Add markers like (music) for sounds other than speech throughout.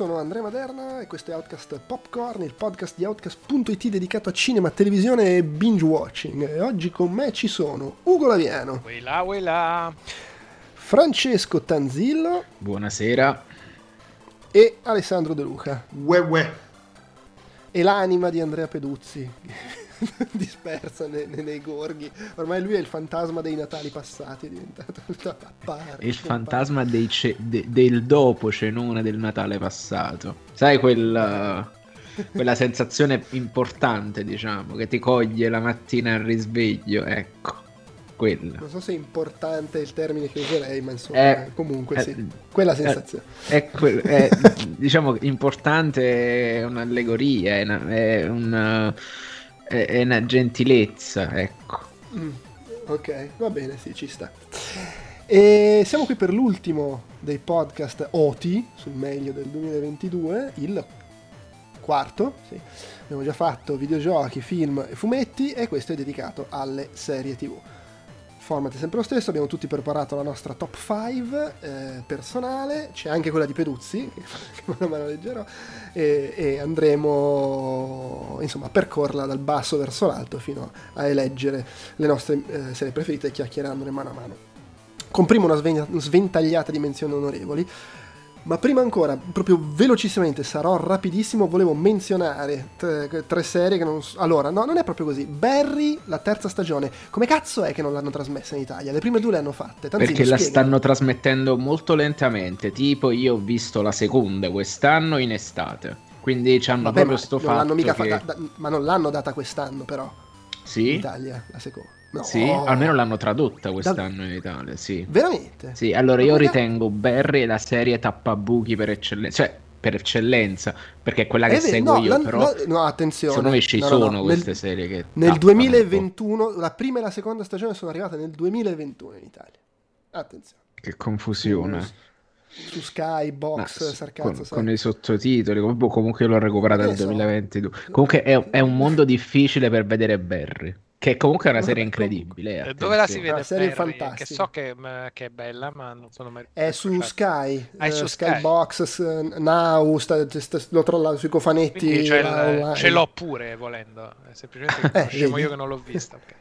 Sono Andrea Maderna e questo è Outcast Popcorn, il podcast di Outcast.it dedicato a cinema, televisione e binge watching. E oggi con me ci sono Ugo Laviano. Uela, uela. Francesco Tanzillo. Buonasera. E Alessandro De Luca. Ue, ue. E l'anima di Andrea Peduzzi. (laughs) dispersa nei, nei, nei, gorghi. Ormai lui è il fantasma dei Natali passati, è diventato appare, il fantasma ce- de- del dopo cenone del Natale passato. Sai quel, (laughs) quella sensazione importante, diciamo, che ti coglie la mattina al risveglio, ecco. Quella. Non so se è importante il termine che userei, ma insomma, è, comunque è, sì, quella sensazione. È, è, diciamo, importante è un'allegoria, è, una, è un è, è una gentilezza, ecco. Mm, ok, va bene, sì, ci sta. E siamo qui per l'ultimo dei podcast OTI sul meglio del 2022, il quarto, sì. Abbiamo già fatto videogiochi, film e fumetti e questo è dedicato alle serie TV format è sempre lo stesso, abbiamo tutti preparato la nostra top 5 eh, personale, c'è anche quella di Peduzzi, (laughs) che man mano leggerò, e, e, andremo insomma a percorrerla dal basso verso l'alto fino a eleggere le nostre eh, serie preferite chiacchierandone mano a mano. Comprimo una sventagliata di menzioni onorevoli. Ma prima ancora, proprio velocissimamente, sarò rapidissimo, volevo menzionare tre, tre serie che non... Allora, no, non è proprio così. Barry, la terza stagione, come cazzo è che non l'hanno trasmessa in Italia? Le prime due le hanno fatte. Tanzino, Perché la stanno trasmettendo molto lentamente, tipo io ho visto la seconda quest'anno in estate. Quindi ci hanno Vabbè, proprio sto fatto che... fa- da, da, ma non l'hanno data quest'anno però. Sì? In Italia, la seconda. No. Sì, almeno l'hanno tradotta quest'anno da... in Italia, sì. Veramente? Sì, allora io ritengo Barry la serie tappabuchi per eccellenza, cioè per eccellenza, perché è quella che eh, seguo no, io, la, però no, no, attenzione. Secondo me ci no, sono queste nel, serie che Nel 2021, la prima e la seconda stagione sono arrivate nel 2021 in Italia. Attenzione. Che confusione. Su Sky, Box, sarcazzo, con, con, i sottotitoli, comunque io l'ho recuperata nel 2022. Comunque è, è un mondo difficile per vedere Barry. Che comunque è una serie incredibile. Eh, dove la si vede? Una serie Barry, fantastica. Che so che, che, è bella, ma non sono mai. È su Sky. Ah, è su uh, Sky. Box, Now, sta, sta, l'ho trovato sui cofanetti. Cioè ce l'ho pure volendo. È semplicemente eh, scemo io che non l'ho vista. Okay.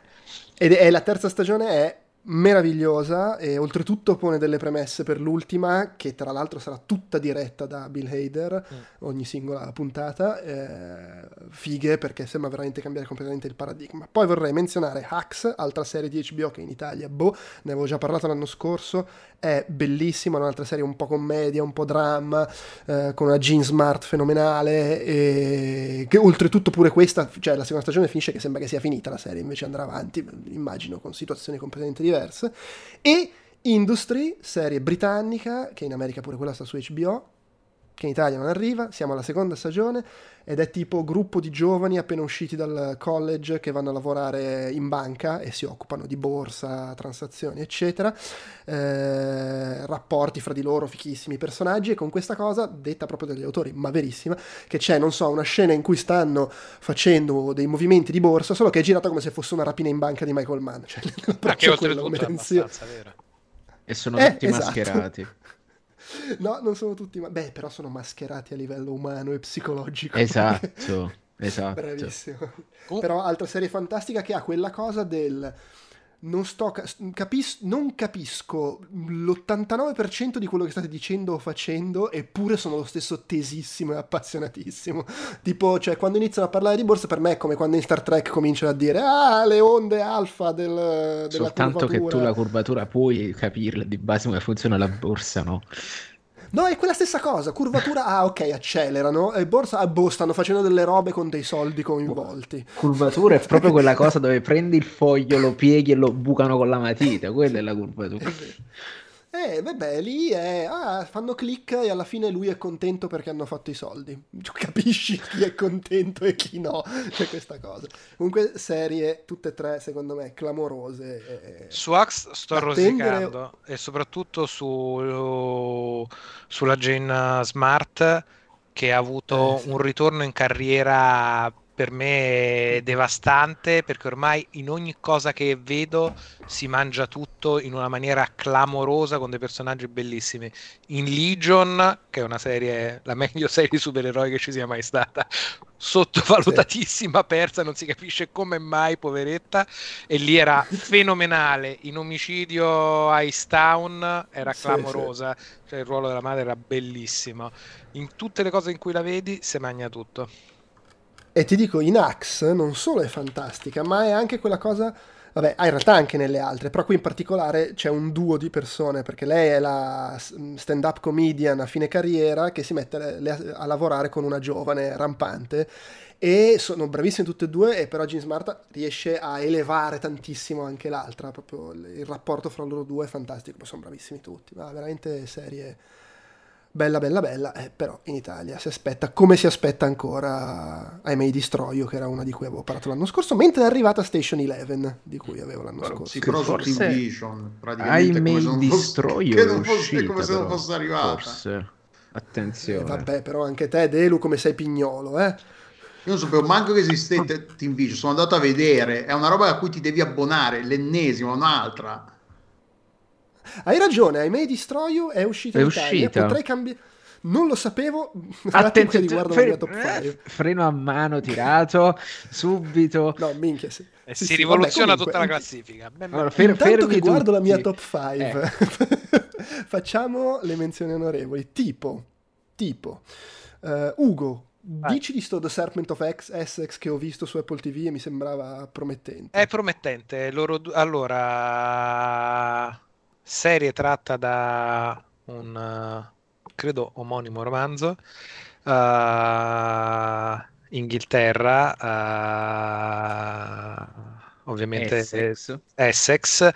Ed è la terza stagione è meravigliosa e oltretutto pone delle premesse per l'ultima che tra l'altro sarà tutta diretta da Bill Hader mm. ogni singola puntata eh, fighe perché sembra veramente cambiare completamente il paradigma poi vorrei menzionare Hacks altra serie di HBO che in Italia boh ne avevo già parlato l'anno scorso è bellissima un'altra serie un po' commedia un po' dramma eh, con una Jean Smart fenomenale e che oltretutto pure questa cioè la seconda stagione finisce che sembra che sia finita la serie invece andrà avanti immagino con situazioni completamente diverse, e Industry, serie britannica, che in America pure quella sta su HBO, che in Italia non arriva, siamo alla seconda stagione ed è tipo gruppo di giovani appena usciti dal college che vanno a lavorare in banca e si occupano di borsa, transazioni, eccetera, eh, rapporti fra di loro, fichissimi personaggi e con questa cosa, detta proprio dagli autori, ma verissima, che c'è, non so, una scena in cui stanno facendo dei movimenti di borsa, solo che è girata come se fosse una rapina in banca di Michael Mann, cioè (laughs) l'approccio quello come tensione. E sono eh, tutti esatto. mascherati. (laughs) (laughs) No, non sono tutti, ma beh, però sono mascherati a livello umano e psicologico. Esatto, (laughs) esatto. Bravissimo. Oh. Però altra serie fantastica che ha quella cosa del non, sto, capis- non capisco l'89% di quello che state dicendo o facendo, eppure sono lo stesso tesissimo e appassionatissimo. Tipo, cioè, quando iniziano a parlare di borsa, per me è come quando in Star Trek cominciano a dire ah, le onde alfa del, della Soltanto curvatura. che tu la curvatura puoi capirla di base come funziona la borsa, no? No, è quella stessa cosa, curvatura, ah ok, accelerano, e borsa, ah boh, stanno facendo delle robe con dei soldi coinvolti. Curvatura è proprio quella (laughs) cosa dove prendi il foglio, lo pieghi e lo bucano con la matita, quella è la curvatura. Eh, vabbè, lì è... Ah, fanno click e alla fine lui è contento perché hanno fatto i soldi. (laughs) Capisci chi è contento e chi no. C'è questa cosa. Comunque, serie, tutte e tre, secondo me, clamorose. Su Axe sto attendere... rosicando. E soprattutto su, sulla Jane Smart, che ha avuto eh, sì. un ritorno in carriera per me è devastante perché ormai in ogni cosa che vedo si mangia tutto in una maniera clamorosa con dei personaggi bellissimi. In Legion, che è una serie, la meglio (laughs) serie di supereroi che ci sia mai stata, (laughs) sottovalutatissima, persa, non si capisce come mai, poveretta, e lì era (laughs) fenomenale. In omicidio Ice Town era clamorosa, sì, sì. cioè il ruolo della madre era bellissimo. In tutte le cose in cui la vedi, si mangia tutto. E ti dico, in Axe non solo è fantastica, ma è anche quella cosa... Vabbè, ah, in realtà anche nelle altre, però qui in particolare c'è un duo di persone, perché lei è la stand-up comedian a fine carriera che si mette a, lavorare con una giovane rampante e sono bravissime tutte e due e però Jean Smart riesce a elevare tantissimo anche l'altra, proprio il rapporto fra loro due è fantastico, sono bravissimi tutti, ma veramente serie bella bella bella, eh, però in Italia si aspetta come si aspetta ancora I May Destroy You, che era una di cui avevo parlato l'anno scorso, mentre è arrivata Station Eleven, di cui avevo l'anno scorso. Sì, però su Team Vision, praticamente I May Destroy You che non fosse, uscita, come se non fosse arrivata. Forse. Attenzione. Eh, vabbè, però anche te, Delu, come sei pignolo, eh? Io non sapevo manco che esistesse Team Vision, sono andato a vedere, è una roba a cui ti devi abbonare, l'ennesima, un'altra. Hai ragione, I May Destroy You è uscita è in uscita. Italia. Potrei cambiare. Non lo sapevo. (laughs) Attenzione, riguardo fre- top 5. freno a mano tirato (laughs) subito. No, minchia. Sì. E sì, si sì, rivoluziona vabbè, comunque, tutta la classifica. Allora, fer- Intanto che guardo tutti. la mia top 5, eh. (laughs) facciamo le menzioni onorevoli. Tipo, tipo uh, Ugo, Vai. Dici di sto The Serpent of X, Essex che ho visto su Apple TV e mi sembrava promettente. È promettente. Loro, allora, serie tratta da un, uh, credo, omonimo romanzo, uh, Inghilterra, uh, ovviamente Essex, Essex.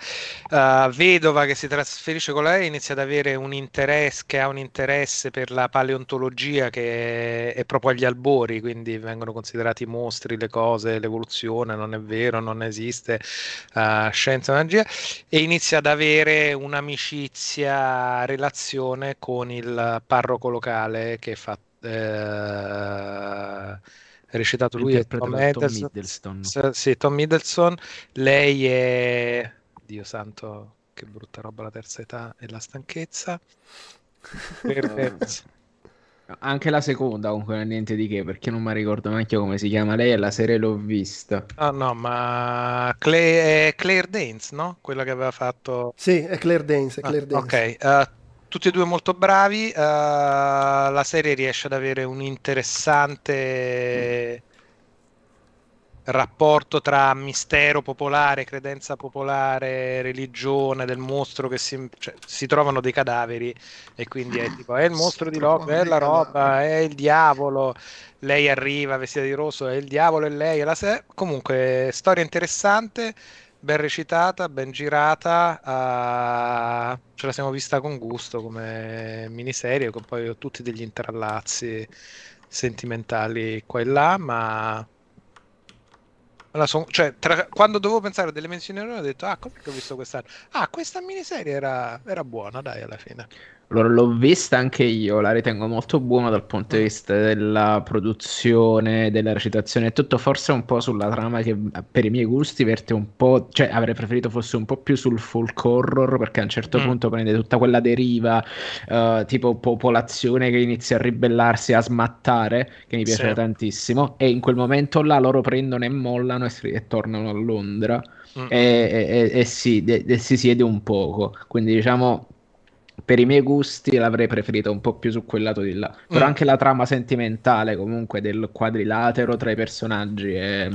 Uh, vedova che si trasferisce con lei inizia ad avere un interesse che ha un interesse per la paleontologia che è, è proprio agli albori quindi vengono considerati mostri le cose l'evoluzione non è vero non esiste uh, scienza e magia e inizia ad avere un'amicizia relazione con il parroco locale che fa eh, recitato lui è Tom, Hiddleston. Tom Sì, Tom Hiddleston. Lei è... Dio santo, che brutta roba la terza età e la stanchezza. Perfetto. (laughs) Anche la seconda comunque non è niente di che perché non mi ricordo neanche come si chiama lei e la serie l'ho vista. Ah no, ma Claire, Claire Danes, no? Quella che aveva fatto... Sì, è Claire Danes, è ah, Claire ah, Danes. Ok, uh, tutti e due molto bravi. Uh, la serie riesce ad avere un interessante rapporto tra mistero popolare, credenza popolare, religione del mostro che si, cioè, si trovano dei cadaveri e quindi è tipo è il (laughs) mostro di Loki, è la roba, è il diavolo. Lei arriva vestita di rosso, è il diavolo e lei è la se- comunque storia interessante ben recitata, ben girata, uh, ce la siamo vista con gusto come miniserie, con poi tutti degli intrallazzi sentimentali qua e là, ma son... cioè, tra... quando dovevo pensare a delle menzioni ho detto, ah, come ho visto quest'anno? Ah, questa miniserie era... era buona, dai, alla fine. Allora, l'ho vista anche io, la ritengo molto buona dal punto di mm. vista della produzione, della recitazione e tutto, forse un po' sulla trama che per i miei gusti verte un po', cioè avrei preferito fosse un po' più sul folk horror perché a un certo mm. punto prende tutta quella deriva uh, tipo popolazione che inizia a ribellarsi, a smattare, che mi piace sì. tantissimo e in quel momento là loro prendono e mollano e, e tornano a Londra mm. e, e, e, si, e si siede un poco, quindi diciamo per i miei gusti l'avrei preferita un po' più su quel lato di là. Però mm. anche la trama sentimentale comunque del quadrilatero tra i personaggi è...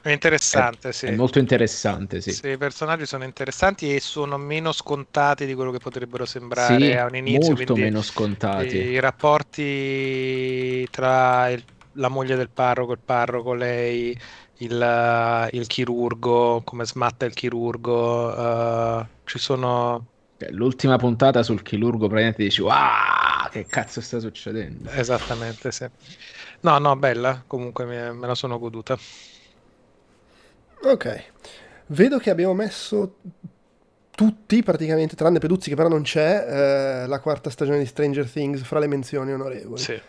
È interessante, è, sì. È molto interessante, sì. sì. I personaggi sono interessanti e sono meno scontati di quello che potrebbero sembrare sì, a un inizio. Molto meno scontati. I, rapporti tra il, la moglie del parroco, il parroco, lei, il, il chirurgo, come smatta il chirurgo, uh, ci sono cioè, l'ultima puntata sul chirurgo praticamente dici wow che cazzo sta succedendo? Esattamente sì. No no bella. Comunque me, me la sono goduta. Ok. Vedo che abbiamo messo tutti praticamente tranne Peduzzi che però non c'è eh, la quarta stagione di Stranger Things fra le menzioni onorevoli. Sì.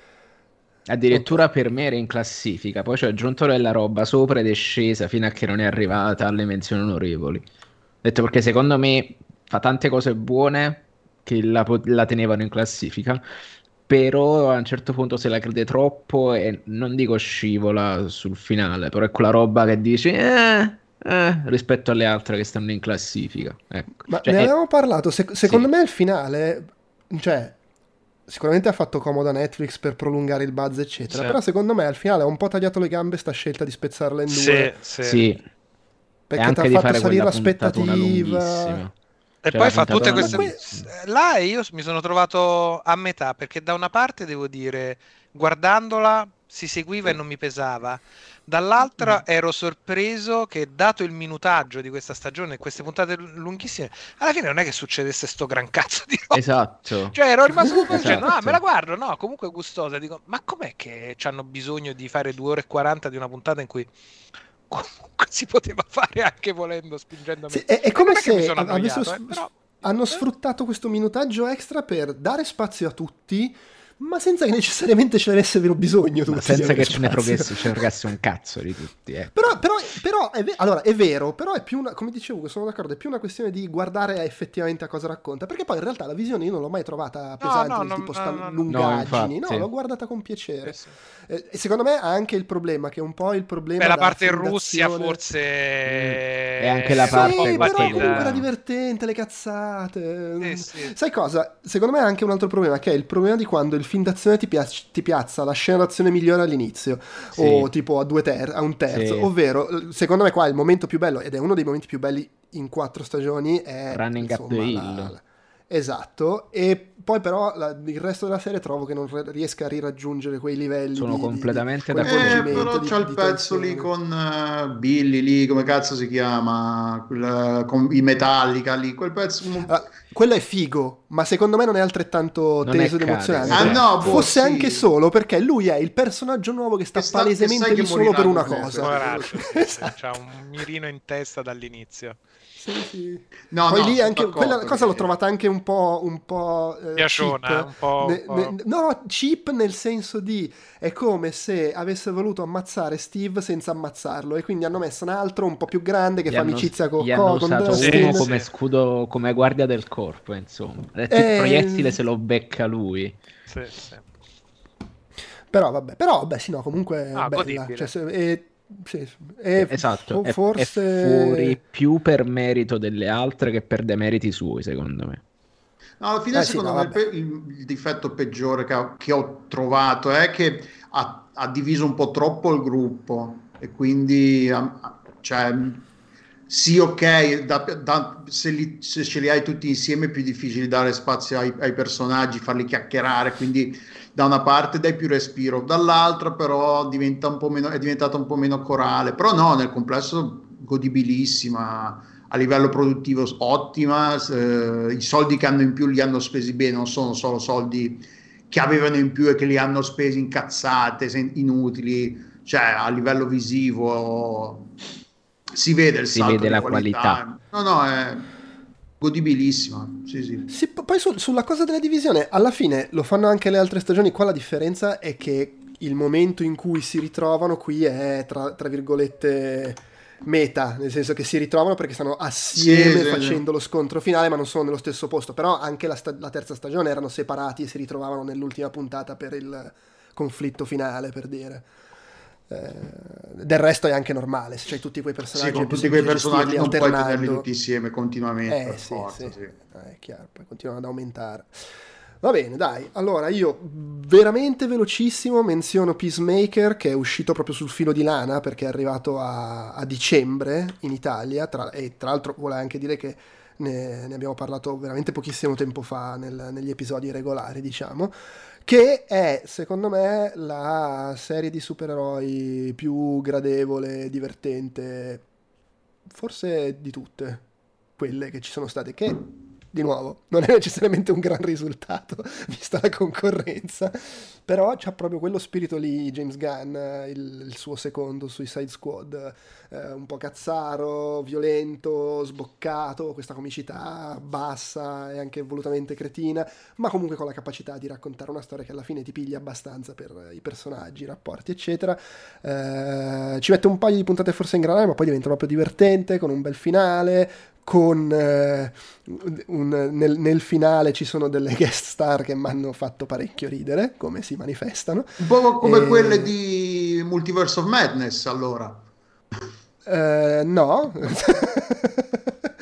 Addirittura per me era in classifica, poi ci ho aggiunto della roba sopra ed è scesa fino a che non è arrivata alle menzioni onorevoli. Ho detto perché secondo me fa tante cose buone che la, la tenevano in classifica, però a un certo punto se la crede troppo e non dico scivola sul finale, però è quella roba che dici eh, eh, rispetto alle altre che stanno in classifica. Ecco. Ma cioè, ne è... avevamo parlato, se- secondo Sì. me il finale, cioè, sicuramente ha fatto comodo a Netflix per prolungare il buzz, eccetera, Sì. però secondo me al finale ha un po' tagliato le gambe sta scelta di spezzarla in due, Sì, sì. Sì, perché ti ha fatto salire l'aspettativa. E Cioè, poi fa tutte queste... lunghissima. Là io mi sono trovato a metà, perché da una parte devo dire, guardandola si seguiva e non mi pesava, dall'altra ero sorpreso che dato il minutaggio di questa stagione e queste puntate lunghissime, alla fine non è che succedesse sto gran cazzo di roba. Esatto. Cioè ero rimasto come Esatto. dicendo, ah me la guardo, no, comunque gustosa, dico, ma com'è che hanno bisogno di fare 2 ore e 40 di una puntata in cui comunque si poteva fare anche volendo, spingendomi. Sì, è, è come è se annoiato, eh, però- hanno sfruttato questo minutaggio extra per dare spazio a tutti, ma senza che necessariamente ce ne avessero bisogno tutti. senza che ce ne fregasse, ce ne fregasse un cazzo di tutti. Eh. Però, però, però è, ve- allora, è vero, però è più una, come dicevo, sono d'accordo, è più una questione di guardare effettivamente a cosa racconta, perché poi in realtà la visione io non l'ho mai trovata pesante, no, no, tipo no, sta no, lungaggini, No, l'ho guardata con piacere. Sì, sì. Eh, e secondo me ha anche il problema, che è un po' il problema Beh, la parte in Russia fondazione- forse E anche la è parte Sì, però partita. comunque era divertente, le cazzate. Sì, sì. Sai cosa? Secondo me è anche un altro problema, che è il problema di quando il film d'azione ti, piac- ti piazza la scena d'azione migliore all'inizio, Sì. o tipo a, due ter- a un terzo, Sì. ovvero, secondo me qua il momento più bello, ed è uno dei momenti più belli in quattro stagioni, è... Running up the insomma, hill. la- Esatto, e poi però la- il resto della serie trovo che non riesca a riraggiungere quei livelli Sono di- completamente di Eh, d'accordo. coinvolgimento, però di- c'è il di pezzo lì con eh, Billy lì, come cazzo si chiama? Quel- con i Metallica lì, quel pezzo... Ah, quello è figo, ma secondo me non è altrettanto Non teso è ed emozionante. Ah, no, boh, Fosse sì. anche solo perché lui è il personaggio nuovo che sta, Che sta- palesemente che lì solo per una cosa. Sì, (laughs) c'ha un mirino in testa dall'inizio. Sì, sì. No, Poi no, lì anche quella cosa l'ho che- trovata anche un po', un po' eh, Piaciona, cheap. un po'- Ne- un ne- no, cheap nel senso di è come se avesse voluto ammazzare Steve senza ammazzarlo e quindi hanno messo un altro un po' più grande che Gli fa hanno- amicizia con, gli hanno con usato Dustin. uno come scudo, come guardia del corpo, insomma. Ha detto, Eh, Il proiettile se lo becca lui. Sì, sì. Però vabbè, però vabbè, sì, no, comunque è Ah, bella. Cioè, se- è- sì, è- Esatto, fo- è, è forse fuori più per merito delle altre che per demeriti suoi, secondo me. No, alla fine, Eh sì, secondo no, me, il, vabbè. pe- il- il difetto peggiore che, ho- che ho trovato è che ha, ha diviso un po' troppo il gruppo e quindi, cioè, sì, ok, da- da- se, li- se ce li hai tutti insieme è più difficile dare spazio ai, ai personaggi, farli chiacchierare, quindi da una parte dai più respiro, dall'altra però diventa un po' meno, è diventata un po' meno corale, però no, nel complesso godibilissima, a livello produttivo ottima, eh, i soldi che hanno in più li hanno spesi bene, non sono solo soldi che avevano in più e che li hanno spesi in cazzate, sen- inutili, cioè a livello visivo si vede il Si salto vede di la qualità. qualità. No, no, è godibilissima, sì, sì. Sì, p- poi sul- sulla cosa della divisione, alla fine lo fanno anche le altre stagioni. Qua la differenza è che il momento in cui si ritrovano qui è tra, tra virgolette meta, nel senso che si ritrovano perché stanno assieme Sì, sì, facendo lo scontro finale, ma non sono nello stesso posto. Però anche la, sta- la terza stagione erano separati e si ritrovavano nell'ultima puntata per il conflitto finale, per dire. Eh, del resto è anche normale, se c'hai tutti quei personaggi, Sì, con tutti quei personaggi non puoi tenerli tutti insieme continuamente, Eh sì, forza, sì. sì. Eh, è chiaro, poi continuano ad aumentare. Va bene, dai. Allora, io veramente velocissimo menziono Peacemaker che è uscito proprio sul filo di lana perché è arrivato a, a dicembre in Italia tra- e tra l'altro vuole anche dire che ne, ne abbiamo parlato veramente pochissimo tempo fa nel- negli episodi regolari, diciamo, che è secondo me la serie di supereroi più gradevole, divertente, forse di tutte quelle che ci sono state, che di nuovo, non è necessariamente un gran risultato, (laughs) vista la concorrenza, però c'ha proprio quello spirito lì, James Gunn, il, il suo secondo Suicide Squad, eh, un po' cazzaro, violento, sboccato, questa comicità bassa e anche volutamente cretina, ma comunque con la capacità di raccontare una storia che alla fine ti piglia abbastanza per i personaggi, i rapporti, eccetera. Eh, ci mette un paio di puntate forse in granare, ma poi diventa proprio divertente, con un bel finale, con eh, un, nel, nel, finale ci sono delle (laughs) guest star che mi hanno fatto parecchio ridere, come si manifestano. Un po' come e... quelle di Multiverse of Madness, allora. Uh, no. (laughs)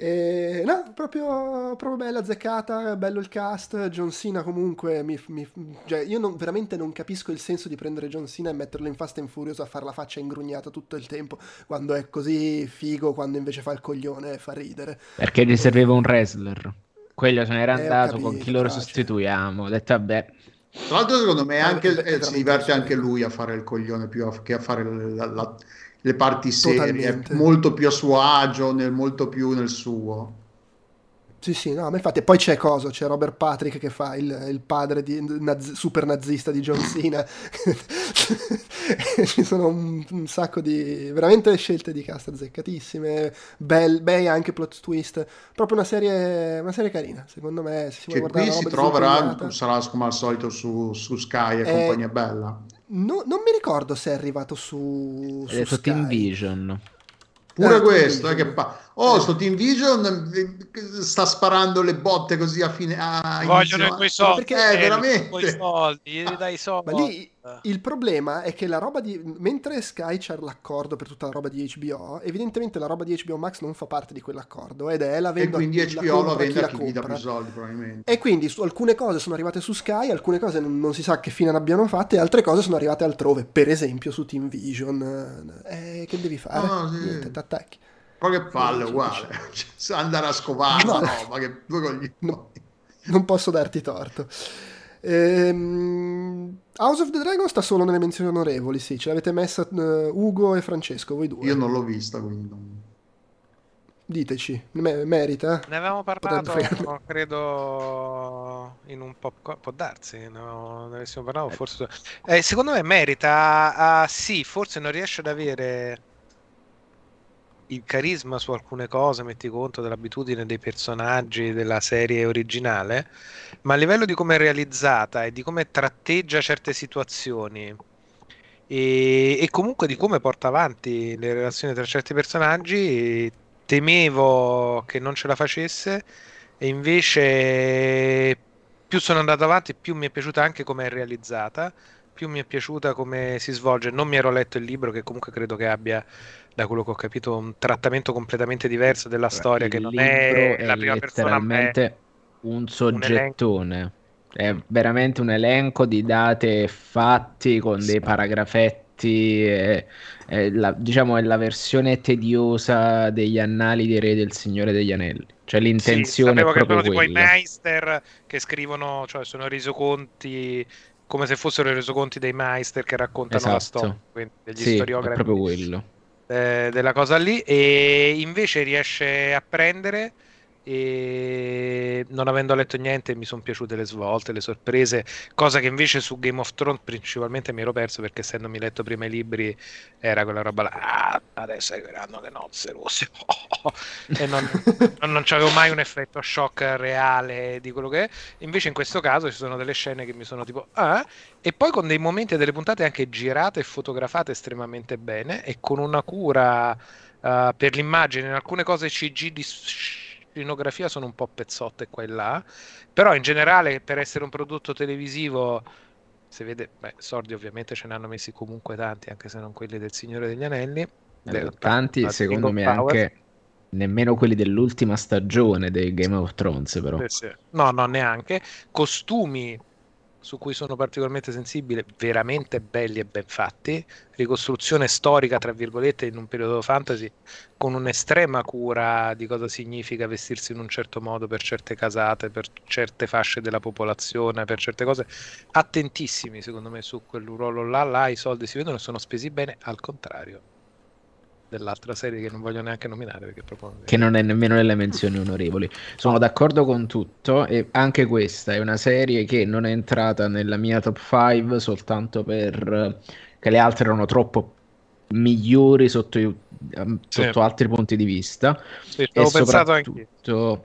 E, no, proprio, proprio bella, azzeccata, bello il cast. John Cena comunque, mi, mi, cioè, io non, veramente non capisco il senso di prendere John Cena e metterlo in Fast and Furious a fare la faccia ingrugnata tutto il tempo, quando è così figo, quando invece fa il coglione e fa ridere. Perché gli serviva un wrestler. Quello se n'era eh, andato, capito, con chi lo sostituiamo. Ho detto, vabbè, tra l'altro, secondo me, anche, eh, si diverte anche lui a fare il coglione più a, che a fare la, la, le parti serie, molto più a suo agio, nel, molto più nel suo. Sì, sì, no, ma infatti poi c'è cosa, c'è Robert Patrick che fa il, il padre di, naz, super nazista di John Cena. (laughs) Ci sono un, un, sacco di veramente scelte di cast azzeccatissime, bel, bei anche plot twist, proprio una serie, una serie carina, secondo me. Se si che qui si troverà, sarà come al solito su, su Sky e eh, compagnia bella. No, non mi ricordo se è arrivato su, su Sky. Team Vision. Pure ah, questo, eh, che pa- oh, eh. sto Team Vision eh, sta sparando le botte così a fine. A Vogliono i tuoi soldi, perché eh, veramente. I soldi, gli dai i soldi. Ma lì il problema è che la roba di. Mentre Sky c'è l'accordo per tutta la roba di HBO, evidentemente la roba di HBO Max non fa parte di quell'accordo ed è la vendo. E quindi HBO la vende a chi, gli dà più soldi, probabilmente. E quindi su alcune cose sono arrivate su Sky, alcune cose non, non si sa che fine abbiano fatte, e altre cose sono arrivate altrove, per esempio su Team Vision. Eh, che devi fare? Oh, sì. Niente, ti attacchi. Ma che palle, uguale. (laughs) Cioè, andare a scovare no. roba, che due coglioni. No, non posso darti torto. Ehm, House of the Dragon sta solo nelle menzioni onorevoli, sì, ce l'avete messa uh, Ugo e Francesco, voi due. Io non l'ho vista, quindi non... Diteci, me- merita? Ne avevamo parlato, (laughs) credo, in un po', può darsi, no, ne avessimo parlato, forse... Eh, secondo me merita, uh, sì, forse non riesce ad avere il carisma su alcune cose, metti conto dell'abitudine dei personaggi della serie originale, ma a livello di come è realizzata e di come tratteggia certe situazioni e, e comunque di come porta avanti le relazioni tra certi personaggi, temevo che non ce la facesse e invece più sono andato avanti più mi è piaciuta anche come è realizzata più mi è piaciuta come si svolge. Non mi ero letto il libro che comunque credo che abbia da quello che ho capito, un trattamento completamente diverso della storia il che non è, è la prima persona. È un soggettone. Un è veramente un elenco di date e fatti con sì. dei paragrafetti. È, è la, diciamo è la versione tediosa degli annali dei re del Signore degli Anelli. Cioè l'intenzione sì, è proprio che sono tipo i Meister che scrivono, cioè sono resoconti come se fossero i resoconti dei Meister che raccontano esatto. la storia, quindi degli sì, storiografi. È proprio quello eh, della cosa lì e invece riesce a prendere e non avendo letto niente mi sono piaciute le svolte, le sorprese, cosa che invece su Game of Thrones principalmente mi ero perso perché essendomi letto prima i libri era quella roba là, ah, adesso arriveranno le nozze rosse (laughs) e non, non, non c'avevo mai un effetto shock reale di quello che è, invece in questo caso ci sono delle scene che mi sono tipo ah, e poi con dei momenti e delle puntate anche girate e fotografate estremamente bene e con una cura uh, per l'immagine, in alcune cose CG di scenografia sono un po' pezzotte qua e là, però in generale per essere un prodotto televisivo, si vede, beh, sordi ovviamente ce ne hanno messi comunque tanti, anche se non quelli del Signore degli Anelli. Eh, tanti, secondo me, Power. anche nemmeno quelli dell'ultima stagione dei Game of Thrones, però. Sì, sì. No, no, neanche. Costumi su cui sono particolarmente sensibile, veramente belli e ben fatti, ricostruzione storica, tra virgolette, in un periodo fantasy, con un'estrema cura di cosa significa vestirsi in un certo modo per certe casate, per certe fasce della popolazione, per certe cose, attentissimi secondo me su quel ruolo là, là i soldi si vedono e sono spesi bene, al contrario. Dell'altra serie che non voglio neanche nominare perché proprio... che non è nemmeno nelle menzioni onorevoli. Sono d'accordo con tutto e anche questa è una serie che non è entrata nella mia top 5 soltanto per che le altre erano troppo migliori sotto, sotto sì. altri punti di vista. Sì, e soprattutto,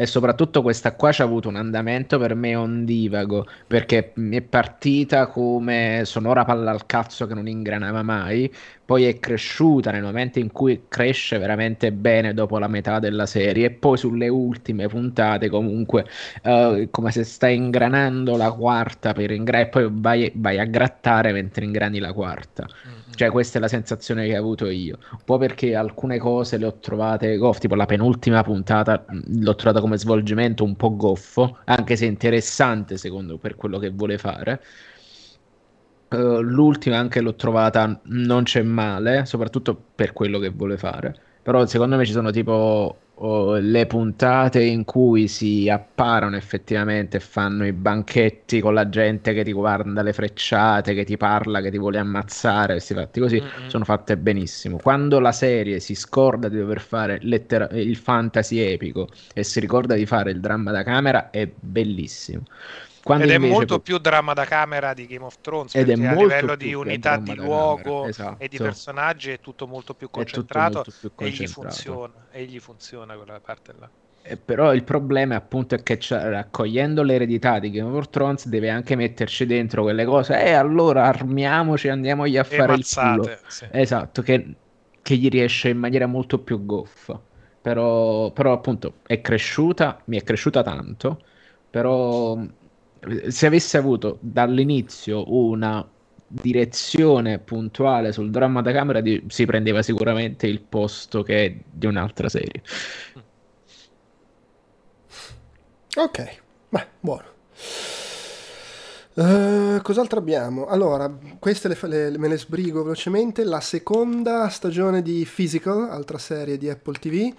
e soprattutto questa qua ci ha avuto un andamento per me ondivago perché è partita come sonora palla al cazzo che non ingranava mai poi è cresciuta nel momento in cui cresce veramente bene dopo la metà della serie e poi sulle ultime puntate comunque uh, come se stai ingranando la quarta per ingra- e poi vai, vai, a grattare mentre ingrani la quarta mm-hmm. Cioè questa è la sensazione che ho avuto io un po' perché alcune cose le ho trovate goff tipo la penultima puntata l'ho trovata come svolgimento un po' goffo anche se interessante secondo per quello che vuole fare Uh, l'ultima anche l'ho trovata non c'è male, soprattutto per quello che vuole fare. Però secondo me ci sono tipo oh, le puntate in cui si apparano effettivamente e fanno i banchetti con la gente che ti guarda le frecciate, che ti parla, che ti vuole ammazzare, questi fatti così, mm-hmm. sono fatte benissimo. Quando la serie si scorda di dover fare lettera- il fantasy epico e si ricorda di fare il dramma da camera, è bellissimo. Quando Ed è molto più dramma da camera di Game of Thrones Ed perché a livello di unità di luogo esatto. e di personaggi è tutto molto più concentrato, molto più concentrato. E, gli funziona, e gli funziona quella parte là. Eh, però il problema appunto è che raccogliendo l'eredità di Game of Thrones deve anche metterci dentro quelle cose e eh, allora armiamoci andiamogli a fare mazzate, il culo sì. esatto che, che, gli riesce in maniera molto più goffa però, però appunto è cresciuta mi è cresciuta tanto però se avesse avuto dall'inizio una direzione puntuale sul dramma da camera di, si prendeva sicuramente il posto che è di un'altra serie. Ok, beh, buono. Uh, cos'altro abbiamo? Allora, queste le, le, me le sbrigo velocemente. La seconda stagione di Physical, altra serie di Apple TV,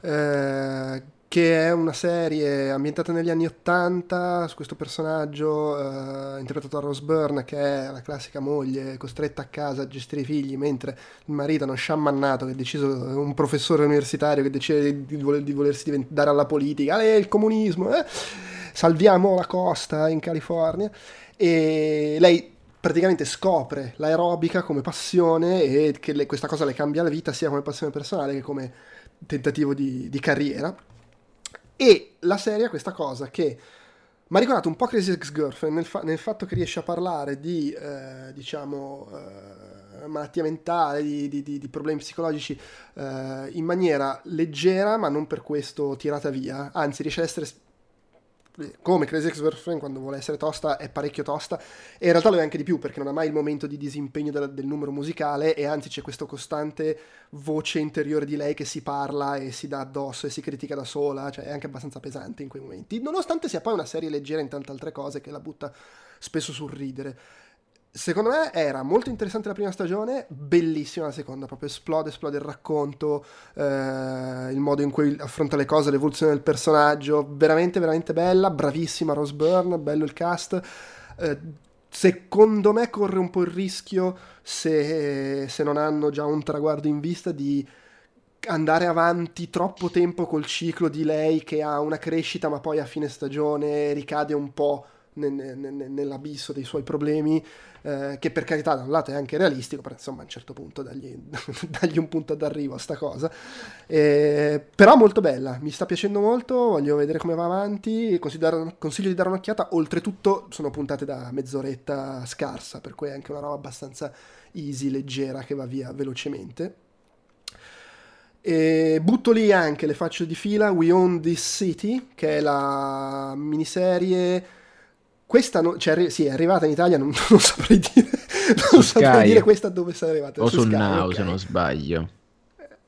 uh, che è una serie ambientata negli anni Ottanta su questo personaggio uh, interpretato da Rose Byrne che è la classica moglie costretta a casa a gestire i figli mentre il marito è uno sciamannato che ha deciso un professore universitario che decide di, voler, di volersi dare alla politica. Eh, il comunismo eh? salviamo la costa in California. E lei praticamente scopre l'aerobica come passione e che le, questa cosa le cambia la vita sia come passione personale che come tentativo di, di carriera e la serie ha questa cosa che mi ha ricordato un po' Crazy Ex-Girlfriend nel, fa- nel fatto che riesce a parlare di, eh, diciamo, eh, malattia mentale, di, di, di problemi psicologici eh, in maniera leggera, ma non per questo tirata via. Anzi, riesce ad essere come Crazy Ex-Girlfriend quando vuole essere tosta è parecchio tosta. E in realtà lo è anche di più perché non ha mai il momento di disimpegno del, del, numero musicale e anzi c'è questa costante voce interiore di lei che si parla e si dà addosso e si critica da sola, cioè è anche abbastanza pesante in quei momenti, nonostante sia poi una serie leggera in tante altre cose che la butta spesso sul ridere secondo me era molto interessante la prima stagione, bellissima la seconda, proprio esplode, esplode il racconto, eh, il modo in cui affronta le cose, l'evoluzione del personaggio, veramente, veramente bella, bravissima Rose Byrne, bello il cast. Eh, secondo me corre un po' il rischio, se, se non hanno già un traguardo in vista, di andare avanti troppo tempo col ciclo di lei che ha una crescita ma poi a fine stagione ricade un po' nell'abisso dei suoi problemi, eh, che per carità da un lato è anche realistico, però insomma a un certo punto dagli, (laughs) dagli un punto d'arrivo a sta cosa. Eh, però molto bella, mi sta piacendo molto, voglio vedere come va avanti, consiglio di dare un'occhiata, oltretutto sono puntate da mezz'oretta scarsa, per cui è anche una roba abbastanza easy, leggera, che va via velocemente. E butto lì anche, le faccio di fila, We Own This City, che è la miniserie questa no, cioè, sì, è arrivata in Italia, non, (laughs) non saprei dire, non saprei dire questa dove sia arrivata. O su, su Now, okay. se non sbaglio.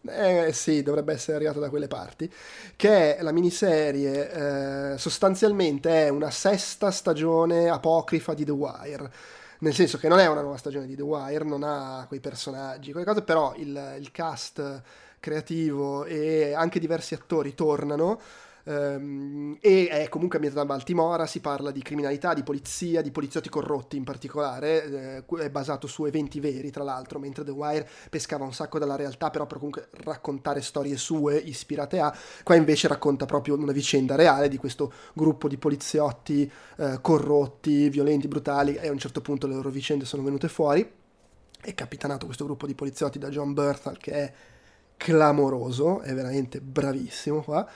Eh, sì, dovrebbe essere arrivata da quelle parti. Che è la miniserie, eh, sostanzialmente è una sesta stagione apocrifa di The Wire. Nel senso che non è una nuova stagione di The Wire, non ha quei personaggi, quelle cose, però il, il cast creativo e anche diversi attori tornano Um, e è comunque ambientata a Baltimora, si parla di criminalità, di polizia, di poliziotti corrotti in particolare, eh, è basato su eventi veri tra l'altro, mentre The Wire pescava un sacco dalla realtà, però per comunque raccontare storie sue ispirate a, qua invece racconta proprio una vicenda reale di questo gruppo di poliziotti eh, corrotti, violenti, brutali e a un certo punto le loro vicende sono venute fuori. È capitanato questo gruppo di poliziotti da John Berthal che è clamoroso, è veramente bravissimo qua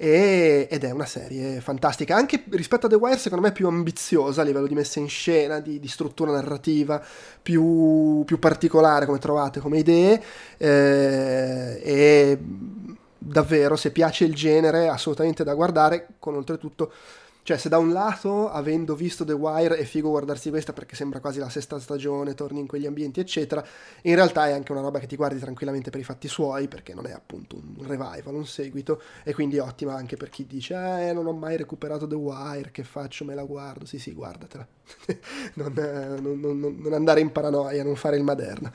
e, ed è una serie fantastica, anche rispetto a The Wire secondo me più ambiziosa a livello di messa in scena, di, di struttura narrativa, più, più, particolare come trovate come idee. Eh, e davvero se piace il genere assolutamente da guardare con oltretutto cioè, se da un lato, avendo visto The Wire, è figo guardarsi questa perché sembra quasi la sesta stagione, torni in quegli ambienti, eccetera, in realtà è anche una roba che ti guardi tranquillamente per i fatti suoi, perché non è appunto un revival, un seguito, e quindi ottima anche per chi dice, eh, non ho mai recuperato The Wire, che faccio, me la guardo. Sì, sì, guardatela. (laughs) non, non, non, non, andare in paranoia, non fare il Maderna.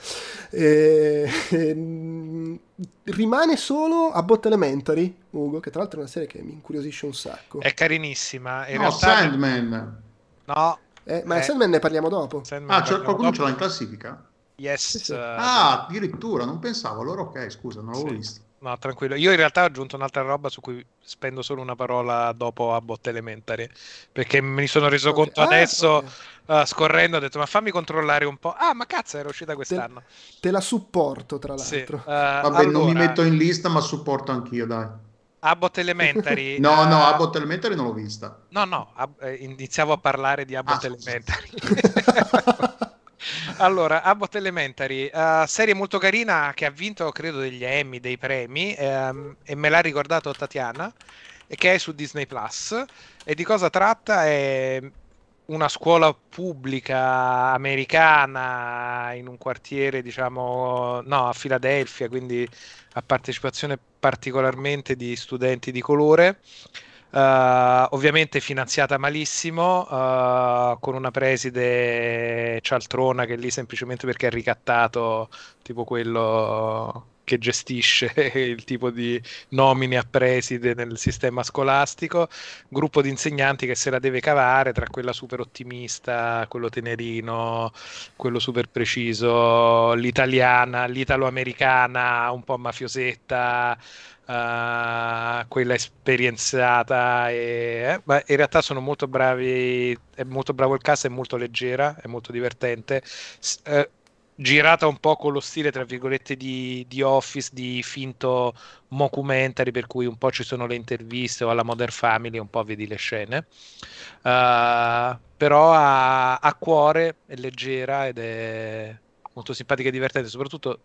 E, e, rimane solo a Bot Elementary, Ugo, che tra l'altro è una serie che mi incuriosisce un sacco. È carinissima. In no, realtà... Sandman. No. Eh, ma eh. Sandman ne parliamo dopo. Sandman ah, cioè, qualcuno dopo. ce l'ha in classifica? Yes. Sì, sì. Uh, ah, addirittura, non pensavo. Allora ok, scusa, non l'avevo sì. visto. No, tranquillo. Io in realtà ho aggiunto un'altra roba su cui spendo solo una parola dopo a Bot Elementary, perché mi sono reso okay. conto ah, adesso... Okay uh, scorrendo ho detto ma fammi controllare un po'. Ah ma cazzo era uscita quest'anno. Te, te la supporto tra l'altro. Sì. Uh, Vabbè allora... non mi metto in lista ma supporto anch'io dai. Abbott Elementary. (laughs) no, uh... no, Abbott Elementary non l'ho vista. No, no, ab- eh, iniziavo a parlare di Abbott ah, Elementary. (laughs) (laughs) allora, Abbott Elementary, uh, serie molto carina che ha vinto, credo, degli Emmy, dei premi, um, e me l'ha ricordato Tatiana, e che è su Disney Plus. E di cosa tratta? È una scuola pubblica americana in un quartiere, diciamo, no, a Filadelfia, quindi a partecipazione particolarmente di studenti di colore. Uh, ovviamente finanziata malissimo, uh, con una preside cialtrona che lì semplicemente perché è ricattato, tipo quello che gestisce (laughs) il tipo di nomine a preside nel sistema scolastico, gruppo di insegnanti che se la deve cavare tra quella super ottimista, quello tenerino, quello super preciso, l'italiana, l'italo-americana, un po' mafiosetta. Uh, quella esperienzata e, eh, in realtà sono molto bravi è molto bravo il cast è molto leggera è molto divertente S- uh, girata un po' con lo stile, tra virgolette, di, di Office, di finto mockumentary, per cui un po' ci sono le interviste o alla Modern Family, un po' vedi le scene. Uh, però a, a cuore è leggera ed è molto simpatica e divertente, soprattutto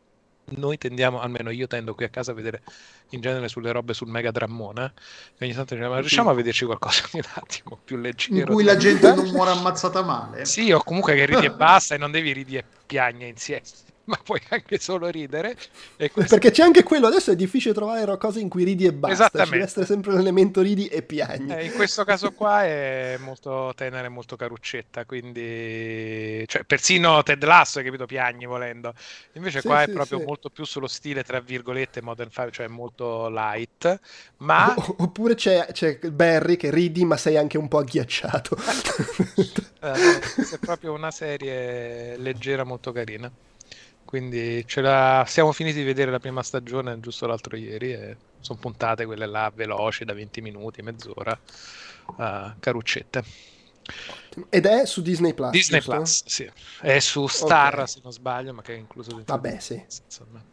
noi tendiamo, almeno io tendo qui a casa a vedere in genere sulle robe sul mega drammone. E ogni tanto diciamo, riusciamo a vederci qualcosa (laughs) un attimo più leggero. In cui la gente non muore ammazzata male. Sì, o comunque che ridi e basta e non devi ridi e piagne insieme (laughs) ma puoi anche solo ridere. Questo... Perché c'è anche quello, adesso è difficile trovare cose in cui ridi e basta, Esattamente. ci deve essere sempre l'elemento ridi e piagni. Eh, in questo caso qua è molto tenera e molto caruccetta, quindi cioè, persino Ted Lasso, hai capito, piagni volendo. Invece sì, qua sì, è proprio sì. molto più sullo stile, tra virgolette, Modern Five, cioè molto light, ma... oppure c'è, c'è, Barry che ridi ma sei anche un po' agghiacciato. (laughs) eh, è proprio una serie leggera, molto carina. Quindi ce la... siamo finiti di vedere la prima stagione giusto l'altro ieri e sono puntate quelle là veloci da 20 minuti, mezz'ora, uh, caruccette. Ed è su Disney Plus. Disney giusto? Plus, sì. È su Star okay. se non sbaglio, ma che è incluso. Vabbè, sì. Insomma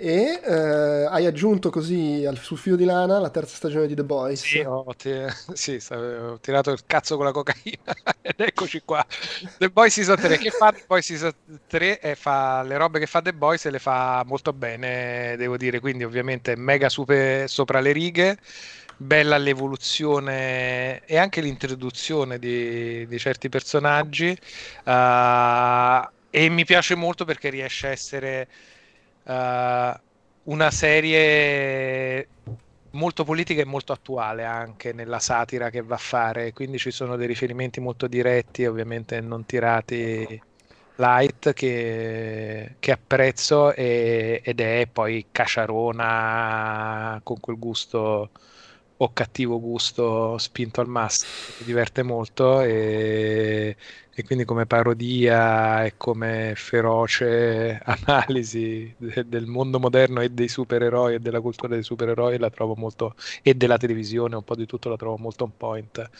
e eh, hai aggiunto così al, sul filo di lana la terza stagione di The Boys. Sì, ho, t- (laughs) sì, ho tirato il cazzo con la cocaina (laughs) ed eccoci qua. The Boys Season 3, che fa The Boys Season 3? E fa le robe che fa The Boys e le fa molto bene, devo dire, quindi ovviamente mega super sopra le righe, bella l'evoluzione e anche l'introduzione di, di certi personaggi uh, e mi piace molto perché riesce a essere uh, una serie molto politica e molto attuale anche nella satira che va a fare, quindi ci sono dei riferimenti molto diretti, ovviamente non tirati light che, che apprezzo e, ed è poi caciarona con quel gusto o cattivo gusto spinto al massimo, mi diverte molto e, e quindi come parodia e come feroce (laughs) analisi de, del mondo moderno e dei supereroi e della cultura dei supereroi la trovo molto e della televisione un po' di tutto la trovo molto on point.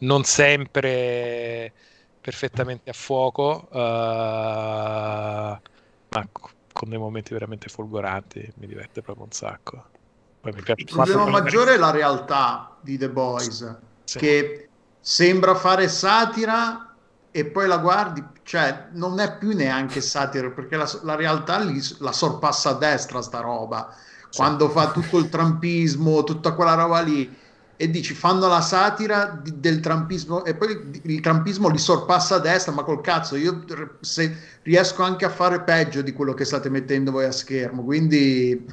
Non sempre perfettamente a fuoco uh, ma con dei momenti veramente folgoranti mi diverte proprio un sacco poi mi piace il problema maggiore è la realtà di The Boys sì. che sembra fare satira e poi la guardi, cioè non è più neanche satira perché la, la realtà lì la sorpassa a destra sta roba. Quando fa tutto il trampismo, tutta quella roba lì e dici fanno la satira di, del trampismo e poi il trampismo li sorpassa a destra ma col cazzo io se, riesco anche a fare peggio di quello che state mettendo voi a schermo quindi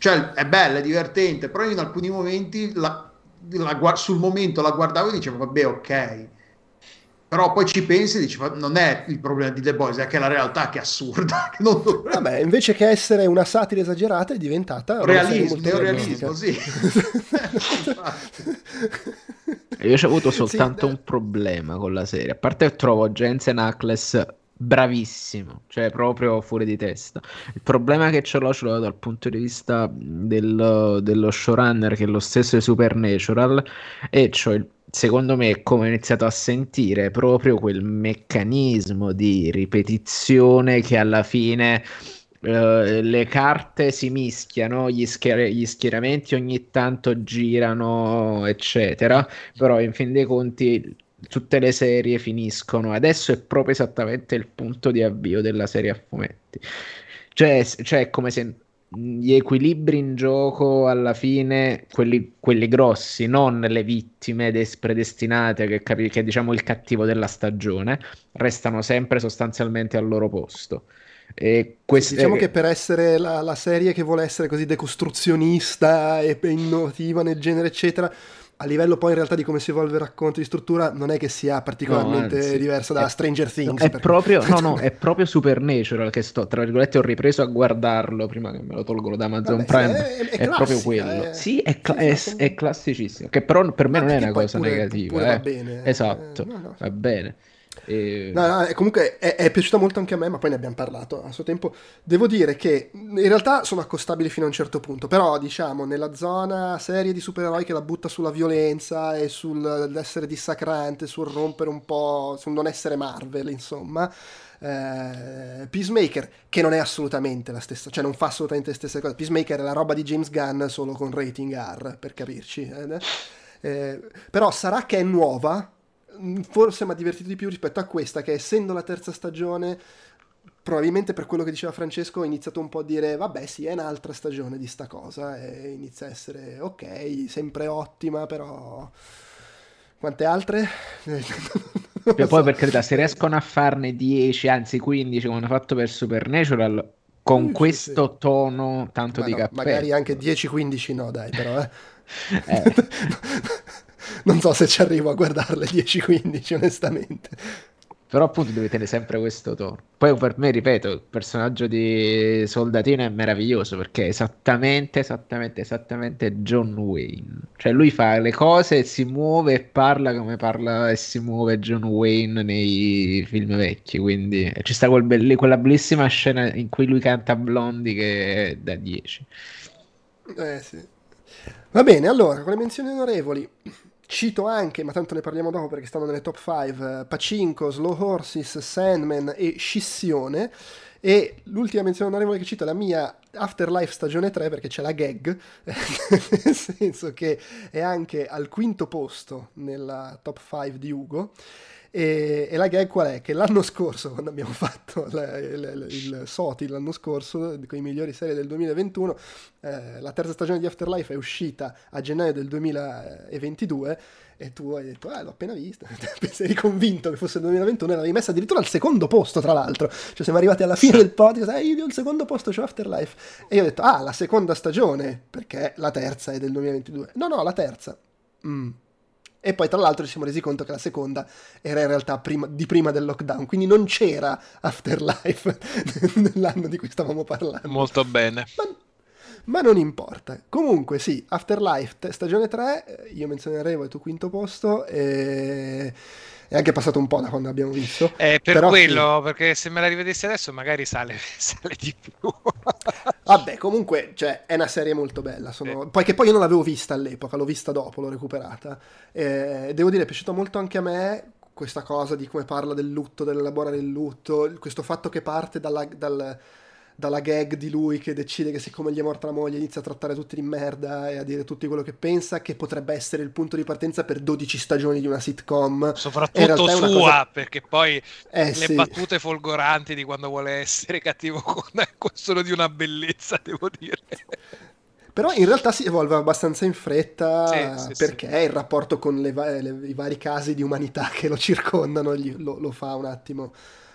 cioè è bella, è divertente però in alcuni momenti la, la, sul momento la guardavo e dicevo vabbè ok. Però poi ci pensi e dici non è il problema di The Boys è che la realtà che è assurda (laughs) che dovrebbe... Vabbè, invece che essere una satira esagerata è diventata realismo, neorealismo sì. Io ho avuto soltanto sì, un problema con la serie. A parte che trovo Jensen Ackles bravissimo, cioè proprio fuori di testa. Il problema che ce l'ho ce l'ho dal punto di vista del, dello showrunner che è lo stesso di Supernatural e cioè secondo me, come ho iniziato a sentire, proprio quel meccanismo di ripetizione che alla fine uh, le carte si mischiano, gli, schier- gli, schieramenti ogni tanto girano, eccetera, però in fin dei conti tutte le serie finiscono. Adesso è proprio esattamente il punto di avvio della serie a fumetti. Cioè, cioè è come se gli equilibri in gioco alla fine, quelli, quelli grossi, non le vittime des- predestinate, che, capi- che è diciamo il cattivo della stagione, restano sempre sostanzialmente al loro posto. E queste... Diciamo che per essere la, la, serie che vuole essere così decostruzionista e innovativa nel genere, eccetera, a livello poi in realtà di come si evolve il racconto di struttura non è che sia particolarmente no, diversa da è, Stranger Things. È perché... proprio, no, no, (laughs) è proprio Supernatural che sto, tra virgolette, ho ripreso a guardarlo prima che me lo tolgono da Amazon Vabbè, Prime. È, è, è proprio quello. È... Sì, è, cla- è, classicissimo, che però per me non è una cosa pure, negativa. Pure eh. va bene. Esatto, eh, no, no. va bene. E... No, no, comunque è, è, piaciuta molto anche a me, ma poi ne abbiamo parlato a suo tempo. Devo dire che in realtà sono accostabili fino a un certo punto, però diciamo nella zona serie di supereroi che la butta sulla violenza e sull'essere dissacrante, sul rompere un po', sul non essere Marvel, insomma. Eh, Peacemaker, che non è assolutamente la stessa, cioè non fa assolutamente le stesse cose. Peacemaker è la roba di James Gunn solo con rating R, per capirci. Eh? Eh, però sarà che è nuova, forse mi ha divertito di più rispetto a questa che essendo la terza stagione probabilmente per quello che diceva Francesco ho iniziato un po' a dire vabbè sì è un'altra stagione di sta cosa e inizia a essere ok sempre ottima però quante altre? (laughs) Cioè, poi per carità se riescono a farne 10 anzi 15 come hanno fatto per Supernatural con sì, questo sì. tono tanto Ma di no, cappello magari anche 10-15 no dai però eh. (laughs) eh. (laughs) non so se ci arrivo a guardarle 10-15 onestamente. Però appunto devi tenere sempre questo tono. Poi per me, ripeto, il personaggio di Soldatino è meraviglioso perché è esattamente, esattamente, esattamente John Wayne. Cioè lui fa le cose e si muove e parla come parla e si muove John Wayne nei film vecchi. Quindi ci sta quel belli, quella bellissima scena in cui lui canta Blondie che è da 10. Eh sì. Va bene, allora, con le menzioni onorevoli Cito anche, ma tanto ne parliamo dopo perché stanno nelle top 5, Pacinco, Slow Horses, Sandman e Scissione. E l'ultima menzione onorevole che cito è la mia Afterlife stagione 3 perché c'è la gag, (laughs) nel senso che è anche al quinto posto nella top 5 di Ugo. E, e, la gag qual è? Che l'anno scorso, quando abbiamo fatto la, il, il, SOTI, l'anno scorso, con i migliori serie del 2021, eh, la terza stagione di Afterlife è uscita a gennaio del 2022 e tu hai detto, ah, l'ho appena vista, (laughs) sei convinto che fosse il 2021 e l'avevi messa addirittura al secondo posto, tra l'altro. Cioè siamo arrivati alla fine del podcast, eh, io al secondo posto c'ho Afterlife. E io ho detto, ah, la seconda stagione, perché la terza è del 2022. No, no, la terza. Mm E poi tra l'altro ci siamo resi conto che la seconda era in realtà prima, di prima del lockdown, quindi non c'era Afterlife (laughs) nell'anno di cui stavamo parlando. Molto bene. Ma, ma non importa. Comunque sì, Afterlife stagione 3, io menzionerei voi tu quinto posto e è anche passato un po' da quando abbiamo visto. È per Però quello, sì. perché se me la rivedessi adesso magari sale, (laughs) sale di più. Vabbè, comunque, cioè, è una serie molto bella. Sono... Poi che poi io non l'avevo vista all'epoca, l'ho vista dopo, l'ho recuperata. E devo dire, è piaciuto molto anche a me questa cosa di come parla del lutto, dell'elaborare il lutto, questo fatto che parte dalla, dal- dalla gag di lui che decide che siccome gli è morta la moglie inizia a trattare tutti di merda e a dire tutti quello che pensa, che potrebbe essere il punto di partenza per 12 stagioni di una sitcom. Soprattutto sua, cosa- perché poi Eh, le sì. battute folgoranti di quando vuole essere cattivo (laughs) con sono di una bellezza, devo dire. Però in realtà si evolve abbastanza in fretta Sì, sì, perché il rapporto con le va- le- i vari casi di umanità (laughs) che lo circondano gli- lo, lo fa un attimo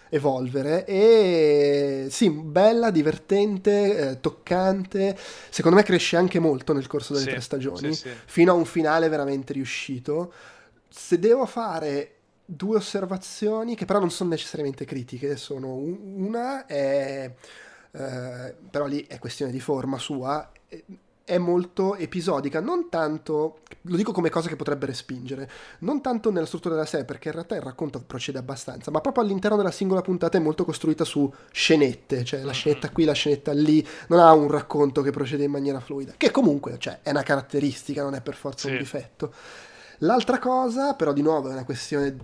evolvere e sì, bella, divertente, eh, toccante, secondo me cresce anche molto nel corso delle Sì, tre stagioni, sì, sì. fino a un finale veramente riuscito. Se devo fare due osservazioni, che però non sono necessariamente critiche, sono un- una è, eh, però lì è questione di forma sua, è- molto episodica, non tanto, lo dico come cosa che potrebbe respingere, non tanto nella struttura della serie, perché in realtà il racconto procede abbastanza, ma proprio all'interno della singola puntata è molto costruita su scenette, cioè la scenetta qui, la scenetta lì, non ha un racconto che procede in maniera fluida, che comunque cioè, è una caratteristica, non è per forza un Sì. difetto. L'altra cosa, però di nuovo è una questione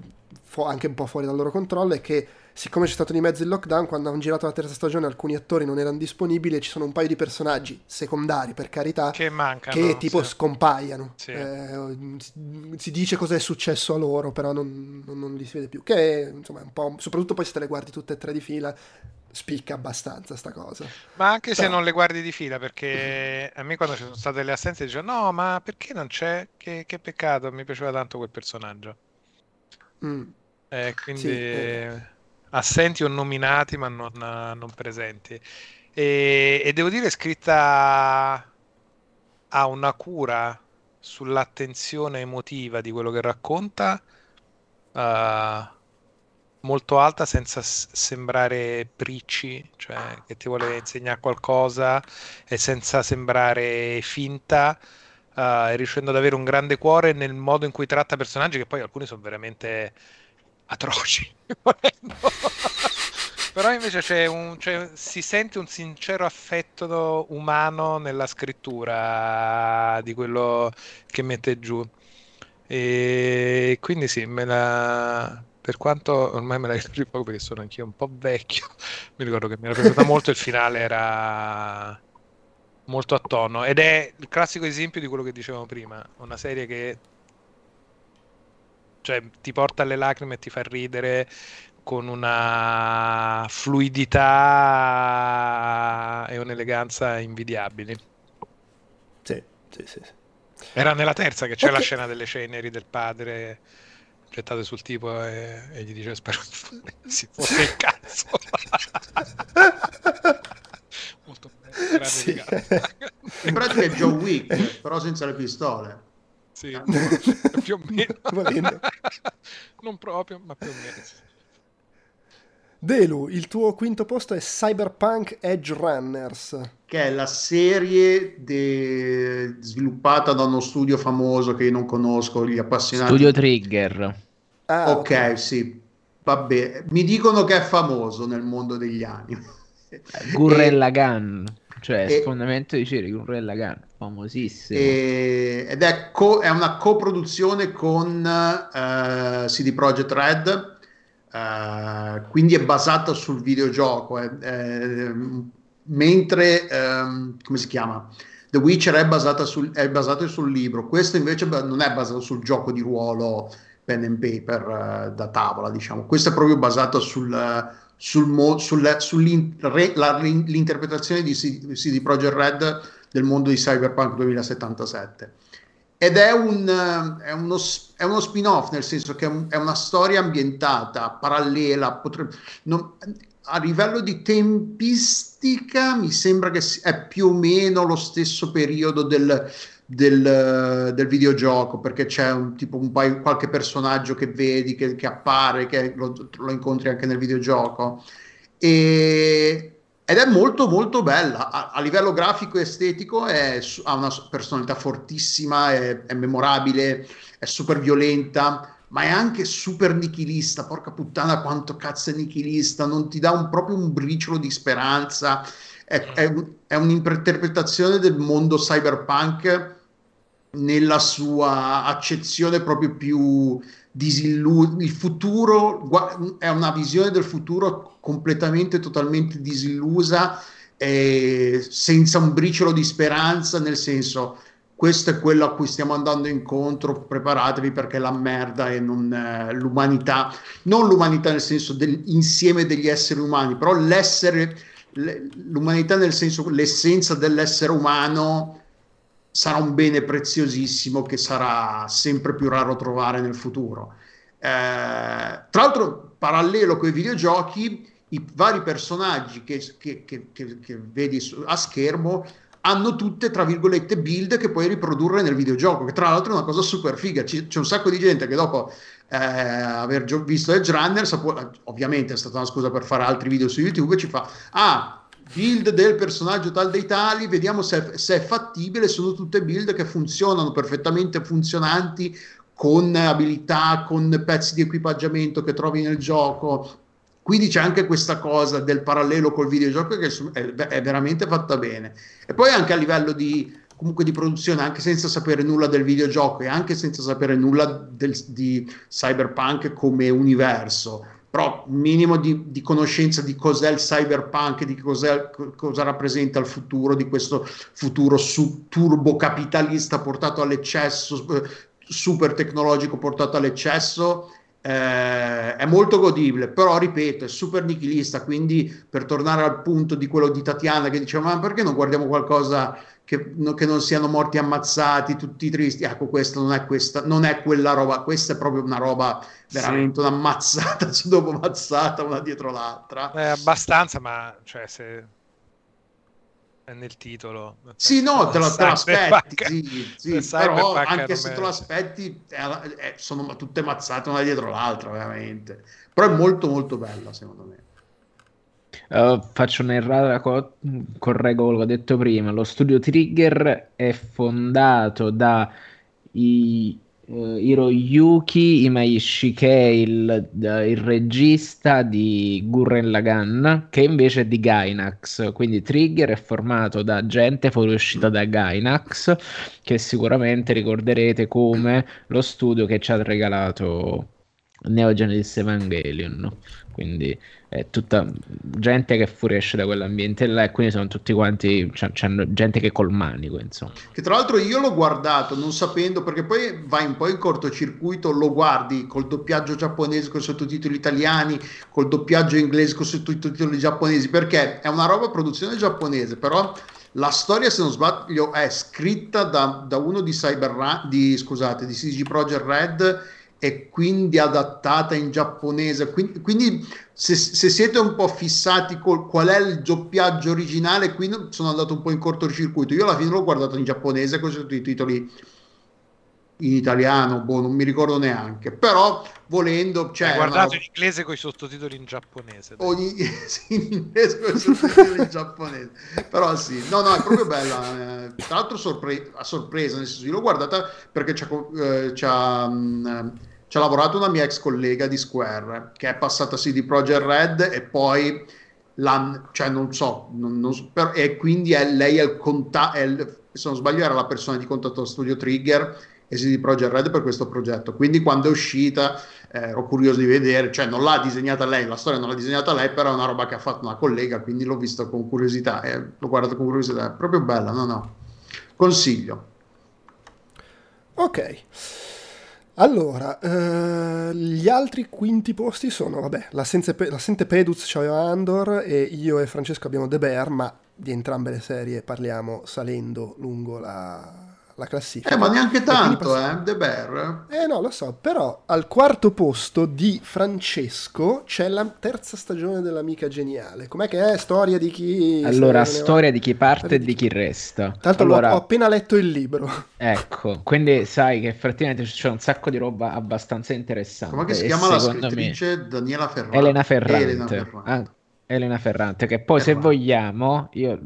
anche un po' fuori dal loro controllo, è che siccome c'è stato di mezzo il lockdown, quando hanno girato la terza stagione alcuni attori non erano disponibili e ci sono un paio di personaggi secondari, per carità, Che mancano. che tipo sì. scompaiano. Sì. Eh, si- dice cosa è successo a loro, però non, non- non li si vede più. Che insomma un po'. Soprattutto poi se te le guardi tutte e tre di fila, spicca abbastanza sta cosa. Ma anche se Però- non le guardi di fila, perché a me quando ci sono state le assenze dicevo no, ma perché non c'è? Che, che peccato, mi piaceva tanto quel personaggio. Mm. Eh, quindi Sì, eh. Assenti o nominati ma non, non presenti. E, e devo dire, è scritta ha una cura sull'attenzione emotiva di quello che racconta eh, molto alta senza s- sembrare pricci, cioè che ti vuole insegnare qualcosa e senza sembrare finta, eh, riuscendo ad avere un grande cuore nel modo in cui tratta personaggi che poi alcuni sono veramente atroci. (laughs) Però invece c'è un, c'è- si sente un sincero affetto umano nella scrittura di quello che mette giù. E quindi sì, me la... per quanto ormai me la ricordo poco perché sono anch'io un po' vecchio, (laughs) mi ricordo che mi era piaciuta molto, il finale era molto a tono ed è il classico esempio di quello che dicevamo prima, una serie che cioè, ti porta alle lacrime e ti fa ridere con una fluidità e un'eleganza invidiabili. Sì, sì, sì. sì. Era nella terza che c'è la Ok. scena delle ceneri del padre gettate sul tipo e, e gli dice spero si fosse il cazzo. (laughs) Molto bene, Sì. (laughs) In pratica è John Wick, però senza le pistole. Sì, (laughs) più o (laughs) meno. (laughs) Non proprio, ma più o meno. Delu, il tuo quinto posto è Cyberpunk Edge Runners. che è la serie de- sviluppata da uno studio famoso che io non conosco, gli appassionati. Studio Trigger. Ah, ok, sì, vabbè, mi dicono che è famoso nel mondo degli anime. Gurren Lagann. Cioè, e- sfondamento di serie, Gurren Lagann. Famosissimo. E- ed è, co- è una coproduzione con eh, CD Projekt Red, eh, quindi è basata sul videogioco, eh, eh, mentre, ehm, come si chiama? The Witcher è, basata sul, è basato sul libro, questo invece non è basato sul gioco di ruolo pen and paper eh, da tavola, diciamo, questo è proprio basato sul... Sul mo- sul- sull'in- re- la- l'in- l'interpretazione di CD, Projekt Red del mondo di Cyberpunk 2077 ed è, un, è, uno, è uno spin-off nel senso che è, un- è una storia ambientata parallela potrebbe, non- a livello di tempistica mi sembra che è più o meno lo stesso periodo del, del, del, videogioco perché c'è un, tipo un paio, qualche personaggio che vedi, che, che appare, che lo, lo, incontri anche nel videogioco. E, ed è molto molto bella. A, a livello grafico e estetico è, ha una personalità fortissima è, è, memorabile è super violenta ma è anche super nichilista. Porca puttana quanto cazzo è nichilista. Non ti dà un, proprio un briciolo di speranza. È, è, è un'interpretazione del mondo cyberpunk nella sua accezione proprio più disillusa. Il futuro è una visione del futuro completamente, totalmente disillusa, e senza un briciolo di speranza, nel senso questo è quello a cui stiamo andando incontro, preparatevi perché la merda e non eh, l'umanità, non l'umanità nel senso dell'insieme degli esseri umani, però l'essere, l'umanità nel senso l'essenza dell'essere umano sarà un bene preziosissimo che sarà sempre più raro trovare nel futuro. Eh, tra l'altro, parallelo con i videogiochi, i vari personaggi che, che, che, che vedi a schermo hanno tutte, tra virgolette, build che puoi riprodurre nel videogioco, che tra l'altro è una cosa super figa. C- c'è un sacco di gente che dopo eh, aver visto Edge Runner, ovviamente è stata una scusa per fare altri video su YouTube, ci fa, ah, build del personaggio tal dei tali, vediamo se è, se è fattibile, sono tutte build che funzionano perfettamente funzionanti con abilità, con pezzi di equipaggiamento che trovi nel gioco. Quindi c'è anche questa cosa del parallelo col videogioco che è, veramente fatta bene. E poi anche a livello di, di produzione, anche senza sapere nulla del videogioco e anche senza sapere nulla del, di cyberpunk come universo però minimo di, di, conoscenza di cos'è il cyberpunk, di cosa rappresenta il futuro, di questo futuro su, turbo capitalista portato all'eccesso, eh, super tecnologico portato all'eccesso, eh, è molto godibile, però ripeto, è super nichilista, quindi per tornare al punto di quello di Tatiana che diceva ma perché non guardiamo qualcosa che, che, non siano morti ammazzati, tutti tristi. Ecco, questa non è, questa, non è quella roba, questa è proprio una roba veramente sì. una mazzata (laughs) dopo mazzata, una dietro l'altra. È abbastanza, ma cioè, se è nel titolo. Sì, no, te, lo, te l'aspetti, sì, sì, però anche se te lo aspetti, è, è, sono tutte mazzate una dietro l'altra, veramente. Però è molto, molto bella, secondo me. Uh, faccio un'errata, co- correggo quello che ho detto prima. Lo studio Trigger è fondato da i, uh, Hiroyuki Imaishi, che è il, uh, il, regista di Gurren Lagann, che invece è di Gainax. Quindi Trigger è formato da gente fuoriuscita da Gainax, che sicuramente ricorderete come lo studio che ci ha regalato Neo Genesis Evangelion. Quindi è tutta gente che fuoriesce da quell'ambiente là e quindi sono tutti quanti c'hanno gente che col manico insomma. Che tra l'altro io l'ho guardato non sapendo perché poi vai un po' in cortocircuito lo guardi col doppiaggio giapponese con sottotitoli italiani col doppiaggio inglese con sottotitoli giapponesi perché è una roba produzione giapponese però la storia, se non sbaglio, è scritta da, da uno di Cyber di, scusate, di CG Project Red e quindi adattata in giapponese. Quindi, quindi se, se, siete un po' fissati con qual è il doppiaggio originale, qui sono andato un po' in cortocircuito. Io alla fine l'ho guardato in giapponese con i titoli in italiano, boh, non mi ricordo neanche. Però volendo, cioè, Hai guardato una... in inglese con i sottotitoli in giapponese. Ogni... (laughs) sì, in inglese con i sottotitoli in giapponese. Però sì, no, no, è proprio bella. Eh, tra l'altro sorpre... a sorpresa, nel senso io l'ho guardata perché c'ha, eh, c'ha mh, ci ha lavorato una mia ex collega di Square che è passata sì di Project Red e poi l'hanno, cioè non so, non, non, per, e quindi è, lei è il contatto, se non sbaglio era la persona di contatto Studio Trigger e si di Project Red per questo progetto. Quindi quando è uscita eh, ero curioso di vedere, cioè non l'ha disegnata lei, la storia non l'ha disegnata lei, però è una roba che ha fatto una collega, quindi l'ho vista con curiosità e l'ho guardato con curiosità, è proprio bella, no no. Consiglio. Ok. Allora, eh, gli altri quinti posti sono, vabbè, l'assente, l'assente Peduz c'aveva Andor e io e Francesco abbiamo The Bear, ma di entrambe le serie parliamo salendo lungo la, la classifica. Eh, ma neanche tanto, eh, De Bear. Eh no, lo so, però al quarto posto di Francesco c'è la terza stagione dell'Amica Geniale. Com'è che è? Storia di chi... Allora, se ne storia di chi parte e di chi resta. Tanto l'ho- allora, ho appena letto il libro. ecco, quindi sai che effettivamente c'è un sacco di roba abbastanza interessante. Come si e chiama la secondo me- scrittrice? Daniela Ferrante. Elena Ferrante. Elena Ferrante. Ah, Elena Ferrante, che poi se Ferrante. vogliamo, io,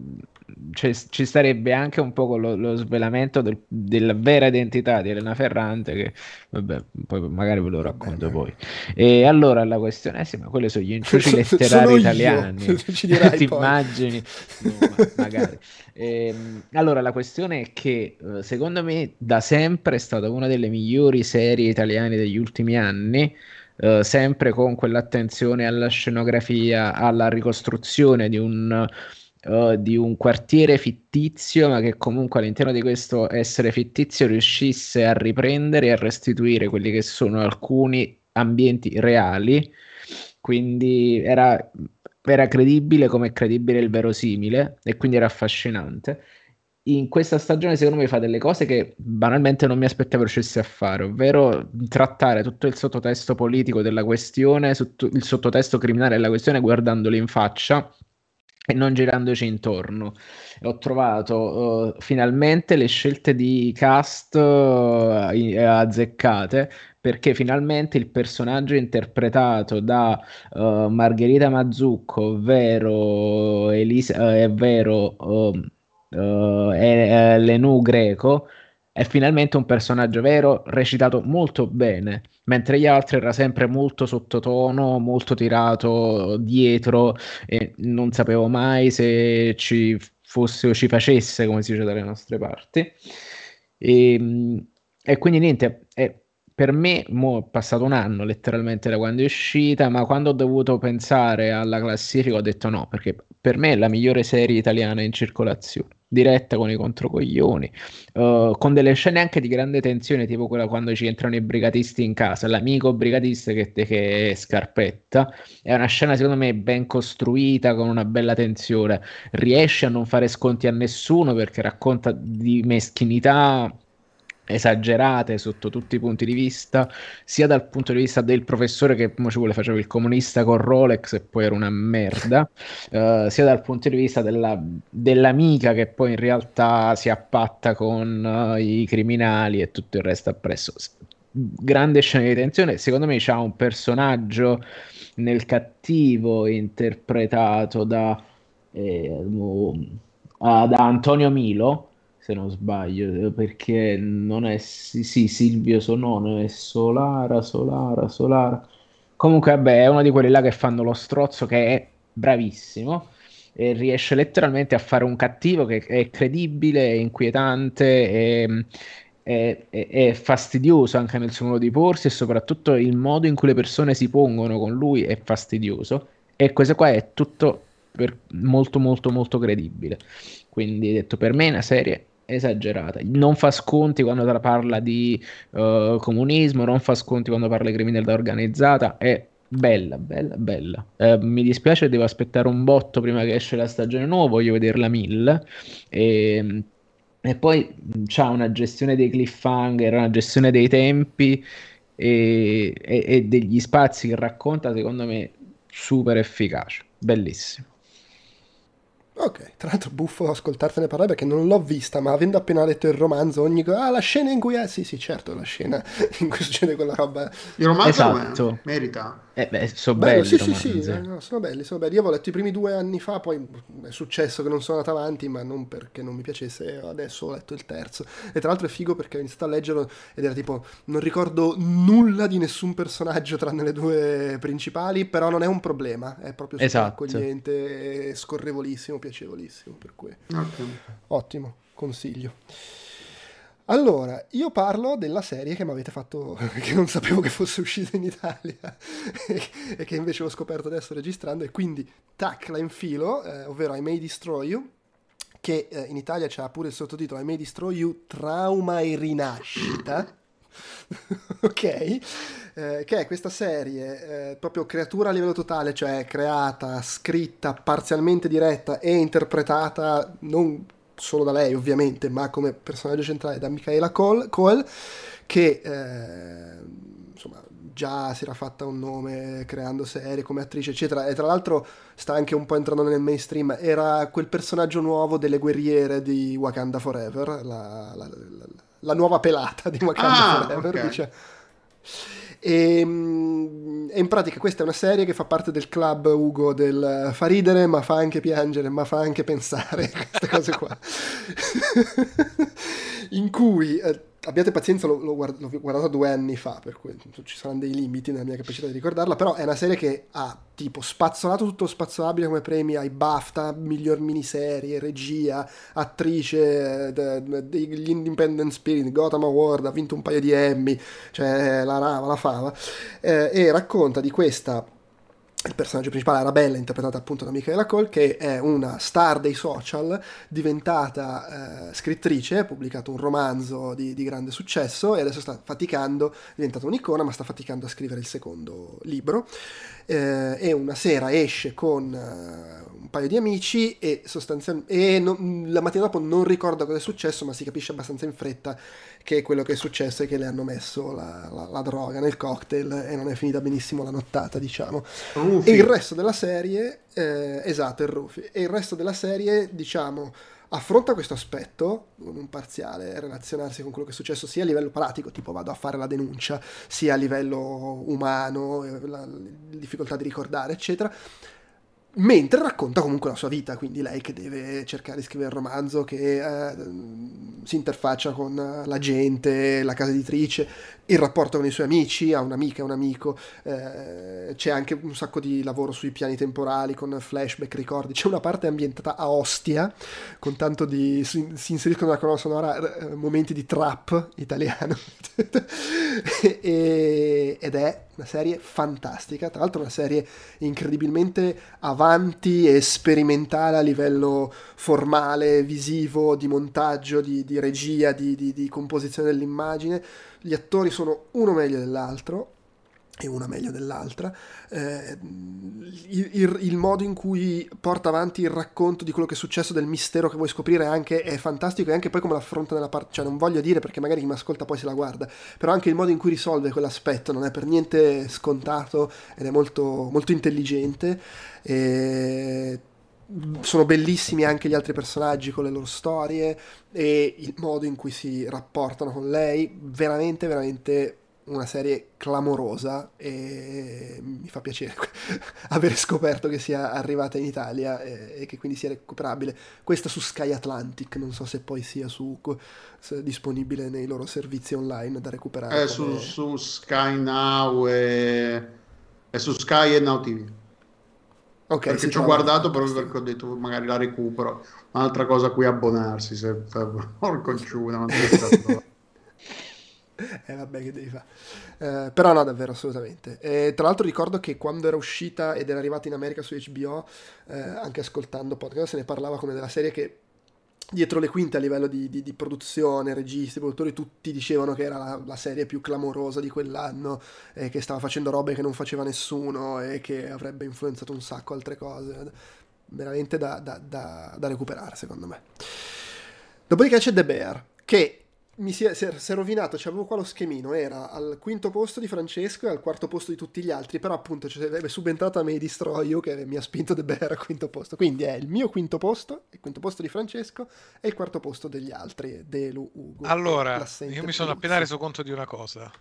ci, starebbe anche un po' lo, lo svelamento del- della vera identità di Elena Ferrante, che vabbè, poi magari ve lo racconto poi. E allora la questione, eh sì, ma quelli sono gli inciuci (laughs) letterari italiani, (laughs) ti immagini? No, ma- (laughs) magari. Ehm, allora, la questione è che eh, secondo me da sempre è stata una delle migliori serie italiane degli ultimi anni, eh, sempre con quell'attenzione alla scenografia, alla ricostruzione di un, di un quartiere fittizio, ma che comunque all'interno di questo essere fittizio riuscisse a riprendere e a restituire quelli che sono alcuni ambienti reali. Quindi era, era credibile come è credibile il verosimile e quindi era affascinante. In questa stagione, secondo me, fa delle cose che banalmente non mi aspettavo riuscisse a fare, ovvero trattare tutto il sottotesto politico della questione, il sottotesto criminale della questione, guardandoli in faccia e non girandoci intorno. Ho trovato eh, finalmente le scelte di cast i- azzeccate perché finalmente il personaggio interpretato da eh, Margherita Mazzucco, ovvero, Elisa, eh, ovvero ehm, eh, è- è Lenù Greco, è finalmente un personaggio vero, recitato molto bene, mentre gli altri era sempre molto sottotono, molto tirato dietro e non sapevo mai se ci fosse o ci facesse, come si dice dalle nostre parti. E, e quindi niente, è- per me mo è passato un anno letteralmente da quando è uscita, ma quando ho dovuto pensare alla classifica ho detto no, perché per me è la migliore serie italiana in circolazione, diretta con i controcoglioni, eh, con delle scene anche di grande tensione, tipo quella quando ci entrano i brigatisti in casa, l'amico brigatista che, che Scarpetta, è una scena secondo me ben costruita, con una bella tensione, riesce a non fare sconti a nessuno perché racconta di meschinità esagerate sotto tutti i punti di vista, sia dal punto di vista del professore che ci vuole faceva il comunista con Rolex e poi era una merda, eh, sia dal punto di vista della- dell'amica che poi in realtà si appatta con eh, i criminali e tutto il resto appresso. Grande scena di tensione, secondo me c'ha un personaggio nel cattivo interpretato da, eh, da Antonio Milo se non sbaglio, eh, perché non è sì, Silvio Sonono, è Solara, Solara, Solara. Comunque, vabbè, è uno di quelli là che fanno lo strozzo che è bravissimo e riesce letteralmente a fare un cattivo che è credibile, è inquietante, è, è- è- è fastidioso anche nel suo modo di porsi e soprattutto il modo in cui le persone si pongono con lui è fastidioso. E questo qua è tutto molto, molto, molto credibile. Quindi, detto per me, è una serie esagerata. Non fa sconti quando parla di eh, comunismo, non fa sconti quando parla di criminalità organizzata. È bella, bella, bella. Eh, mi dispiace, devo aspettare un botto prima che esce la stagione nuova. Voglio vederla mille. E, e poi c'ha una gestione dei cliffhanger, una gestione dei tempi e, e- e degli spazi che racconta, secondo me, super efficace. Bellissimo. Ok, tra l'altro buffo ascoltartene parlare perché non l'ho vista, ma avendo appena letto il romanzo, ogni ah, la scena in cui è, sì, sì, certo, la scena (laughs) in cui succede quella roba. Il romanzo Esatto. merita. Eh, beh, sono Bello, belli sì, sì, sì, eh, no, sono belli, sono belli. Io avevo letto i primi due anni fa, poi è successo che non sono andato avanti, ma non perché non mi piacesse, adesso ho letto il terzo. E tra l'altro è figo perché ho iniziato a leggerlo ed era tipo, non ricordo nulla di nessun personaggio tranne le due principali, però non è un problema, è proprio Esatto. accogliente, scorrevolissimo, piacevolissimo, per cui Ok. ottimo, consiglio. Allora, io parlo della serie che mi avete fatto, (laughs) che non sapevo che fosse uscita in Italia (laughs) e che invece ho scoperto adesso registrando e quindi tac la infilo, eh, ovvero I May Destroy You, che eh, in Italia c'ha pure il sottotitolo I May Destroy You, Trauma e Rinascita. (laughs) ok, eh, che è questa serie eh, proprio creatura a livello totale, cioè creata, scritta, parzialmente diretta e interpretata non solo da lei ovviamente, ma come personaggio centrale da Michaela Cole, Cole che eh, insomma già si era fatta un nome creando serie come attrice eccetera e tra l'altro sta anche un po' entrando nel mainstream era quel personaggio nuovo delle guerriere di Wakanda Forever la, la, la, la nuova pelata di Wakanda Ah, Forever ok. dice. E, mm, e in pratica questa è una serie che fa parte del club Ugo del fa ridere ma fa anche piangere ma fa anche pensare queste cose qua. (laughs) (laughs) In cui eh, abbiate pazienza l'ho, l'ho guard- l'ho guardato due anni fa per cui ci saranno dei limiti nella mia capacità di ricordarla però è una serie che ha tipo spazzolato tutto spazzolabile come premi ai BAFTA miglior miniserie regia attrice eh, de- degli Independent Spirit Gotham Award ha vinto un paio di Emmy cioè la rava la fava eh, e racconta di questa il personaggio principale Arabella, interpretata appunto da Michaela Cole, che è una star dei social, diventata eh, scrittrice, ha pubblicato un romanzo di, di grande successo e adesso sta faticando, è diventata un'icona, ma sta faticando a scrivere il secondo libro. Eh, e una sera esce con eh, un paio di amici e sostanzialmente e non- la mattina dopo non ricorda cosa è successo, ma si capisce abbastanza in fretta che quello che è successo è che le hanno messo la, la- la droga nel cocktail e non è finita benissimo la nottata, diciamo. Rufy. E il resto della serie, eh, esatto, il Rufy, e il resto della serie, diciamo, affronta questo aspetto un parziale relazionarsi con quello che è successo sia a livello pratico, tipo vado a fare la denuncia, sia a livello umano, eh, la, la difficoltà di ricordare, eccetera. Mentre racconta comunque la sua vita, quindi lei che deve cercare di scrivere il romanzo, che eh, si interfaccia con la gente, la casa editrice, il rapporto con i suoi amici, ha un'amica un amico, eh, c'è anche un sacco di lavoro sui piani temporali con flashback, ricordi, c'è una parte ambientata a Ostia, con tanto di... si, si inseriscono nella colonna sonora eh, momenti di trap italiano, (laughs) E- ed è una serie fantastica, tra l'altro una serie incredibilmente avanti e sperimentale a livello formale, visivo, di montaggio, di, di regia, di, di- di composizione dell'immagine. Gli attori sono uno meglio dell'altro e una meglio dell'altra. Eh, il, il- il modo in cui porta avanti il racconto di quello che è successo, del mistero che vuoi scoprire anche è fantastico e anche poi come l'affronta nella parte, cioè non voglio dire perché magari chi mi ascolta poi se la guarda, però anche il modo in cui risolve quell'aspetto non è per niente scontato ed è molto, molto intelligente. E sono bellissimi anche gli altri personaggi con le loro storie e il modo in cui si rapportano con lei, veramente, veramente una serie clamorosa e mi fa piacere (laughs) aver scoperto che sia arrivata in Italia e, che quindi sia recuperabile. Questa su Sky Atlantic, non so se poi sia su, se disponibile nei loro servizi online da recuperare. È su, come- su Sky Now e è su Sky e Now TV. Ok, perché ci ho guardato proprio perché ho detto magari la recupero. Un'altra cosa a cui abbonarsi, se (laughs) porco ciuna, ma (laughs) non. Eh vabbè che devi fare. Eh, però no, davvero, assolutamente. E, tra l'altro ricordo che quando era uscita ed era arrivata in America su HBO, eh, anche ascoltando podcast, se ne parlava come della serie che dietro le quinte a livello di, di- di produzione, registi, produttori, tutti dicevano che era la, la serie più clamorosa di quell'anno, e che stava facendo robe che non faceva nessuno e che avrebbe influenzato un sacco altre cose. Veramente da, da- da- da recuperare, secondo me. Dopodiché c'è The Bear, che mi si è, si è- si è rovinato, c'avevo qua lo schemino, era al quinto posto di Francesco e al quarto posto di tutti gli altri, però appunto cioè, è subentrata May Destroy You che mi ha spinto The Bear al quinto posto, quindi è il mio quinto posto, il quinto posto di Francesco e il quarto posto degli altri, Delu, Ugo. Allora, io mi sono appena reso conto di una cosa.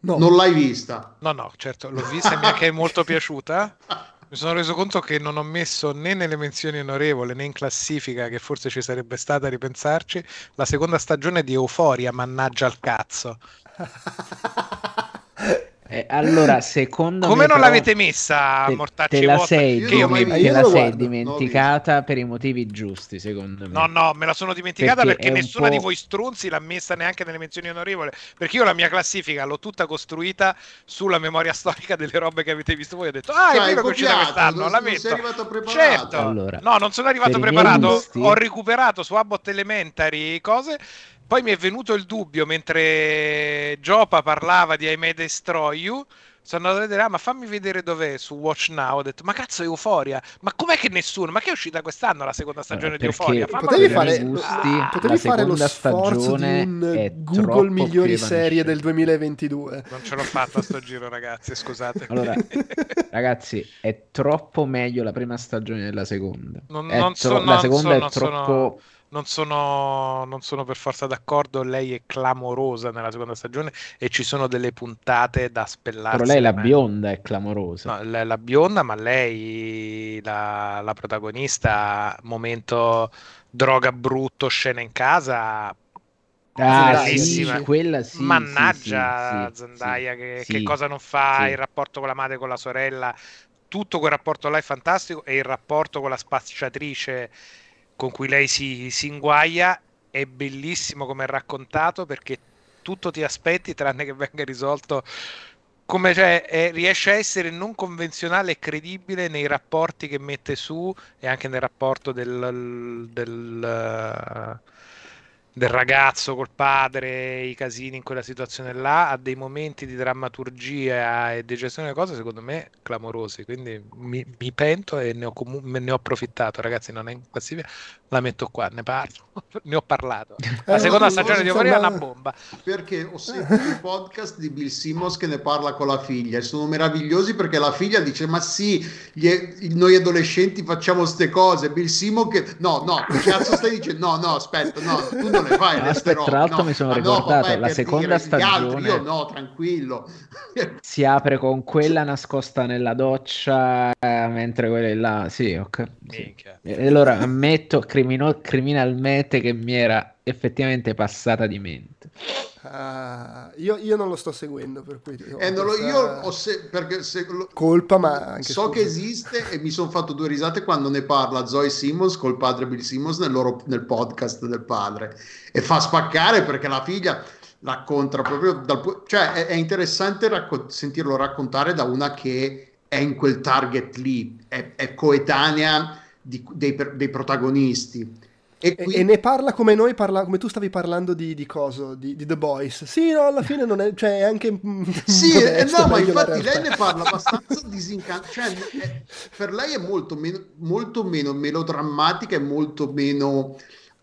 No, Non l'hai vista. No, no, certo, l'ho vista e mi è anche molto piaciuta. (laughs) Mi sono reso conto che non ho messo né nelle menzioni onorevoli né in classifica, che forse ci sarebbe stata a ripensarci, la seconda stagione di Euforia, mannaggia al cazzo. (laughs) Eh, allora, secondo Come me non però, l'avete messa, te, Mortacci te la vostra? sei, Io Che io mai te Io la lo sei guardo, dimenticata per i motivi giusti, secondo me. No, no, me la sono dimenticata Perché perché, nessuna di voi stronzi l'ha messa neanche nelle menzioni onorevoli. Perché io la mia classifica l'ho tutta costruita sulla memoria storica delle robe che avete visto voi. Ho detto, ah, è Cioè, vero che uscita quest'anno, non- la non sei metto. arrivato preparato. Certo, Allora, no, non sono arrivato preparato. Ho recuperato su Abbott Elementary cose. Poi mi è venuto il dubbio mentre Giopa parlava di I May Destroy You. sono andato a vedere, ah, ma fammi vedere dov'è su Watch Now. Ho detto, ma cazzo, Euforia, ma com'è che nessuno? Ma che è uscita quest'anno la seconda stagione Eh, di Euforia? Potevi i fare, gusti, ah, la potevi fare lo seconda sforzo di stagione un Google troppo migliori serie del 2022. Non ce l'ho fatta a sto giro, ragazzi, scusate. Allora, (laughs) ragazzi, è troppo meglio la prima stagione della seconda. Non- È non tro- so- la non seconda so- è non sono- troppo... non sono, non sono per forza d'accordo. Lei è clamorosa nella seconda stagione e ci sono delle puntate da spellarsi. Però lei, la bionda, è clamorosa. No, la, la bionda, ma lei, la, la protagonista, momento droga brutto, scena in casa. Ah, sì, quella sì, Mannaggia sì, sì, Zendaya che, che cosa non fa, il rapporto con la madre, con la sorella, tutto quel rapporto là è fantastico e il rapporto con la spacciatrice con cui lei si, si inguaia è bellissimo come è raccontato perché tutto ti aspetti tranne che venga risolto come cioè, è- riesce a essere non convenzionale e credibile nei rapporti che mette su e anche nel rapporto del, del, eh, del ragazzo col padre, i casini in quella situazione là, ha dei momenti di drammaturgia e di gestione delle cose secondo me clamorosi, quindi mi, mi pento e ne ho, comu- me ne ho approfittato, ragazzi, non è in classifica, la metto qua, ne parlo, (laughs) ne ho parlato. La Eh, seconda no, stagione no, di Euphoria è una bomba. Perché ho sentito il podcast di Bill Simmons che ne parla con la figlia e sono meravigliosi perché la figlia dice ma sì, gli- noi adolescenti facciamo ste cose, Bill Simmons che no, no, che cazzo stai dicendo? No, no, aspetta, no, tu non le fai Aspetta, robe, tra l'altro no. mi sono no, ricordato, è la seconda altri, stagione- io no, tranquillo. (laughs) Si apre con quella nascosta nella doccia eh, mentre quella è là, sì, ok. sì. E allora ammetto crimino- criminalmente che mi era effettivamente passata di mente. Ah, io, io non lo sto seguendo, per cui ho E non lo- questa io ho se- perché se, lo- colpa, ma so scusa. che esiste e mi sono fatto due risate quando ne parla Zoe Simmons col padre Bill Simmons nel, loro- nel podcast del padre e fa spaccare perché la figlia racconta proprio dal cioè è, è interessante racco- sentirlo raccontare da una che è in quel target lì è, è coetanea di- dei, dei protagonisti e, quindi- e ne parla come noi, parla, come tu stavi parlando di, di coso, di, di The Boys. Sì, no, alla fine non è, cioè, è anche... Sì, eh, modesta, no, ma infatti lei ne parla abbastanza disincantato, cioè è- per lei è molto meno, molto meno melodrammatica e molto meno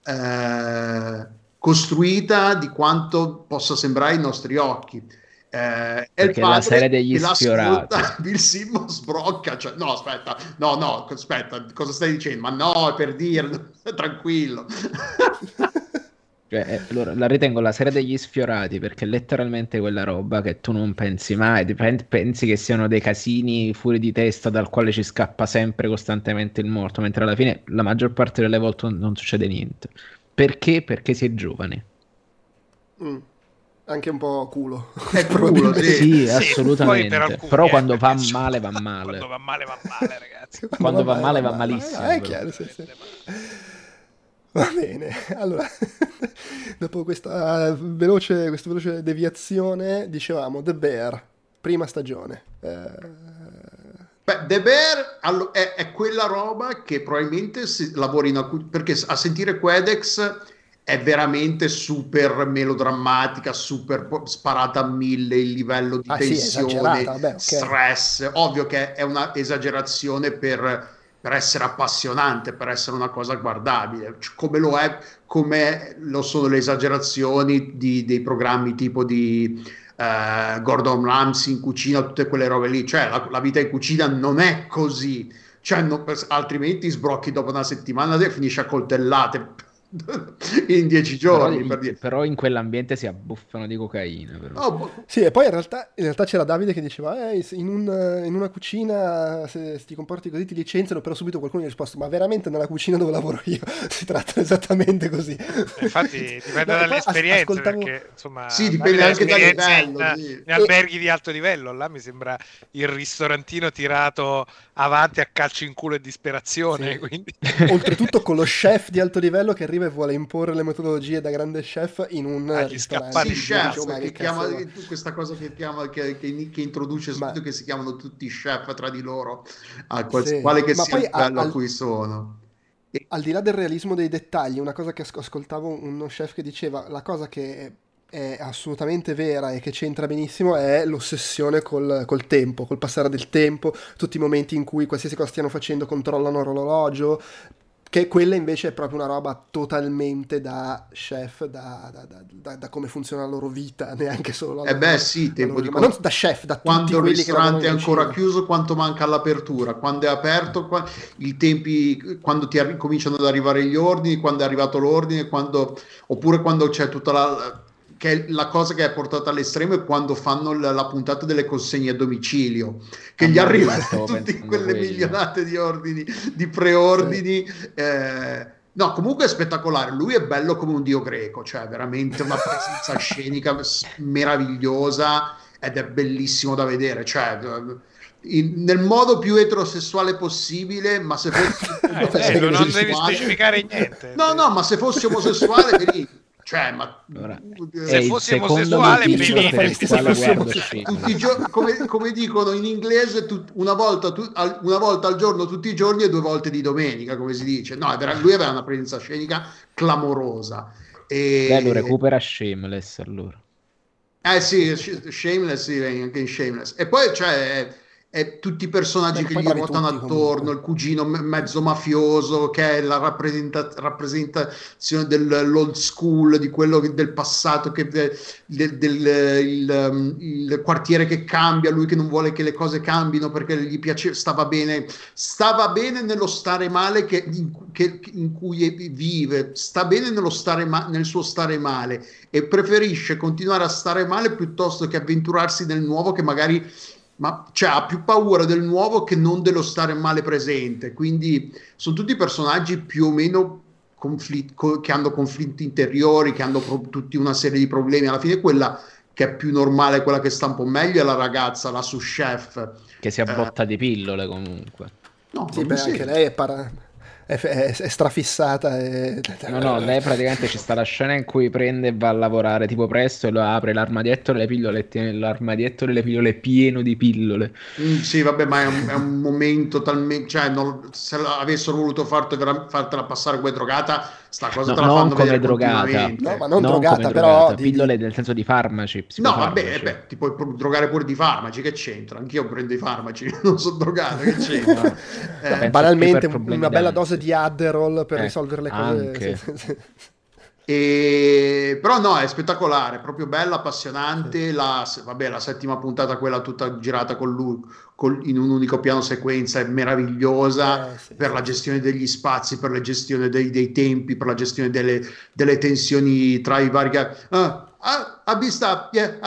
eh, costruita di quanto possa sembrare ai nostri occhi. Eh, è Perché la serie degli sfiorati. (laughs) Bill Simmons sbrocca, cioè, no aspetta, no no, aspetta, cosa stai dicendo? Ma no, è per dire, (laughs) tranquillo. (laughs) Cioè, eh, allora, la ritengo la serie degli sfiorati perché è letteralmente quella roba che tu non pensi mai, pensi che siano dei casini fuori di testa dal quale ci scappa sempre costantemente il morto, mentre alla fine la maggior parte delle volte non, non succede niente. Perché? Perché si è giovani. Mm. Anche un po' culo. È (laughs) culo, sì. Sì, Sì, assolutamente. per alcuni, Però eh, quando va perché, male va (laughs) male. Quando va male va male, ragazzi. (laughs) Quando va male, va malissimo, Eh, è chiaro, sì, sì. Va bene, allora, dopo questa eh, veloce, questa veloce deviazione, dicevamo The Bear, prima stagione. Eh, Beh, The Bear allo- è, è quella roba che probabilmente se lavori in alcuni... perché a sentire Quedex è veramente super melodrammatica, super sparata a mille il livello di Ah, sì, tensione, esagerata, vabbè, ok. stress. Ovvio che è una esagerazione per, per essere appassionante, per essere una cosa guardabile, come lo è, come lo sono le esagerazioni di- dei programmi tipo di eh, Gordon Ramsay in cucina, tutte quelle robe lì. Cioè, la, la vita in cucina non è così. Cioè, non- altrimenti sbrocchi dopo una settimana e finisci a coltellate (laughs) in dieci Però, giorni. per dire. però in quell'ambiente si abbuffano di cocaina. Però. Oh, boh, Sì, e poi in realtà, in realtà c'era Davide che diceva, eh, in, un- in una cucina se, se ti comporti così ti licenziano, però subito qualcuno gli ha risposto, ma veramente nella cucina dove lavoro io (laughs) si tratta esattamente così. Infatti (laughs) dipende No, dalle poi as- esperienze, ascoltavo- perché insomma, Sì, dipende dalle anche dal livello, in, sì. in alberghi di alto livello, là mi sembra il ristorantino tirato avanti a calci in culo e disperazione, Sì. quindi (laughs) Oltretutto con lo chef di alto livello che arriva e vuole imporre le metodologie da grande chef in un Agli ristorante. scappati sì, di Dicevo, chef, ma che che chiama, questa cosa che, chiama, che, che- che introduce Ma- subito che si chiamano tutti chef tra di loro, a qual- Sì. quale che Ma sia poi il livello al- a cui sono. al di là del realismo dei dettagli, una cosa che asco- ascoltavo uno chef che diceva, la cosa che è assolutamente vera e che c'entra benissimo è l'ossessione col, col, tempo, col passare del tempo, tutti i momenti in cui qualsiasi cosa stiano facendo controllano l'orologio, che quella invece è proprio una roba totalmente da chef, da, da, da, da come funziona la loro vita, (laughs) neanche solo la Eh beh sì, tempo di ma non da chef, da quando il ristorante è ancora vicino. chiuso, quanto manca all'apertura, quando è aperto, qua- i tempi, quando ti arri- cominciano ad arrivare gli ordini, quando è arrivato l'ordine, quando, oppure quando c'è tutta la... che è la cosa che è portata all'estremo è quando fanno la, la puntata delle consegne a domicilio, che Ah, gli arrivano stavo tutte quelle milionate di ordini, di preordini. eh, No, comunque è spettacolare. Lui è bello come un dio greco, cioè veramente una presenza (laughs) scenica meravigliosa ed è bellissimo da vedere. Cioè, in- nel modo più eterosessuale possibile, ma se fossi (laughs) Eh, non devi specificare niente. No, no, ma se fossi omosessuale, (laughs) vedi, cioè, ma Allora, Se fossi secondo omosessuale, gio- come, come dicono in inglese, tut- una, volta, tu- al, una volta al giorno tutti i giorni e due volte di domenica, come si dice. No, è vera- lui aveva una presenza scenica clamorosa. E... Dai, lo recupera Shameless allora. Eh sì, Sh- Shameless, sì, anche in Shameless. E poi c'è è tutti i personaggi Beh, che gli ruotano tutti, attorno, comunque. il cugino me- mezzo mafioso che è la rappresenta- rappresentazione dell'old school, di quello che- del passato, che, del, del- il, um, il quartiere che cambia, lui che non vuole che le cose cambino perché gli piace, stava bene, stava bene nello stare male che, in, che- in cui vive, sta bene nello stare ma- nel suo stare male e preferisce continuare a stare male piuttosto che avventurarsi nel nuovo che magari ma cioè, ha più paura del nuovo che non dello stare male presente. Quindi sono tutti personaggi più o meno conflitti, co- che hanno conflitti interiori, che hanno pro- tutti una serie di problemi. Alla fine quella che è più normale, quella che sta un po' meglio è la ragazza, la sous chef. Che si abbotta di pillole comunque. No, Sì, beh, anche lei è, para- è, è- è strafissata. E... No, no, lei praticamente ci sta la scena in cui prende e va a lavorare tipo presto e lo apre l'armadietto delle pillole e tiene l'armadietto delle pillole pieno di pillole. Mm, sì, vabbè, ma è un, è un momento talmente, cioè, non- se avessero voluto fartela, fartela passare come drogata, sta cosa No, te la non fanno come drogata. No, ma non drogata, però di- pillole nel senso di farmaci. No, vabbè, eh beh, ti puoi drogare pure di farmaci, che c'entra? Anch'io prendo i farmaci, (laughs) non sono drogato, che c'entra? Eh, Banalmente una bella dose di Adderall per Eh, risolvere le cose. anche. (laughs) E... Però no, è spettacolare, proprio bella, appassionante. La, vabbè, la settima puntata, quella tutta girata con lui col- in un unico piano sequenza, è meravigliosa Eh, sì. per la gestione degli spazi, per la gestione dei, dei tempi, per la gestione delle, delle tensioni tra i vari. Ah, ah, I've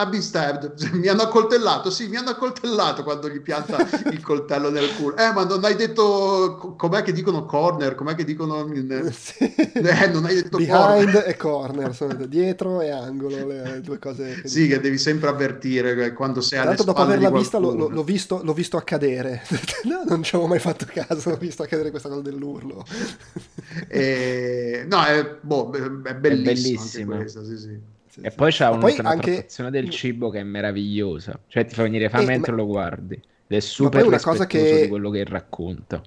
been stabbed. Mi hanno accoltellato, sì, mi hanno accoltellato quando gli pianta (laughs) il coltello nel culo. Eh, ma non hai detto co- com'è che dicono corner? Com'è che dicono (laughs) Sì. Eh, non hai detto Behind corner. e corner, sono dietro e angolo, le due cose. che Sì, dico. che devi sempre avvertire che quando sei Tra alle dopo averla vista l'ho, qualcuno. l'ho- visto, l'ho visto accadere. (laughs) No, non ci avevo mai fatto caso, ho visto accadere questa cosa dell'urlo. E- No, è, boh, è bellissima, bellissima. anche questa, sì, sì. Sì, E sì. poi c'è un- poi una anche- trattazione del cibo che è meravigliosa. Cioè ti fa venire fame Eh, mentre ma- lo guardi. Ed è super una cosa che- di quello che racconta.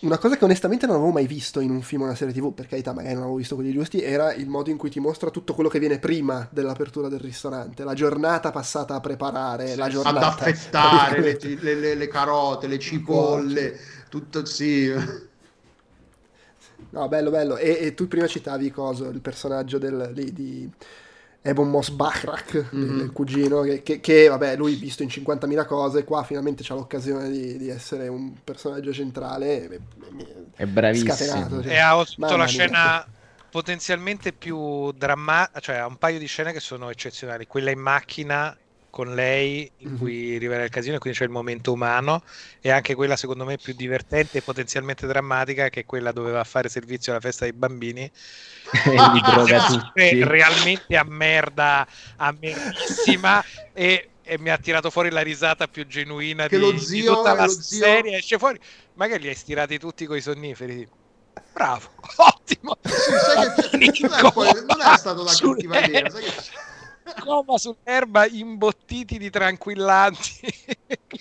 Una cosa che onestamente non avevo mai visto in un film o una serie tv, per carità magari non avevo visto quelli giusti, era il modo in cui ti mostra tutto quello che viene prima dell'apertura del ristorante, la giornata passata a preparare, la Ad giornata... affettare le, (laughs) le- le- le carote, le cipolle, tutto sì. No, bello, bello. E, e tu prima citavi cosa, il personaggio del, di Ebon Moss Backrack, Mhm. il cugino, che, che- che, vabbè, lui visto in 50.000 cose, qua finalmente c'ha l'occasione di, di essere un personaggio centrale. e- È bravissimo. Scatenato, cioè. E ha Mamma la scena potenzialmente più drammatica, cioè ha un paio di scene che sono eccezionali. Quella in macchina con lei, in Mhm. cui rivela il casino, e quindi c'è il momento umano, e anche quella secondo me più divertente e potenzialmente drammatica, che è quella dove va a fare servizio alla festa dei bambini. (laughs) e li droga È tutti. realmente a merda, a merdissima, e, e mi ha tirato fuori la risata più genuina Che di, lo di zio- tutta la lo zio- serie. Esce fuori, magari li hai stirati tutti coi sonniferi. Bravo, (laughs) ottimo. Sì, sai che non è, poi- non è stato Sulle- cattiva idea, sai che- Coma sull'erba imbottiti di tranquillanti.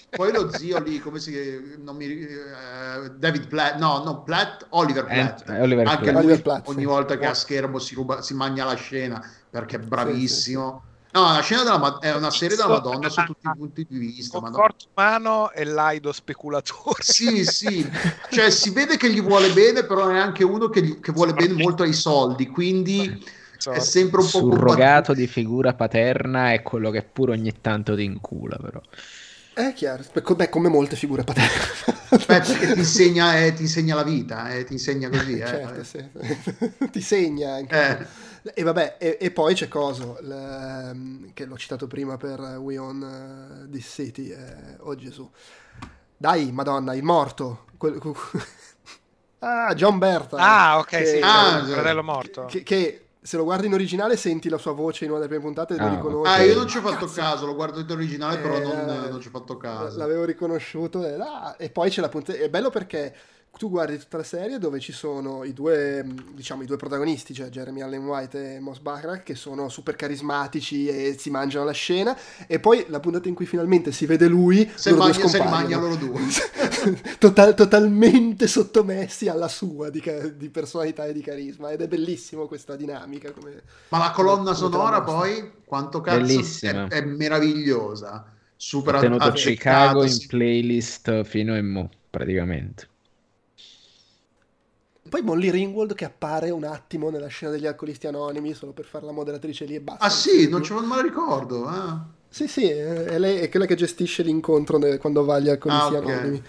Poi lo zio lì, come si non mi, eh, David Platt, no, no, Platt, Oliver Platt. Eh, Oliver Anche Platt. lui Oliver Platt, ogni sì. volta che a schermo si, ruba, si mangia la scena perché è bravissimo. No, la scena della, è una serie della Madonna su tutti i punti di vista. Madonna. Conforto umano e laido speculatore. Sì, sì, cioè si vede che gli vuole bene, però è anche uno che, gli- che vuole bene molto ai soldi, quindi è sempre un po' surrogato di figura paterna è quello che pure ogni tanto ti incula però È chiaro, Beh, co- beh, come molte figure paterne. Beh, perché ti insegna, eh, ti insegna la vita, eh, ti insegna così. Eh. certo, sì. (laughs) ti segna anche. Eh. E vabbè, e, e poi c'è Coso, l- che l'ho citato prima per We Own uh, This City, eh, oh Gesù. Dai, madonna, il morto. Quel- (laughs) ah, John Berta. Ah, ok, che, sì, Ah, il fratello morto. che, che se lo guardi in originale senti la sua voce in una delle prime puntate e Ah, lo riconosci. Ah, io non ci ho fatto cazzo. caso, l'ho guardato in originale, però Eh, non, non ci ho fatto caso. L'avevo riconosciuto e, ah, e poi c'è la puntata. È bello perché tu guardi tutta la serie dove ci sono i due, mh, diciamo, i due protagonisti, cioè Jeremy Allen White e Moss Backrack, che sono super carismatici e si mangiano la scena. E poi la puntata in cui finalmente si vede lui, Se, loro mangia, se mangia loro due. (laughs) Total- totalmente sottomessi alla sua di, di personalità e di carisma. Ed è bellissimo questa dinamica. Come... Ma la colonna come la sonora mostra. poi, quanto cazzo, Bellissima. è, è meravigliosa. Super ho tenuto Chicago in playlist fino a mo praticamente Poi Molly Ringwald che appare un attimo nella scena degli alcolisti anonimi solo per fare la moderatrice lì e basta. Ah sì, non, ce- la ricordo. ah. Sì, sì, è, lei, è quella che gestisce l'incontro ne- quando va agli alcolisti Ah, ok. anonimi.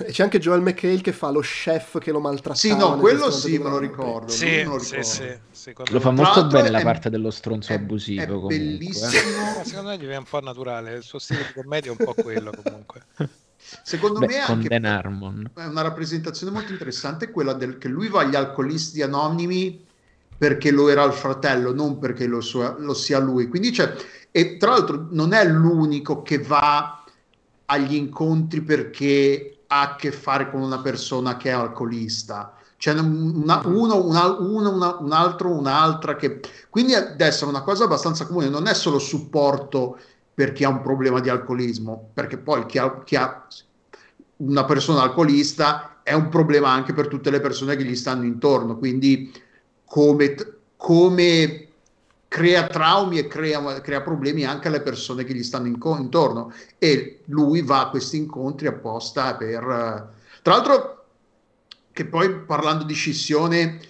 E c'è anche Joel McHale che fa lo chef che lo maltrattava. Sì, no, quello sì, me lo ricordo. Sì, lo sì, ricordo. sì, secondo lo fa molto bene la parte dello stronzo è- abusivo è comunque bellissimo. Eh, Secondo me gli viene un po' naturale, il suo stile di commedia è un po' quello comunque. (laughs) Secondo Beh, me anche è una rappresentazione molto interessante è quella del, che lui va agli alcolisti anonimi perché lo era il fratello, non perché lo, sua- lo sia lui. Quindi c'è, e tra l'altro non è l'unico che va agli incontri perché ha a che fare con una persona che è alcolista. C'è una- uno, una- uno, una- un altro, un'altra che... Quindi deve essere una cosa abbastanza comune, non è solo supporto per chi ha un problema di alcolismo, perché poi chi ha, chi ha una persona alcolista è un problema anche per tutte le persone che gli stanno intorno, quindi come, come crea traumi e crea, crea problemi anche alle persone che gli stanno inco- intorno. E lui va a questi incontri apposta per... Tra l'altro, che poi parlando di scissione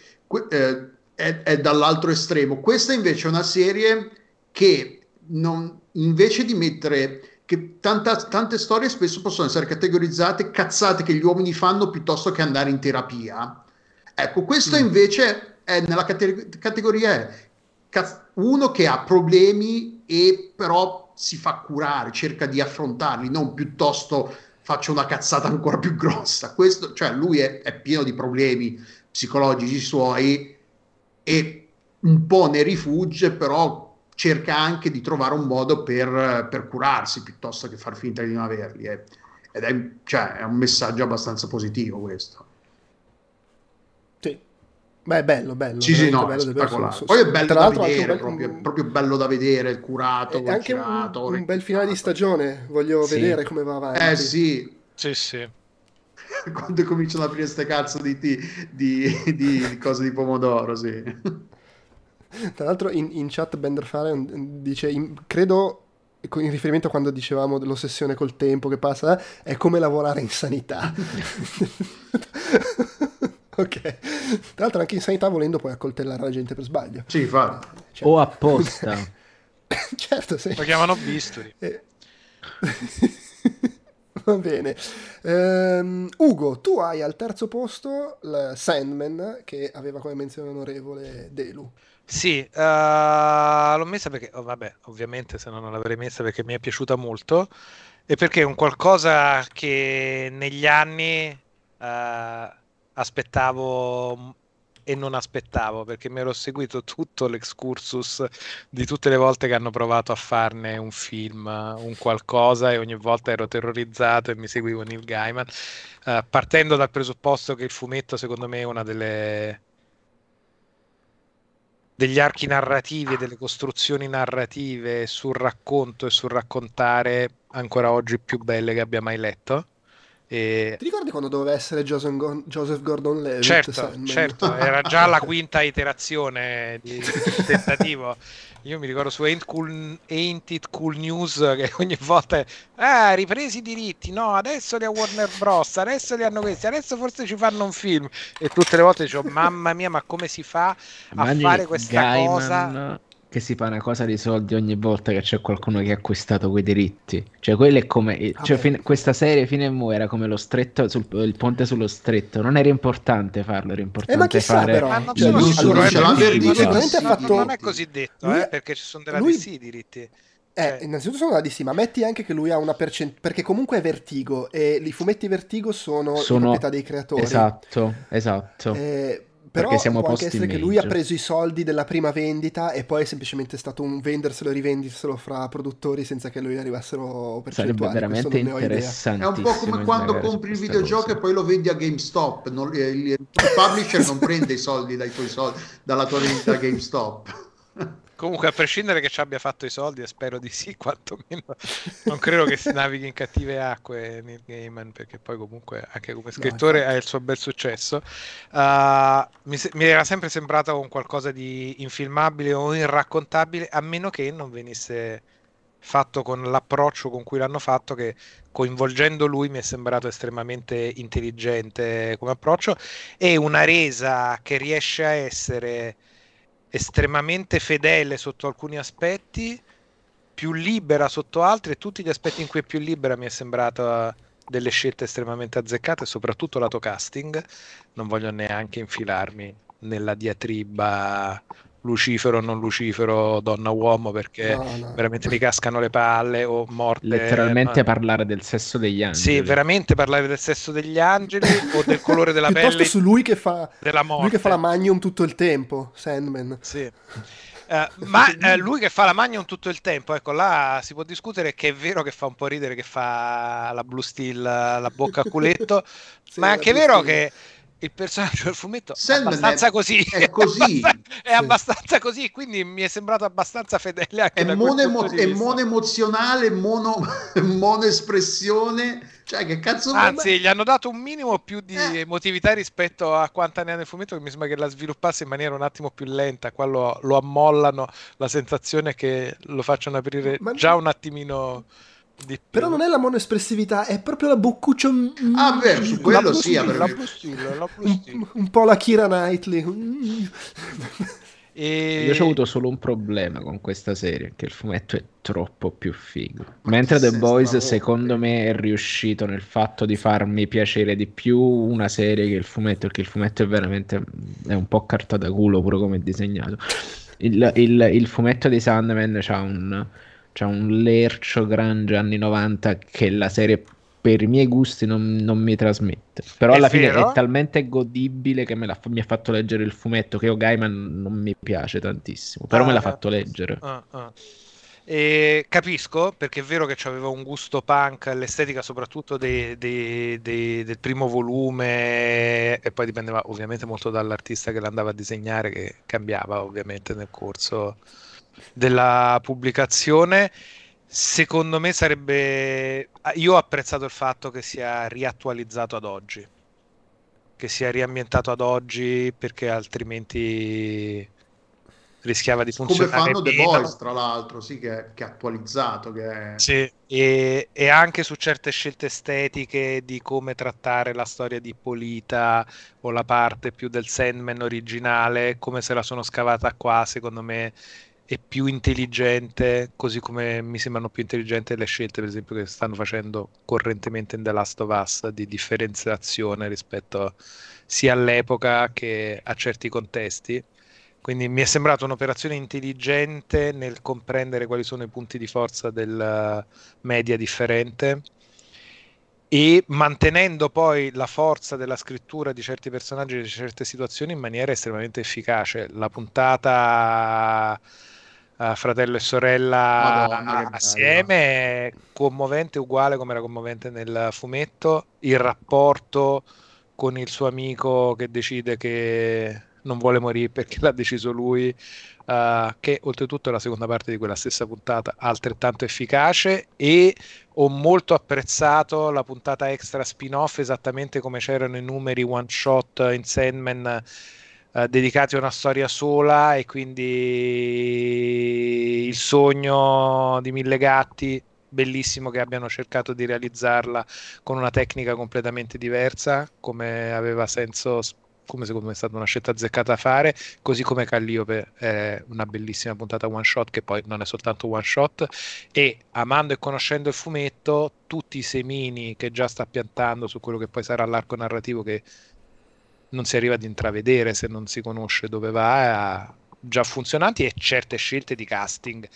eh, è, è dall'altro estremo, questa invece è una serie che non, invece di mettere che tanta- tante storie spesso possono essere categorizzate cazzate che gli uomini fanno piuttosto che andare in terapia. Ecco, questo Mm. invece è nella cate- categoria caz- uno che ha problemi e però si fa curare, cerca di affrontarli, non piuttosto faccio una cazzata ancora più grossa. Questo, cioè lui è, è pieno di problemi psicologici suoi e un po' ne rifugge, però cerca anche di trovare un modo per, per curarsi piuttosto che far finta di non averli. eh. Ed è, cioè, è un messaggio abbastanza positivo questo. Sì. Beh, è bello, bello. Sì, sì, no, bello spettacolare. su- Poi è bello da anche vedere, un bel- proprio, è proprio bello da vedere, curato, È anche un, girato, un bel finale di stagione, voglio Sì. vedere come va avanti. Eh sì, Sì, sì. (laughs) quando cominciano ad aprire ste cazzo di, di, di- di cose di pomodoro, sì. Tra l'altro in, in chat Bender Fare dice, in- credo in riferimento a quando dicevamo dell'ossessione col tempo che passa, è come lavorare in sanità. (laughs) ok. Tra l'altro anche in sanità volendo puoi accoltellare la gente per sbaglio. Sì, infatti. Cioè- o apposta (laughs) certo, sì. Lo chiamano bisturi. Eh. (laughs) Va bene. Ehm, Ugo, tu hai al terzo posto il Sandman che aveva come menzione onorevole Delu. Sì, eh, l'ho messa perché, oh, vabbè, ovviamente se no non l'avrei messa perché mi è piaciuta molto. E perché è un qualcosa che negli anni eh, aspettavo e non aspettavo perché mi ero seguito tutto l'excursus di tutte le volte che hanno provato a farne un film, un qualcosa e ogni volta ero terrorizzato e mi seguivo Neil Gaiman, eh, partendo dal presupposto che il fumetto secondo me è una delle degli archi narrativi e delle costruzioni narrative sul racconto e sul raccontare ancora oggi più belle che abbia mai letto. E... Ti ricordi quando doveva essere Joseph, Joseph Gordon-Levitt? Certo, certo, era già la quinta iterazione di, (laughs) di tentativo. Io mi ricordo su Ain't, cool, Ain't, It Cool News che ogni volta ah, ripresi i diritti, no, adesso li ha Warner Bros, adesso li hanno questi, adesso forse ci fanno un film e tutte le volte dicevo mamma mia, ma come si fa a Immagini fare questa Gaiman cosa? Che si fa una cosa di soldi ogni volta che c'è qualcuno che ha acquistato quei diritti. Cioè, quello è come. Cioè, fin, questa serie fine e mu era come lo stretto sul, il ponte sullo stretto. Non era importante farlo, era importante eh, ma chissà, fare. Però. Ma non cioè, lui, sicuro, eh, fatto... non è così detto, lui... eh, perché ci sono della lui... DC i diritti. Eh, cioè innanzitutto sono da DC, ma metti anche che lui ha una percentuale. Perché comunque è Vertigo e i fumetti Vertigo sono, sono... proprietà dei creatori. Esatto, esatto. Eh, però perché siamo può anche essere che lui ha preso i soldi della prima vendita e poi è semplicemente stato un venderselo e rivenderselo fra produttori senza che lui arrivassero percentuali. Sarebbe veramente interessante. È un po' come quando compri il videogioco cosa. e poi lo vendi a GameStop. Non, il, il, il publisher non (laughs) prende i soldi dai tuoi soldi, dalla tua vendita a GameStop. Comunque, a prescindere che ci abbia fatto i soldi, e spero di sì, (laughs) quantomeno non credo che si navighi in cattive acque Neil Gaiman, perché poi comunque anche come scrittore no, ha il suo bel successo. Uh, mi, mi, era sempre sembrato un qualcosa di infilmabile o irraccontabile, a meno che non venisse fatto con l'approccio con cui l'hanno fatto, che coinvolgendo lui mi è sembrato estremamente intelligente come approccio, e una resa che riesce a essere estremamente fedele sotto alcuni aspetti, più libera sotto altri, e tutti gli aspetti in cui è più libera mi è sembrata delle scelte estremamente azzeccate, soprattutto lato casting. Non voglio neanche infilarmi nella diatriba Lucifero, non Lucifero, donna uomo, perché no, no. veramente mi cascano le palle o morte. Letteralmente no. parlare del sesso degli angeli. Sì, veramente parlare del sesso degli angeli (laughs) o del colore della Piuttosto pelle. su lui che fa della morte. Lui che fa la Magnum tutto il tempo, Sandman. Sì. Uh, ma uh, lui che fa la Magnum tutto il tempo, ecco là si può discutere che è vero che fa un po' ridere che fa la Blue Steel, la bocca a culetto, (laughs) sì, ma è anche vero Steel. che il personaggio del fumetto Sandman è abbastanza così. È così. (laughs) è (laughs) abbastanza così, quindi mi è sembrato abbastanza fedele anche è mono, emo- è mono emozionale, mono, (laughs) mono espressione. Cioè, che cazzo Anzi, gli hanno dato un minimo più di eh. emotività rispetto a quanta ne ha nel fumetto, che mi sembra che la sviluppasse in maniera un attimo più lenta. Qua lo, lo ammollano, la sensazione che lo facciano aprire Ma già un attimino però non è la monoespressività, è proprio la boccuccia. Ah, beh, su quello sì. La un, un po' la Kira Knightley. E... Io ho avuto solo un problema con questa serie, che il fumetto è troppo più figo. Mentre The Boys secondo me è riuscito nel fatto di farmi piacere di più una serie che il fumetto, perché il fumetto è veramente è un po' carta da culo pure come è disegnato. Il, il, il fumetto di Sandman ha un c'è un lercio grande anni 90 che la serie per i miei gusti non, non mi trasmette. Però è alla fine è talmente godibile che la, mi ha fatto leggere il fumetto che io Gaiman non mi piace tantissimo, però ah, me l'ha fatto leggere. Ah, ah. E capisco perché è vero che aveva un gusto punk, l'estetica soprattutto dei, dei, dei, del primo volume e poi dipendeva ovviamente molto dall'artista che l'andava a disegnare che cambiava ovviamente nel corso della pubblicazione. Secondo me sarebbe. Io ho apprezzato il fatto che sia riattualizzato ad oggi, che sia riambientato ad oggi perché altrimenti rischiava di funzionare. Come fanno The Boys, tra l'altro, sì, che, che è attualizzato. Che è... Sì, e, e, anche su certe scelte estetiche di come trattare la storia di Polita o la parte più del Sandman originale, come se la sono scavata qua, secondo me è più intelligente, così come mi sembrano più intelligenti le scelte, per esempio, che stanno facendo correntemente in The Last of Us di differenziazione rispetto sia all'epoca che a certi contesti. Quindi mi è sembrata un'operazione intelligente nel comprendere quali sono i punti di forza del media differente e mantenendo poi la forza della scrittura di certi personaggi e di certe situazioni in maniera estremamente efficace. La puntata uh, fratello e sorella Madonna, assieme commovente uguale come era commovente nel fumetto. Il rapporto con il suo amico che decide che non vuole morire perché l'ha deciso lui, uh, che oltretutto è la seconda parte di quella stessa puntata altrettanto efficace. E ho molto apprezzato la puntata extra spin-off esattamente come c'erano i numeri one shot in Sandman uh, dedicati a una storia sola e quindi il sogno di mille gatti bellissimo che abbiano cercato di realizzarla con una tecnica completamente diversa, come aveva senso, come secondo me è stata una scelta azzeccata a fare, così come Calliope è una bellissima puntata one shot che poi non è soltanto one shot e amando e conoscendo il fumetto, tutti i semini che già sta piantando su quello che poi sarà l'arco narrativo che non si arriva ad intravedere se non si conosce dove va, già funzionanti e certe scelte di casting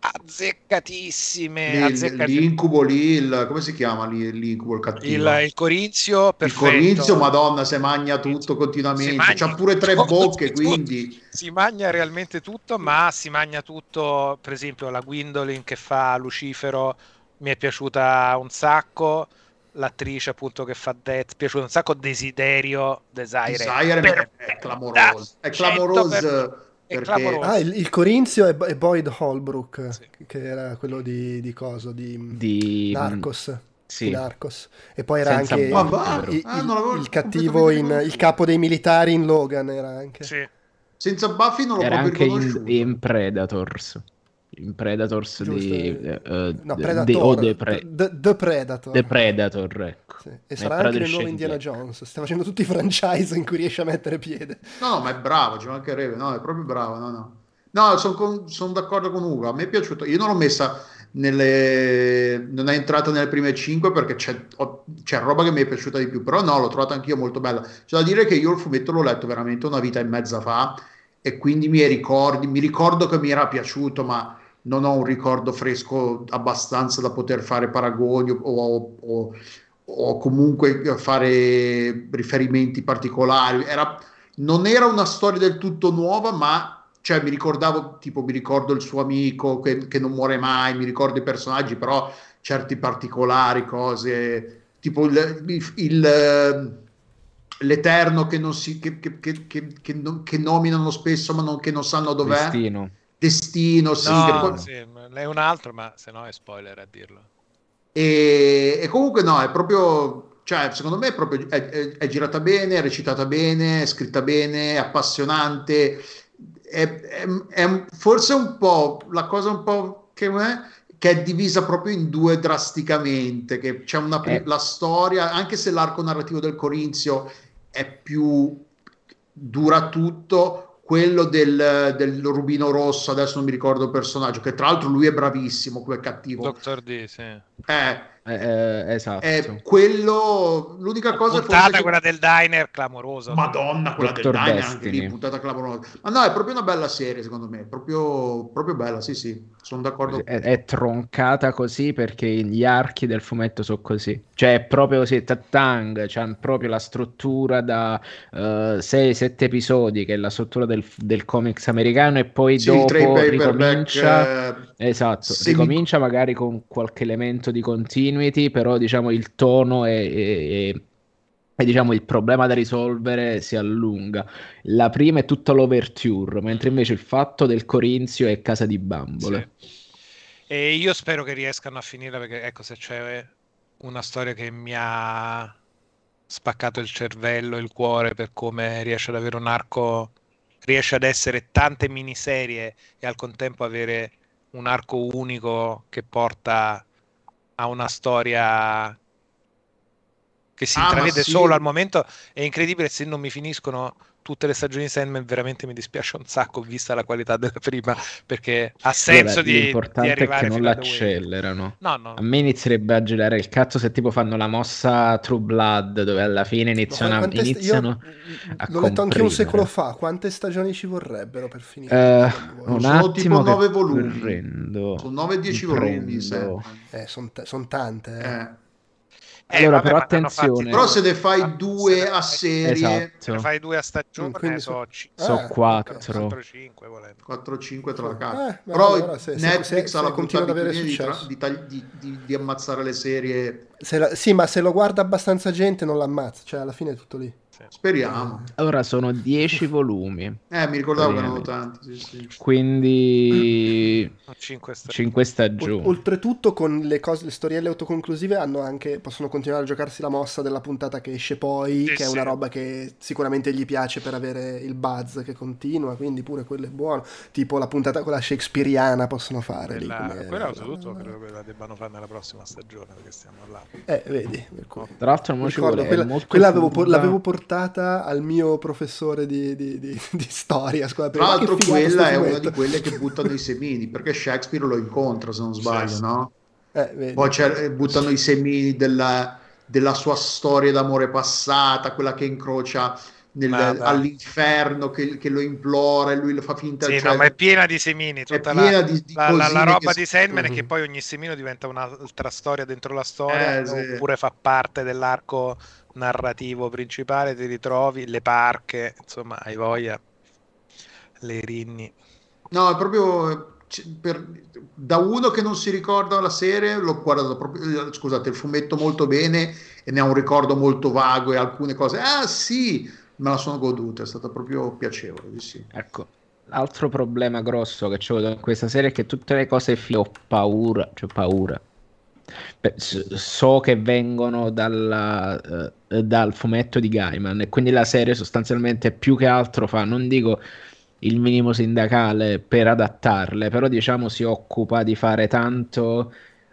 azzeccatissime, Lì, azzeccatissime. L'incubo lì, il, come si chiama lì, l'incubo, il cattivo? Il, il Corinzio, perfetto. Il Corinzio, madonna, se magna tutto continuamente. Si C'ha magna pure tre tutto, bocche, tutto. quindi... Si magna realmente tutto, ma si magna tutto, per esempio la Gwendolyn che fa Lucifero mi è piaciuta un sacco, l'attrice appunto che fa Death, è piaciuta un sacco, Desiderio, Desire, Desire è, è clamoroso, è clamoroso perché... Ah, il, il Corinzio è, è Boyd Holbrook, Sì. che era quello di, di coso, di, Di... Narcos. Sì. di Narcos. E poi era Senza anche va? il, Ah, il cattivo, in, il capo dei militari in Logan era anche. Sì. Senza Buffy non l'ho Era anche in, in Predators. In Predators Giusto, di... eh, eh, No, de- Predator. The, Pre- The, The Predator. The Predator, ecco. Sì. E sarà anche nel nuovo. Indiana Jones. Sta facendo tutti i franchise in cui riesce a mettere piede. No, no, ma è bravo, ci mancherebbe, no, è proprio bravo, no, no. No, sono d'accordo con Ugo, a me è piaciuto, io non l'ho messa nelle... non è entrata nelle prime 5 perché c'è, ho- c'è roba che mi è piaciuta di più, però no, l'ho trovata anch'io molto bella. C'è da dire che io il fumetto l'ho letto veramente una vita e mezza fa e quindi mi ricordi, mi ricordo che mi era piaciuto, ma non ho un ricordo fresco abbastanza da poter fare paragoni o, o- o- comunque fare riferimenti particolari. Era, non era una storia del tutto nuova, ma cioè, mi ricordavo, tipo, mi ricordo il suo amico che, che non muore mai, mi ricordo i personaggi, però certi particolari, cose, tipo il, il- il, l'Eterno che, non si, che, che- che- che- nominano spesso, ma non, che non sanno dov'è. Destino. Destino, sì, No, poi- sì, è un altro, ma se no è spoiler a dirlo. E, e comunque no, è proprio, cioè, secondo me è proprio, è, è- è girata bene, è recitata bene, è scritta bene, è appassionante, è, è- è forse un po' la cosa un po' che, che è divisa proprio in due drasticamente, che c'è una, Eh. la storia, anche se l'arco narrativo del Corinzio è più, dura tutto, quello del, del rubino rosso, adesso non mi ricordo il personaggio, che tra l'altro lui è bravissimo, quel cattivo. Doctor D, sì. Eh, Eh, eh, esatto. è quello, l'unica cosa è puntata forse che- quella del diner clamorosa. Madonna, quella Dr. del Diner, anche lì, puntata clamorosa. Ma no, è proprio una bella serie, secondo me, proprio, proprio bella, sì, sì, sono d'accordo. È, è troncata così perché gli archi del fumetto sono così. Cioè, è proprio così, Tatang, c'ha proprio la struttura da 6-7 episodi, che è la struttura del, del comics americano, e poi Sì, il dopo ricomincia... eh, Esatto, semi- ricomincia magari con qualche elemento di continuity, però diciamo il tono e, e- e- e, diciamo il problema da risolvere si allunga. La prima è tutta l'overture, mentre invece il fatto del Corinzio è casa di bambole. Sì. E io spero che riescano a finire perché ecco se c'è una storia che mi ha spaccato il cervello, il cuore per come riesce ad avere un arco, riesce ad essere tante miniserie e al contempo avere un arco unico che porta a una storia che si Ah, intravede sì. solo al momento. È incredibile se non mi finiscono tutte le stagioni di Sandman, veramente mi dispiace un sacco vista la qualità della prima, perché ha senso Allora, di, di l'importante è arrivare che non l'accelerano. No, no, A me inizierebbe a girare il cazzo se tipo fanno la mossa True Blood, dove alla fine iniziano, sta- iniziano io a l'ho letto anche un secolo fa. Quante stagioni ci vorrebbero per finire? Voi? un Sono attimo tipo che nove volumi. prendo. sono 9-10 Mi volumi. Eh, sono tante. eh. Eh. Eh, Allora, vabbè, però attenzione. Però se ne fai due a serie, Esatto. se ne fai due a stagione, Mm, quindi so, so- Ah, quattro. ok. 4-5 volendo. 4-5 tra la Eh, casa. beh, Però allora se- Netflix se- ha la abitudine di, di di- di- di ammazzare le serie Se la- sì, ma se lo guarda abbastanza gente non l'ammazza, cioè alla fine è tutto lì. Speriamo. Ora sono 10 volumi, Eh, mi ricordavo che erano tanti. Sì, sì. quindi (clears throat) 5 stagioni. 5 O- stagioni. oltretutto con le, cose, le storielle autoconclusive hanno anche, possono continuare a giocarsi la mossa della puntata che esce poi, Sì, che è sì. una roba che sicuramente gli piace per avere il buzz che continua, quindi pure quello è buono. Tipo la puntata quella shakespeariana possono fare lì. Quella, come- quella oltretutto credo che la debbano fare nella prossima stagione perché stiamo là. Eh, vedi. per cui- Tra l'altro Mi mo ci ricordo, vuole quella, molto quella avevo, l'avevo portata al mio professore di, di- di- (laughs) di storia. Scusa, Tra l'altro, quella è una di quelle che buttano i semini perché Shakespeare lo incontra, se non sbaglio, Sì, sì. no? Eh, vedi. Poi c'è- eh, buttano i semini della, della sua storia d'amore passata, quella che incrocia nel- all'inferno, che, che lo implora e lui lo fa finta. Sì, cioè, no, ma è piena di semini. è Tutta piena la, di, di la- la- la roba di Sandman è Mhm. che poi ogni semino diventa un'altra storia dentro la storia, Eh, sì. oppure fa parte dell'arco narrativo principale. Ti ritrovi le parche, insomma, hai voglia. Le rinni. No, è proprio per- da uno che non si ricorda la serie, l'ho guardato proprio, eh, scusate, il fumetto molto bene e ne ha un ricordo molto vago e alcune cose, ah sì, me la sono goduta, è stata proprio piacevole, di sì. Ecco, l'altro problema grosso che c'ho con questa serie è che tutte le cose fi- ho paura, cioè paura. So che vengono dalla, eh, dal fumetto di Gaiman e quindi la serie sostanzialmente più che altro fa, non dico il minimo sindacale per adattarle, però diciamo si occupa di fare tanto,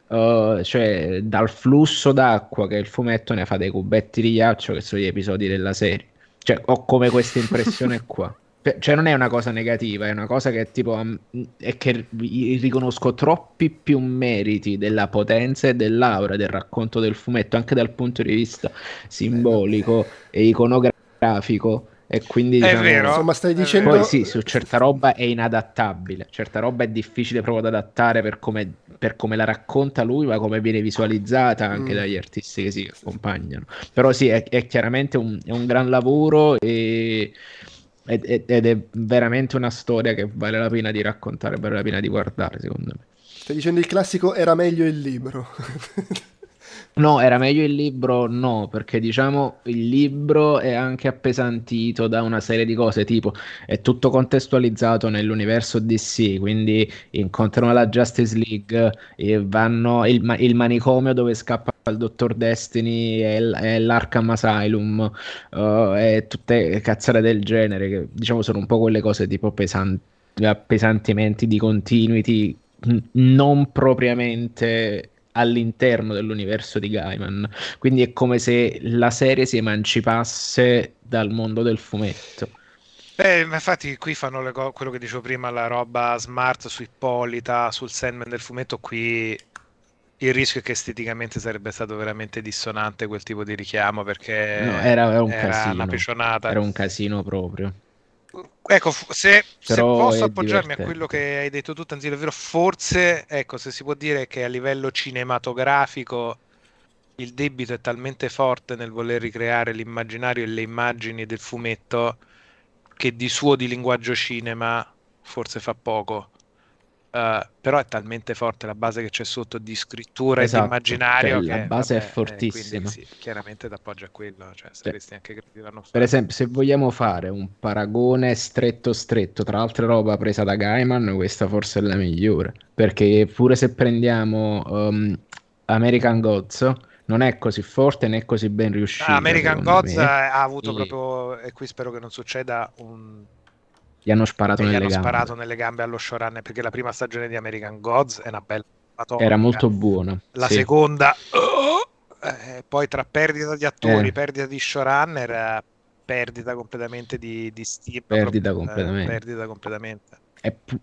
eh, cioè dal flusso d'acqua che il fumetto ne fa dei cubetti di ghiaccio che sono gli episodi della serie. Cioè, ho come questa impressione qua. (laughs) Cioè, non è una cosa negativa, è una cosa che tipo am- è che ri- riconosco troppi più meriti della potenza e dell'aura del racconto del fumetto, anche dal punto di vista simbolico e iconografico. E quindi È diciamo, vero. Insomma, stai È dicendo... poi sì, su certa roba è inadattabile, certa roba è difficile proprio da adattare per come, per come la racconta lui, ma come viene visualizzata anche Mm. dagli artisti che si accompagnano. Però sì, è, è chiaramente un, è un gran lavoro e, ed, ed- è veramente una storia che vale la pena di raccontare, vale la pena di guardare, secondo me. Stai dicendo il classico era meglio il libro. (laughs) No, era meglio il libro? No, perché diciamo il libro è anche appesantito da una serie di cose, tipo è tutto contestualizzato nell'universo DC, quindi incontrano la Justice League e vanno il, il manicomio dove scappa il Dottor Destiny e, l- e l'Arkham Asylum eh, e tutte cazzate del genere che diciamo sono un po' quelle cose tipo pesan- appesantimenti di continuity n- non propriamente all'interno dell'universo di Gaiman. Quindi è come se la serie si emancipasse dal mondo del fumetto. Eh, ma infatti qui fanno co- quello che dicevo prima, la roba smart su Ippolita, sul Sandman del fumetto, qui il rischio è che esteticamente sarebbe stato veramente dissonante quel tipo di richiamo perché No, era, era un era casino. una piccionata. Era un casino proprio. Ecco, se, se posso appoggiarmi a divertente. quello che hai detto tu, Tanzilo, è vero, forse, ecco, se si può dire che a livello cinematografico il debito è talmente forte nel voler ricreare l'immaginario e le immagini del fumetto che di suo di linguaggio cinema forse fa poco. Eh, però è talmente forte la base che c'è sotto di scrittura Esatto, e di immaginario cioè, la che, base è vabbè, eh, fortissima. quindi sì, chiaramente t'appoggi a quello, cioè saresti anche l'anno Per esempio, se vogliamo fare un paragone stretto stretto tra altre roba presa da Gaiman, questa forse è la migliore. Perché pure se prendiamo um, American Gods, non è così forte né così ben riuscita. Ah, American Gods me. ha avuto Sì. proprio, e qui spero che non succeda, un... Gli hanno sparato gli nelle hanno gambe. sparato nelle gambe allo showrunner perché la prima stagione di American Gods è una bella atomica. Era molto buona. La sì. seconda, oh! Eh, poi tra perdita di attori, Eh. perdita di showrunner, eh, perdita completamente di, di stile. Perdita eh, completamente. perdita completamente. Eppu-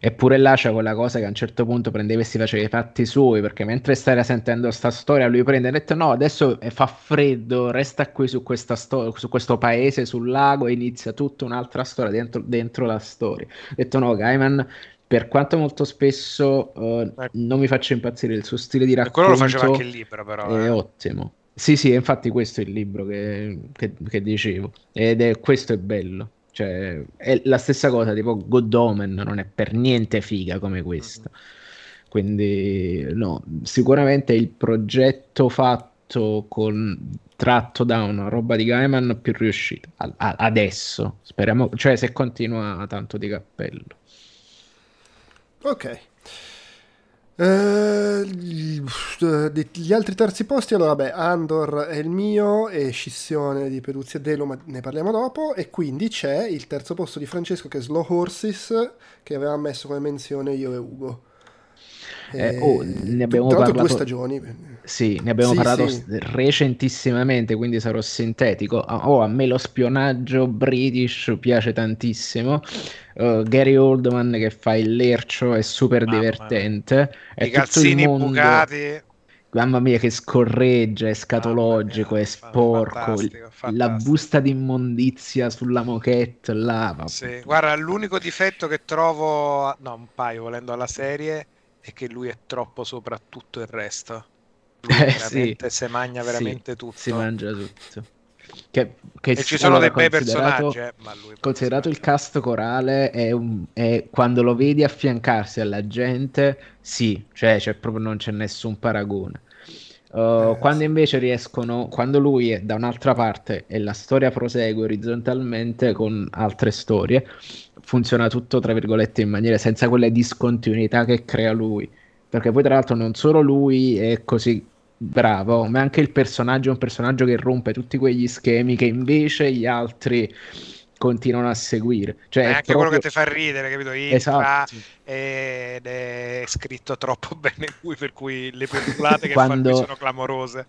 Eppure là c'è quella cosa che a un certo punto prendeva e si faceva i fatti suoi, perché mentre stai sentendo sta storia, lui prende e ha detto no, adesso eh, fa freddo, resta qui su, questa sto- su questo paese, sul lago, e inizia tutta un'altra storia dentro, dentro la storia. Ha detto no, Gaiman, per quanto molto spesso Ecco. non mi faccia impazzire il suo stile di E quello lo faceva racconto, anche il libro, però. è eh. ottimo. Sì, sì, infatti questo è il libro che, che- che dicevo, ed è questo è bello. Cioè, è la stessa cosa, tipo God Omen non è per niente figa come questa. Quindi no, sicuramente il progetto fatto con tratto da una roba di Gaiman più riuscita a, a, adesso. Speriamo, cioè se continua tanto di cappello. Ok. Uh, gli altri terzi posti, allora, beh, Andor è il mio e Scissione di Peduzzi e Delo, ma ne parliamo dopo. E quindi c'è il terzo posto di Francesco che è Slow Horses, che avevamo messo come menzione io e Ugo. Eh, oh, ne abbiamo parlato due stagioni. Sì, ne abbiamo sì, parlato sì. recentissimamente, quindi sarò sintetico. Ah, oh, a me lo spionaggio british piace tantissimo. Uh, Gary Oldman che fa il lercio è super Mamma divertente. I calzini mondo... bucati. Mamma mia, che scorreggia, è scatologico, mia, è sporco. Fantastico, fantastico. La busta d'immondizia sulla moquette là. Sì, guarda, l'unico difetto che trovo, no, un paio volendo alla serie è che lui è troppo sopra tutto il resto. Lui eh, sì. si mangia veramente sì, tutto. Si mangia tutto. Che, che e ci sono dei bei personaggi. Eh, considerato il cast corale, è, un, è quando lo vedi affiancarsi alla gente, sì, cioè, cioè proprio non c'è nessun paragone. Uh, eh, quando invece riescono, quando lui è da un'altra parte e la storia prosegue orizzontalmente con altre storie, funziona tutto tra virgolette in maniera senza quelle discontinuità che crea lui. Perché poi, tra l'altro, non solo lui è così bravo, ma anche il personaggio è un personaggio che rompe tutti quegli schemi che invece gli altri continuano a seguire. Cioè, è anche proprio... quello che ti fa ridere, capito? Infra esatto. ed è scritto troppo (laughs) bene lui, per cui le perculate (laughs) che Quando... fa sono clamorose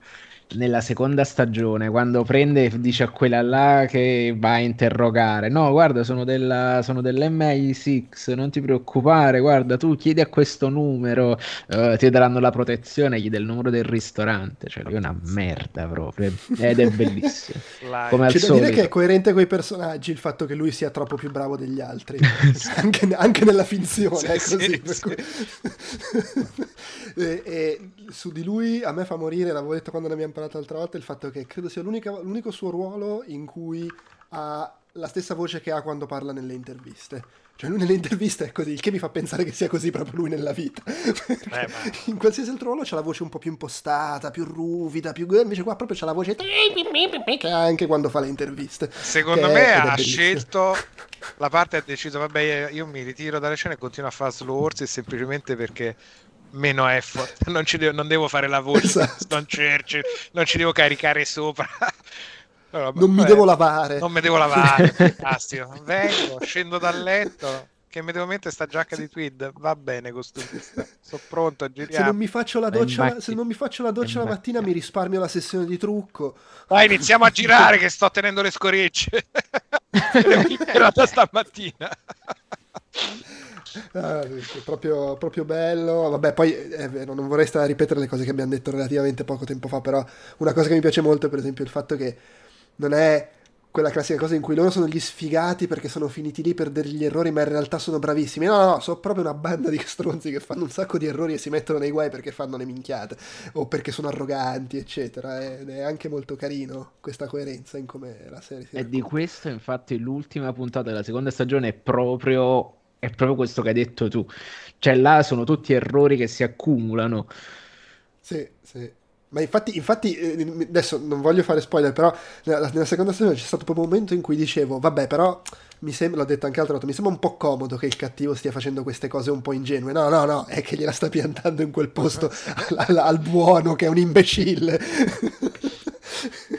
nella seconda stagione, quando prende e dice a quella là che va a interrogare, no, guarda, sono, della, sono dell'MI6, non ti preoccupare, guarda, tu chiedi a questo numero, uh, ti daranno la protezione, gli il numero del ristorante, cioè lui è una merda proprio, ed è bellissimo. (laughs) Come al C'è solito. da dire che è coerente con i personaggi il fatto che lui sia troppo più bravo degli altri, (laughs) anche, anche, nella finzione, sì, è così. Sì, cui... (laughs) e, e, su di lui a me fa morire, l'avevo detto quando ne abbiamo parlato l'altra volta, il fatto che credo sia l'unico suo ruolo in cui ha la stessa voce che ha quando parla nelle interviste. Cioè lui nelle interviste è così, il che mi fa pensare che sia così proprio lui nella vita. Eh, in qualsiasi altro ruolo c'ha la voce un po' più impostata, più ruvida, più... invece qua proprio c'ha la voce che ha anche quando fa le interviste. Secondo me ha scelto la parte ha deciso, vabbè io mi ritiro dalle scene e continuo a fare slow horse semplicemente perché meno effort, (laughs) non, devo, non devo fare la voce, esatto. non, Churchill, non ci devo caricare sopra. (laughs) Allora, non mi devo lavare. Non mi devo lavare, (laughs) fantastico. Vengo, scendo dal letto, che mi devo mettere sta giacca di tweed. Va bene, costumista. Sono pronto a girare. Se non mi faccio la doccia, se non mi faccio la, doccia la mattina, mi risparmio la sessione di trucco. Dai, iniziamo a girare, che sto tenendo le scorecce. L'ho stamattina. Ah, proprio, proprio, bello. Vabbè, poi è vero, non vorrei stare a ripetere le cose che abbiamo detto relativamente poco tempo fa, però una cosa che mi piace molto è per esempio il fatto che non è quella classica cosa in cui loro sono gli sfigati perché sono finiti lì per degli errori, ma in realtà sono bravissimi. No, no, no, sono proprio una banda di stronzi che fanno un sacco di errori e si mettono nei guai perché fanno le minchiate o perché sono arroganti, eccetera. Ed è anche molto carino questa coerenza in come la serie si E di questo, infatti, l'ultima puntata della seconda stagione è proprio è proprio questo che hai detto tu. Cioè, là sono tutti errori che si accumulano. Sì, sì. Ma infatti, infatti, eh, adesso non voglio fare spoiler, però nella, nella, seconda stagione c'è stato proprio un momento in cui dicevo, vabbè, però mi sembra, l'ho detto anche l'altra volta, mi sembra un po' comodo che il cattivo stia facendo queste cose un po' ingenue. No, no, no, è che gliela sta piantando in quel posto (laughs) al, al, al buono che è un imbecille. (laughs)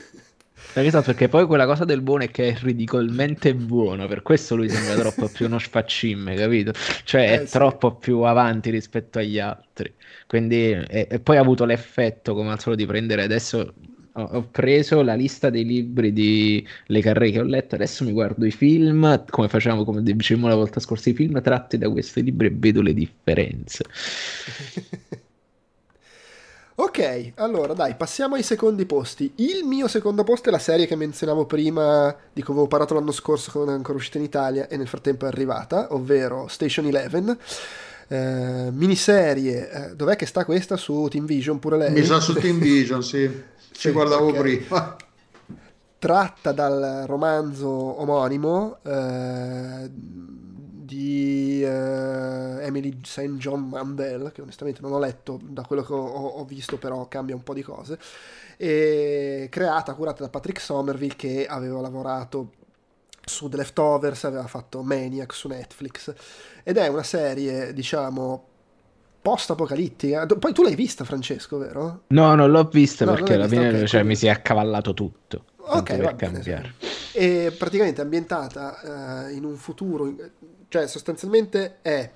Esatto, perché poi quella cosa del buono è che è ridicolmente buono, per questo lui sembra troppo più uno sfaccimme, capito? Cioè è eh, sì. troppo più avanti rispetto agli altri. Quindi, e, e, poi ha avuto l'effetto, come al solito, di prendere adesso. Ho, ho preso la lista dei libri di Le Carre che ho letto, adesso mi guardo i film, come facevamo, come dicevamo la volta scorsa, i film tratti da questi libri e vedo le differenze. (laughs) Ok, allora dai, passiamo ai secondi posti. Il mio secondo posto è la serie che menzionavo prima, di cui avevo parlato l'anno scorso, che non è ancora uscita in Italia e nel frattempo è arrivata, ovvero Station Eleven. Eh, miniserie, eh, dov'è che sta questa? Su Team Vision pure lei? Mi sa su Team (laughs) Vision, sì, ci sì, guardavo okay. prima. Tratta dal romanzo omonimo, eh, di eh, Emily St. John Mandel, che onestamente non ho letto, da quello che ho, ho, visto però cambia un po' di cose, e creata, curata da Patrick Somerville che aveva lavorato su The Leftovers, aveva fatto Maniac su Netflix, ed è una serie, diciamo, post-apocalittica. Poi tu l'hai vista, Francesco, vero? No, non l'ho vista no, perché alla fine okay, cioè, mi si è accavallato tutto. Ok, va bene. E praticamente ambientata uh, in un futuro, cioè sostanzialmente è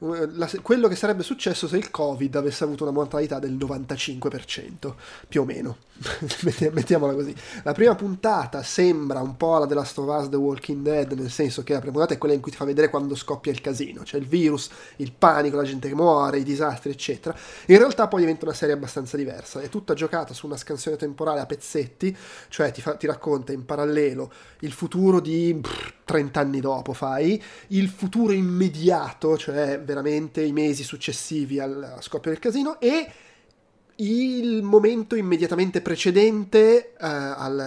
la, quello che sarebbe successo se il Covid avesse avuto una mortalità del 95%, più o meno. (laughs) Mettiamola così. La prima puntata sembra un po' la della Us The Walking Dead, nel senso che la prima puntata è quella in cui ti fa vedere quando scoppia il casino, cioè il virus, il panico, la gente che muore, i disastri, eccetera. In realtà poi diventa una serie abbastanza diversa, è tutta giocata su una scansione temporale a pezzetti, cioè ti, fa, ti racconta in parallelo il futuro di pff, 30 anni dopo, fai, il futuro immediato, cioè veramente i mesi successivi al scoppio del casino e il momento immediatamente precedente uh, al,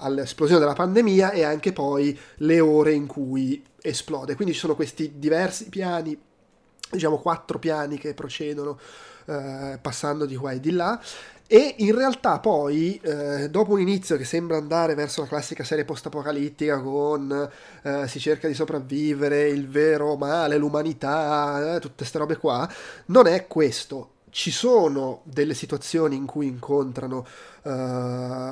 all'esplosione della pandemia e anche poi le ore in cui esplode. Quindi ci sono questi diversi piani, diciamo quattro piani che procedono uh, passando di qua e di là. E in realtà poi, eh, dopo un inizio che sembra andare verso la classica serie post-apocalittica con eh, si cerca di sopravvivere, il vero male, l'umanità, eh, tutte queste robe qua, non è questo. Ci sono delle situazioni in cui incontrano (laughs)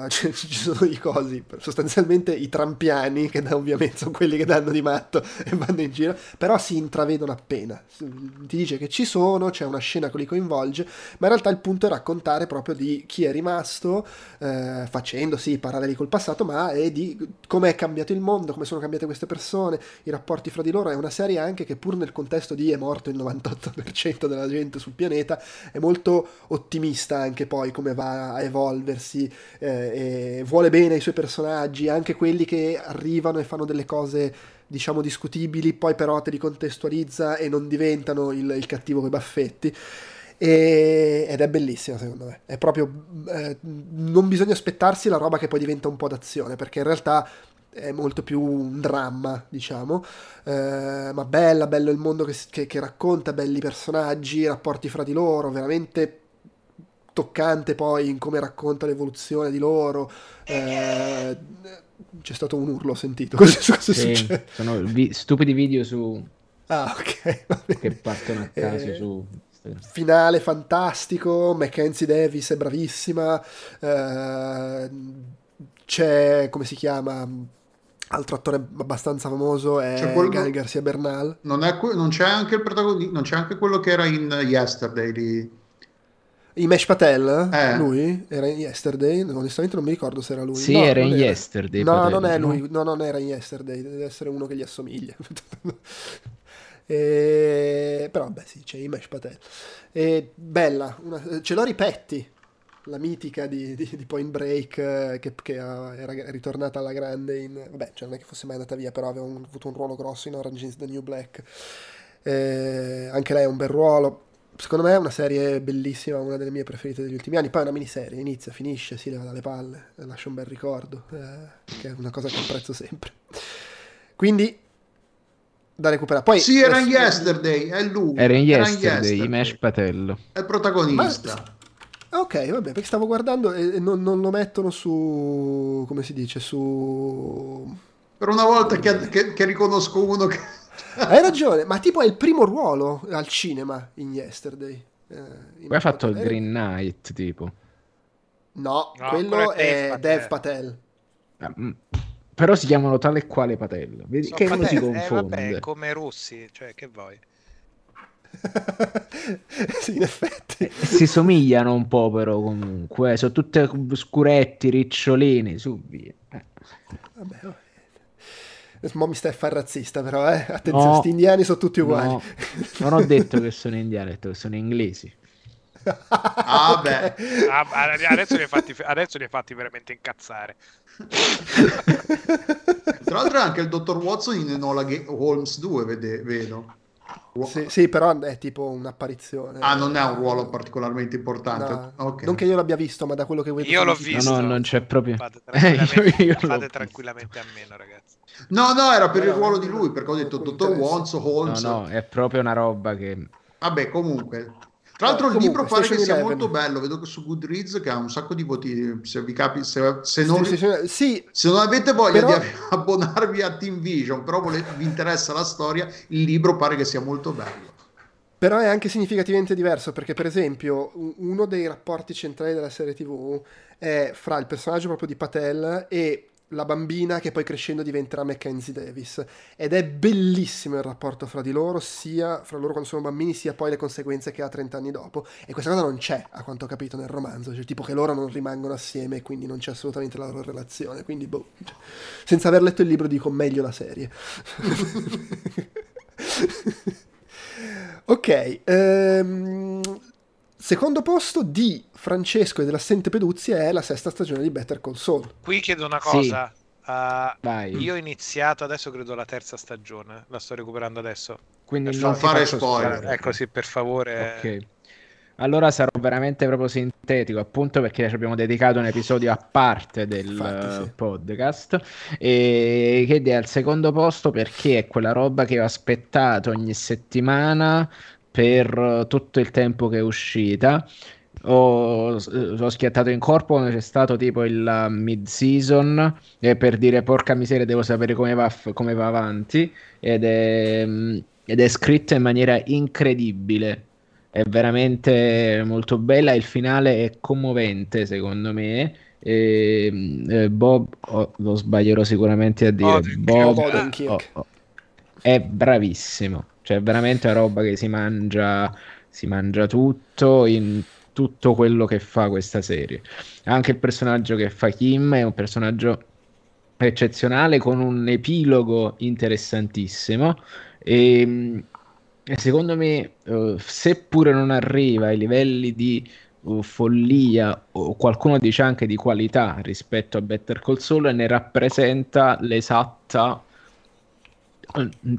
Uh, ci sono i cosi, sostanzialmente i trampiani, che ovviamente sono quelli che danno di matto e vanno in giro, però si intravedono appena. Ti dice che ci sono, c'è una scena che li coinvolge, ma in realtà il punto è raccontare proprio di chi è rimasto, uh, facendo sì paralleli col passato, ma è di come è cambiato il mondo, come sono cambiate queste persone, i rapporti fra di loro. È una serie anche che pur nel contesto di è morto il 98% della gente sul pianeta, è molto ottimista anche poi come va a evolversi diversi, eh, vuole bene ai suoi personaggi, anche quelli che arrivano e fanno delle cose diciamo discutibili, poi però te li contestualizza e non diventano il, il cattivo coi baffetti. E, ed è bellissima secondo me. È proprio. Eh, non bisogna aspettarsi la roba che poi diventa un po' d'azione, perché in realtà è molto più un dramma, diciamo. Eh, ma bella, bello il mondo che, che, che racconta, belli personaggi, rapporti fra di loro, veramente toccante poi in come racconta l'evoluzione di loro. Eh, c'è stato un urlo sentito. Cosa, cosa sì, (laughs) sono vi- stupidi video su... Ah, ok. Che partono a caso eh, su... Finale fantastico, Mackenzie Davis è bravissima, eh, c'è, come si chiama, altro attore abbastanza famoso è quello... Gael Garcia Bernal. Non, que- non, c'è anche il protagonista, non c'è anche quello che era in Yesterday lì. Imesh Patel, eh. lui era in Yesterday, onestamente non mi ricordo se era lui. Sì, no, era in era. Yesterday. No, Patel, non è lui, no? no, non era in Yesterday, deve essere uno che gli assomiglia. (laughs) e... Però vabbè sì, c'è Imesh Patel. E bella, una... ce l'ho ripetti, la mitica di, di, di Point Break eh, che, che, era ritornata alla grande in... Vabbè, cioè non è che fosse mai andata via, però aveva un, avuto un ruolo grosso in Orange is the New Black. Eh, anche lei ha un bel ruolo secondo me è una serie bellissima, una delle mie preferite degli ultimi anni. Poi è una miniserie, inizia, finisce, si leva dalle palle, lascia un bel ricordo, eh, che è una cosa che apprezzo sempre. Quindi da recuperare. Poi, sì, era in Yesterday, è lui. Era in Yesterday, era Mesh Patello. È il protagonista. Ma... Ok, vabbè, perché stavo guardando e non, non, lo mettono su... come si dice, su... Per una volta che, che, che riconosco uno che (laughs) hai ragione, ma tipo è il primo ruolo al cinema in Yesterday. Eh, in Poi ha fatto il Green Knight, tipo. No, no quello è Patel. Dev Patel. Ah, mm. però si chiamano tale e quale Patel. Vedi, so che Patel, non si confonde. Eh, vabbè, come russi, cioè che vuoi? sì, (laughs) in effetti. Eh, si somigliano un po', però comunque. Sono tutte scuretti, ricciolini, su via. Eh. Vabbè, vabbè. Mo mi stai a fare razzista, però, eh? Attenzione, questi no, indiani sono tutti uguali. No, non ho detto che sono indiani, ho detto che sono inglesi. ah, (laughs) beh. Ah, adesso, li hai fatti, adesso li hai fatti veramente incazzare. Tra l'altro, anche il dottor Watson in Enola Holmes 2, vede, vedo. Sì, sì, però è tipo un'apparizione. Ah, non è un ruolo particolarmente importante. No, Ok. Non che io l'abbia visto, ma da quello che voi Io l'ho visto. No, no, non c'è proprio. Fate Eh, (laughs) io- tranquillamente, io l'ho fate tranquillamente a meno, ragazzi. No, no, era per No, il ruolo no, di no, lui, perché ho no, detto Dottor. Watts, No, Holmes. no, è proprio una roba che... Vabbè, comunque. Tra l'altro il libro pare che sia Eleven. molto bello, vedo che su Goodreads che ha un sacco di voti, se vi capi, se, se non, Sì, se non avete voglia Però- di (laughs) abbonarvi a Team Vision, però vole- vi interessa la storia, il libro pare che sia molto bello. Però è anche significativamente diverso perché, per esempio, uno dei rapporti centrali della serie TV è fra il personaggio proprio di Patel e la bambina che poi crescendo diventerà Mackenzie Davis. Ed è bellissimo il rapporto fra di loro, sia fra loro quando sono bambini, sia poi le conseguenze che ha 30 anni dopo. E questa cosa non c'è, a quanto ho capito, nel romanzo. Cioè, tipo che loro non rimangono assieme e quindi non c'è assolutamente la loro relazione. Quindi, boh, cioè, senza aver letto il libro dico meglio la serie. (laughs) (laughs) ok, ehm, secondo posto di Francesco e dell'assente Peduzzi è la sesta stagione di Better Call Saul. Qui chiedo una Sì. cosa. uh, Vai. io ho iniziato adesso, credo, la terza stagione. La sto recuperando adesso. Quindi Non non fare faccio spoiler. Ecco, sì, per favore. Ok. Allora sarò veramente proprio sintetico, appunto perché ci abbiamo dedicato un episodio a parte del Infatti, sì. podcast e che è al secondo posto perché è quella roba che ho aspettato ogni settimana per eh, tutto il tempo che è uscita. Ho, ho schiattato in corpo quando c'è stato tipo il mid season per dire porca miseria devo sapere come va, come va avanti ed è, mm, ed è scritto in maniera incredibile è veramente molto bella. Il finale è commovente, secondo me. E, eh, Bob, oh, lo sbaglierò sicuramente a dire. Bob oh, è bravissimo. Cioè, è veramente una roba che si mangia, si mangia tutto in tutto quello che fa questa serie. Anche il personaggio che fa Kim è un personaggio eccezionale con un epilogo interessantissimo. E, e secondo me, eh, seppure non arriva ai livelli di eh, follia o qualcuno dice anche di qualità rispetto a Better Call Saul, ne rappresenta l'esatta,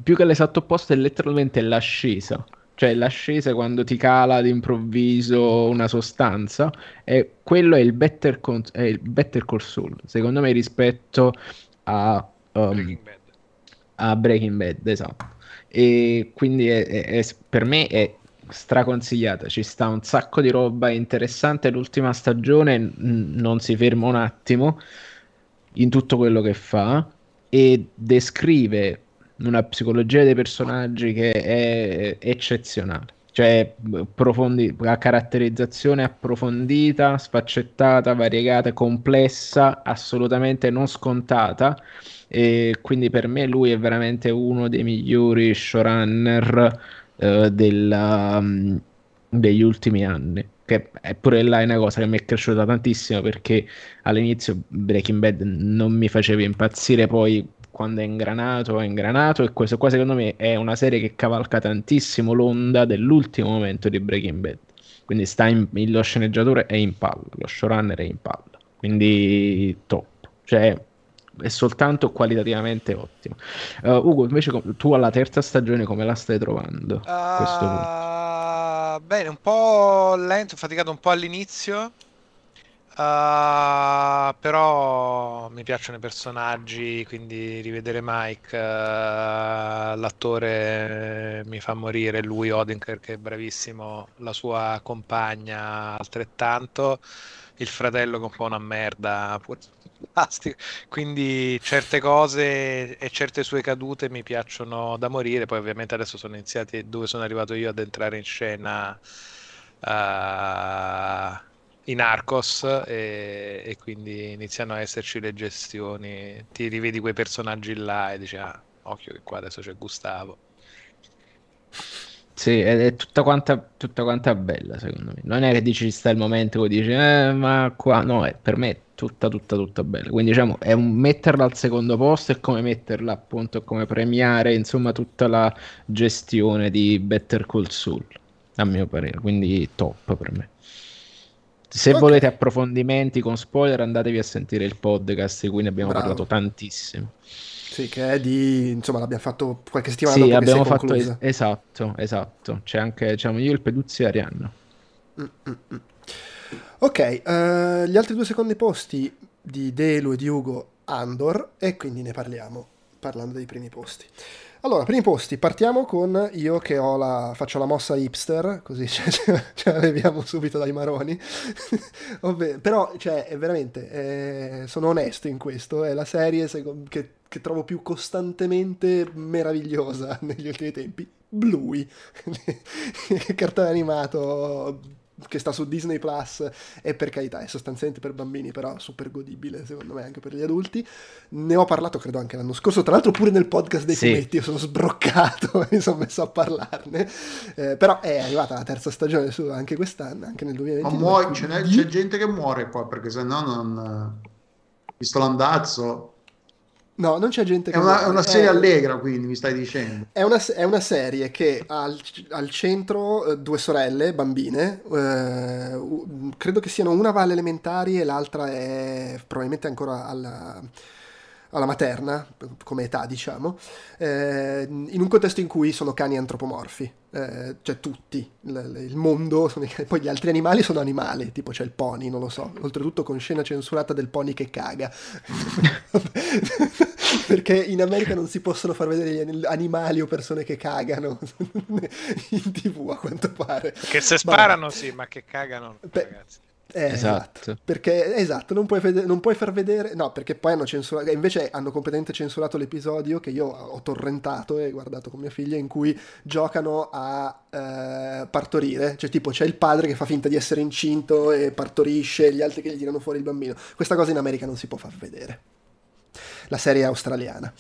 più che l'esatto opposto, è letteralmente l'ascesa. Cioè l'ascesa quando ti cala d'improvviso una sostanza, e quello è il Better, Con- è il Better Call Saul, secondo me rispetto a, um, Breaking Bad. a Breaking Bad, esatto. E quindi è- è- per me è straconsigliata. Ci sta un sacco di roba interessante. L'ultima stagione n- non si ferma un attimo in tutto quello che fa e descrive una psicologia dei personaggi che è eccezionale. Cioè, profondi- la caratterizzazione approfondita, sfaccettata, variegata, complessa, assolutamente non scontata. E quindi per me lui è veramente uno dei migliori showrunner eh, della- mm, degli ultimi anni. Che è pure là è una cosa che mi è cresciuta tantissimo perché all'inizio Breaking Bad non mi faceva impazzire, poi quando è ingranato, è ingranato e questo qua secondo me è una serie che cavalca tantissimo l'onda dell'ultimo momento di Breaking Bad. Quindi sta in, lo sceneggiatore è in palla, lo showrunner è in palla. Quindi top. Cioè è soltanto qualitativamente ottimo. Uh, Ugo, invece tu alla terza stagione come la stai trovando? Ah, bene, un po' lento, ho faticato un po' all'inizio. Ah, però mi piacciono i personaggi, quindi rivedere Mike, eh, l'attore mi fa morire, lui Odenkirk che è bravissimo, la sua compagna altrettanto, il fratello che è un po' una merda, pure fantastico. Quindi certe cose e certe sue cadute mi piacciono da morire, poi ovviamente adesso sono iniziati dove sono arrivato io ad entrare in scena eh, in Arcos e, e quindi iniziano a esserci le gestioni, ti rivedi quei personaggi là e dici ah, occhio che qua adesso c'è Gustavo. Sì, ed è tutta quanta, tutta quanta bella secondo me. Non è che dici sta il momento che dici eh, ma qua no, è, per me è tutta tutta tutta bella. Quindi diciamo è un metterla al secondo posto e come metterla appunto, come premiare insomma tutta la gestione di Better Call Saul, a mio parere. Quindi top per me. Se Ok. volete approfondimenti con spoiler, andatevi a sentire il podcast di cui ne abbiamo Bravo. parlato tantissimo. Sì, che è di, insomma, l'abbiamo fatto qualche settimana Sì, abbiamo fatto es- esatto, esatto. C'è anche, diciamo, io il Peduzzi e Arianna. Ok, eh, gli altri due secondi posti di Delu e di Ugo Andor e quindi ne parliamo parlando dei primi posti. Allora, primi posti, partiamo con io che ho la, faccio la mossa hipster, così (laughs) ce, ce, la leviamo subito dai maroni. (laughs) Ovvero, però, cioè, veramente, eh, sono onesto in questo, è la serie che, che trovo più costantemente meravigliosa (laughs) negli ultimi tempi. Bluey, cartone animato che sta su Disney Plus e per carità è sostanzialmente per bambini però super godibile secondo me anche per gli adulti ne ho parlato credo anche l'anno scorso tra l'altro pure nel podcast dei Sì. fumetti io sono sbroccato (laughs) mi sono messo a parlarne Eh, però è arrivata la terza stagione su anche quest'anno anche nel Ma 2022 muo- ce n'è- quindi- c'è gente che muore qua perché se no non... Visto l'andazzo... no non c'è gente È che una, è muore. una serie Eh, allegra, quindi mi stai dicendo. È una, è una serie che ha al, al centro eh, due sorelle, bambine, eh, credo che siano una va alle elementari e l'altra è probabilmente ancora alla, alla materna, come età diciamo, eh, in un contesto in cui sono cani antropomorfi, eh, cioè tutti, il, il mondo, (laughs) poi gli altri animali sono animali, tipo c'è il pony, non lo so, oltretutto con scena censurata del pony che caga. (laughs) Perché in America non si possono far vedere gli ani- animali o persone che cagano (laughs) in tv a quanto pare. Che se sparano sì, ma che cagano no, Beh, ragazzi. Eh, Esatto. Perché, esatto, non puoi, vede- non puoi far vedere... No, perché poi hanno censurato... Invece hanno completamente censurato l'episodio che io ho torrentato e guardato con mia figlia in cui giocano a eh, partorire. Cioè tipo c'è il padre che fa finta di essere incinto e partorisce, gli altri che gli tirano fuori il bambino. Questa cosa in America non si può far vedere. La serie australiana.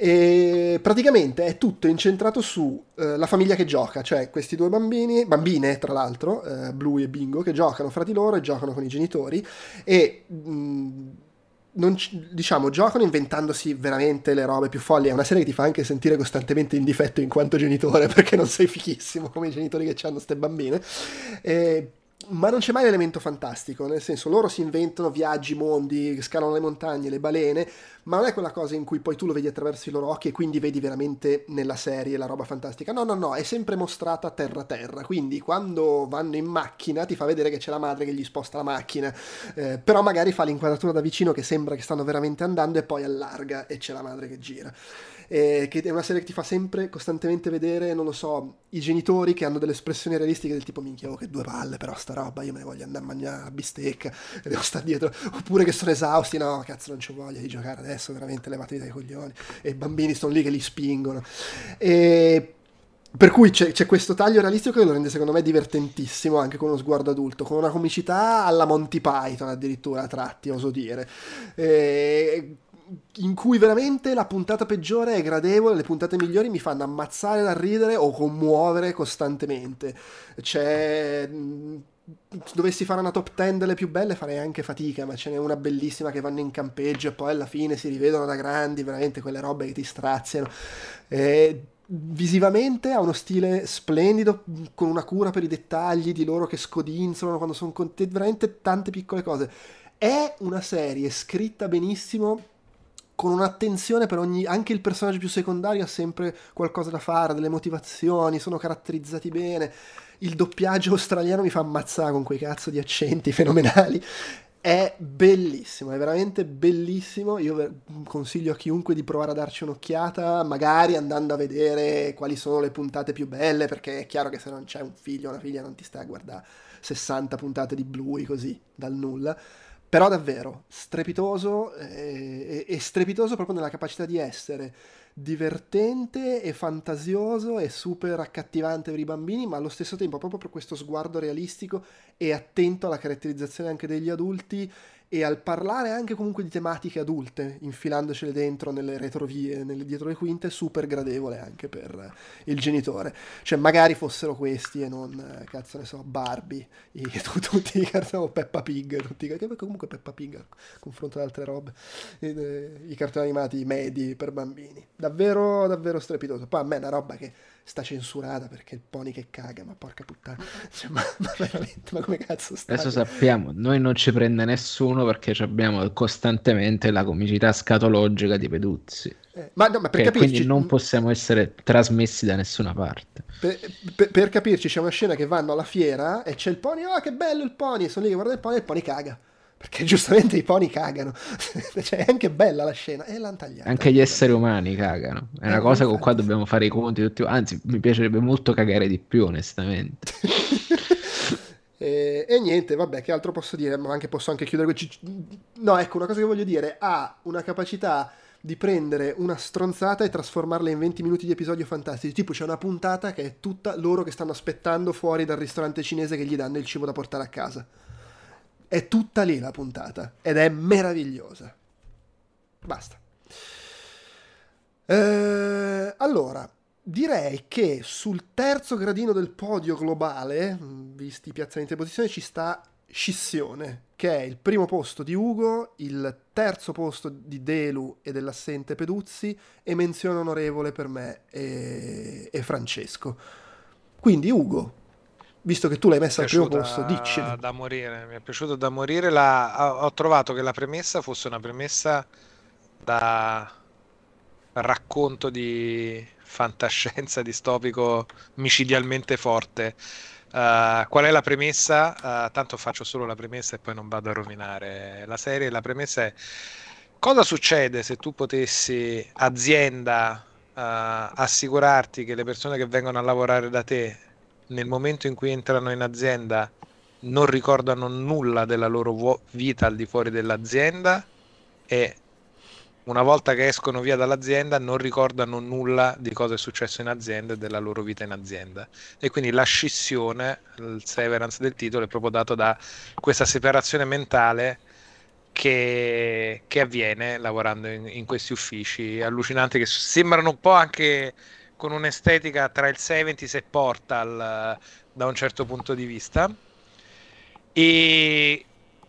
E praticamente è tutto incentrato su eh, famiglia che gioca, cioè questi due bambini, bambine tra l'altro, eh, Blue e Bingo, che giocano fra di loro e giocano con i genitori e mh, non ci- diciamo, giocano inventandosi veramente le robe più folli. È una serie che ti fa anche sentire costantemente in difetto in quanto genitore (laughs) perché non sei fichissimo come i genitori che hanno ste bambine. E- ma non c'è mai l'elemento fantastico, nel senso loro si inventano viaggi, mondi, scalano le montagne, le balene, ma non è quella cosa in cui poi tu lo vedi attraverso i loro occhi e quindi vedi veramente nella serie la roba fantastica. No, no, no, è sempre mostrata terra terra. Quindi quando vanno in macchina ti fa vedere che c'è la madre che gli sposta la macchina, eh, però magari fa l'inquadratura da vicino che sembra che stanno veramente andando e poi allarga e c'è la madre che gira. Eh, che è una serie che ti fa sempre costantemente vedere, non lo so, i genitori che hanno delle espressioni realistiche del tipo minchia, oh che due palle però sta roba, io me ne voglio andare a mangiare a bistecca (laughs) devo stare dietro, oppure che sono esausti, no cazzo non c'ho voglia di giocare adesso, veramente levatevi dai coglioni e i bambini sono lì che li spingono. E per cui c'è, c'è questo taglio realistico che lo rende secondo me divertentissimo anche con uno sguardo adulto, con una comicità alla Monty Python addirittura a tratti, oso dire. E in cui veramente la puntata peggiore è gradevole, le puntate migliori mi fanno ammazzare da ridere o commuovere costantemente. C'è dovessi fare una top 10 delle più belle farei anche fatica, ma ce n'è una bellissima che vanno in campeggio e poi alla fine si rivedono da grandi, veramente quelle robe che ti straziano. E visivamente ha uno stile splendido, con una cura per i dettagli di loro che scodinzolano quando sono contenti, veramente tante piccole cose. È una serie scritta benissimo, con un'attenzione per ogni... anche il personaggio più secondario ha sempre qualcosa da fare, delle motivazioni, sono caratterizzati bene. Il doppiaggio australiano mi fa ammazzare con quei cazzo di accenti (laughs) fenomenali. È bellissimo, è veramente bellissimo. Io consiglio a chiunque di provare a darci un'occhiata, magari andando a vedere quali sono le puntate più belle, perché è chiaro che se non c'è un figlio o una figlia non ti stai a guardare 60 puntate di Bluey così, dal nulla. Però davvero, strepitoso eh, e, e strepitoso proprio nella capacità di essere divertente e fantasioso e super accattivante per i bambini, ma allo stesso tempo proprio per questo sguardo realistico e attento alla caratterizzazione anche degli adulti e al parlare anche comunque di tematiche adulte, infilandocele dentro nelle retrovie, nelle dietro le quinte, super gradevole anche per il genitore. Cioè magari fossero questi e non, cazzo ne so, Barbie, i, (laughs) tu- tutti i cartoni, Peppa Pig, tutti, che comunque Peppa Pig a confronto ad altre robe, eh, i cartoni animati medi per bambini. Davvero, davvero strepitoso. Poi a me è una roba che sta censurata perché il pony che caga, ma porca puttana. (laughs) Cioè, ma, ma, veramente, ma come cazzo sta? Adesso sappiamo, noi non ci prende nessuno perché abbiamo costantemente la comicità scatologica di Peduzzi. Eh, ma, no, ma per capirci, quindi non possiamo essere trasmessi da nessuna parte. Per, per, per, capirci, c'è una scena che vanno alla fiera e c'è il pony, oh che bello il pony, sono lì che guardano il pony e il pony caga perché giustamente i pony cagano. (laughs) cioè, è anche bella la scena. E l'hanno tagliata. Anche gli esseri umani cagano. È una cosa con cui dobbiamo fare i conti. Tutti... Anzi, mi piacerebbe molto cagare di più, onestamente. (laughs) e, e, niente, vabbè, che altro posso dire? Ma anche posso anche chiudere. No, ecco, una cosa che voglio dire. Ha una capacità di prendere una stronzata e trasformarla in 20 minuti di episodio fantastici. Tipo, c'è una puntata che è tutta loro che stanno aspettando fuori dal ristorante cinese che gli danno il cibo da portare a casa. È tutta lì la puntata ed è meravigliosa. Basta. Eh, allora, direi che sul terzo gradino del podio globale, visti i piazzamenti e posizioni, ci sta Scissione, che è il primo posto di Ugo, il terzo posto di Delu e dell'assente Peduzzi e menzione onorevole per me e, e Francesco. Quindi Ugo, visto che tu l'hai messa al primo posto, dici. Da morire, mi è piaciuto da morire. La... Ho trovato che la premessa fosse una premessa da racconto di fantascienza distopico micidialmente forte. Uh, qual è la premessa? Uh, tanto faccio solo la premessa e poi non vado a rovinare la serie. La premessa è cosa succede se tu potessi, azienda, uh, assicurarti che le persone che vengono a lavorare da te nel momento in cui entrano in azienda non ricordano nulla della loro vita al di fuori dell'azienda e una volta che escono via dall'azienda non ricordano nulla di cosa è successo in azienda e della loro vita in azienda. E quindi la scissione, il severance del titolo, è proprio dato da questa separazione mentale che, che avviene lavorando in, in, questi uffici allucinanti che sembrano un po' anche con un'estetica tra il 70s e Portal da un certo punto di vista. E